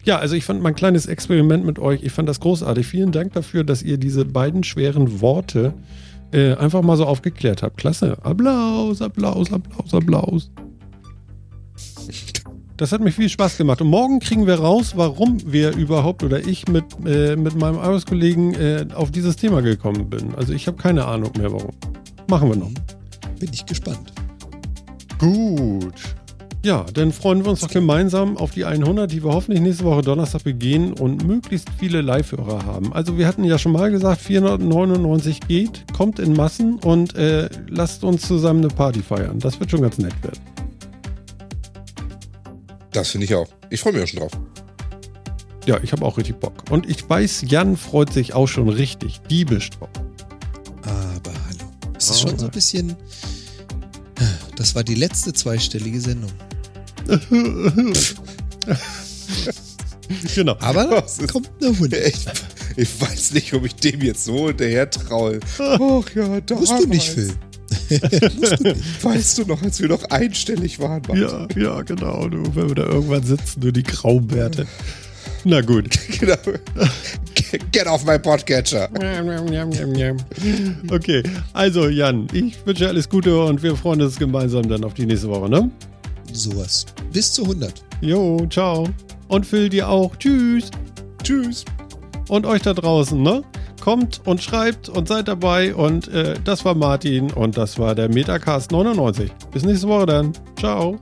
Ja, also ich fand mein kleines Experiment mit euch, ich fand das großartig. Vielen Dank dafür, dass ihr diese beiden schweren Worte äh, einfach mal so aufgeklärt habt. Klasse. Applaus, Applaus, Applaus, Applaus. Das hat mir viel Spaß gemacht. Und morgen kriegen wir raus, warum wir überhaupt oder ich mit, äh, mit meinem Arbeitskollegen äh, auf dieses Thema gekommen bin. Also ich habe keine Ahnung mehr, warum. Machen wir noch. Bin ich gespannt. Gut. Ja, dann freuen wir uns doch gemeinsam auf die 100, die wir hoffentlich nächste Woche Donnerstag begehen und möglichst viele Live-Hörer haben. Also wir hatten ja schon mal gesagt, 499 geht, kommt in Massen und äh, lasst uns zusammen eine Party feiern. Das wird schon ganz nett werden. Das finde ich auch. Ich freue mich auch schon drauf. Ja, ich habe auch richtig Bock. Und ich weiß, Jan freut sich auch schon richtig diebisch drauf. Aber hallo. Es ist schon so ein bisschen. Das war die letzte zweistellige Sendung. genau. Aber ist- kommt eine Hund. Ich, ich weiß nicht, ob ich dem jetzt so hinterher traue. Ach ja, da Musst du nicht, Phil. Weißt du noch, als wir noch einstellig waren? Martin? Ja, ja, genau. Du, wenn wir da irgendwann sitzen, nur die Graubärte. Na gut. Genau. Get off my podcatcher. Okay, also Jan, ich wünsche alles Gute und wir freuen uns gemeinsam dann auf die nächste Woche, ne? Sowas. Bis zu 100. Jo, ciao. Und Phil dir auch. Tschüss. Tschüss. Und euch da draußen, ne? Kommt und schreibt und seid dabei. Und äh, das war Martin und das war der Metacast 99. Bis nächste Woche dann. Ciao.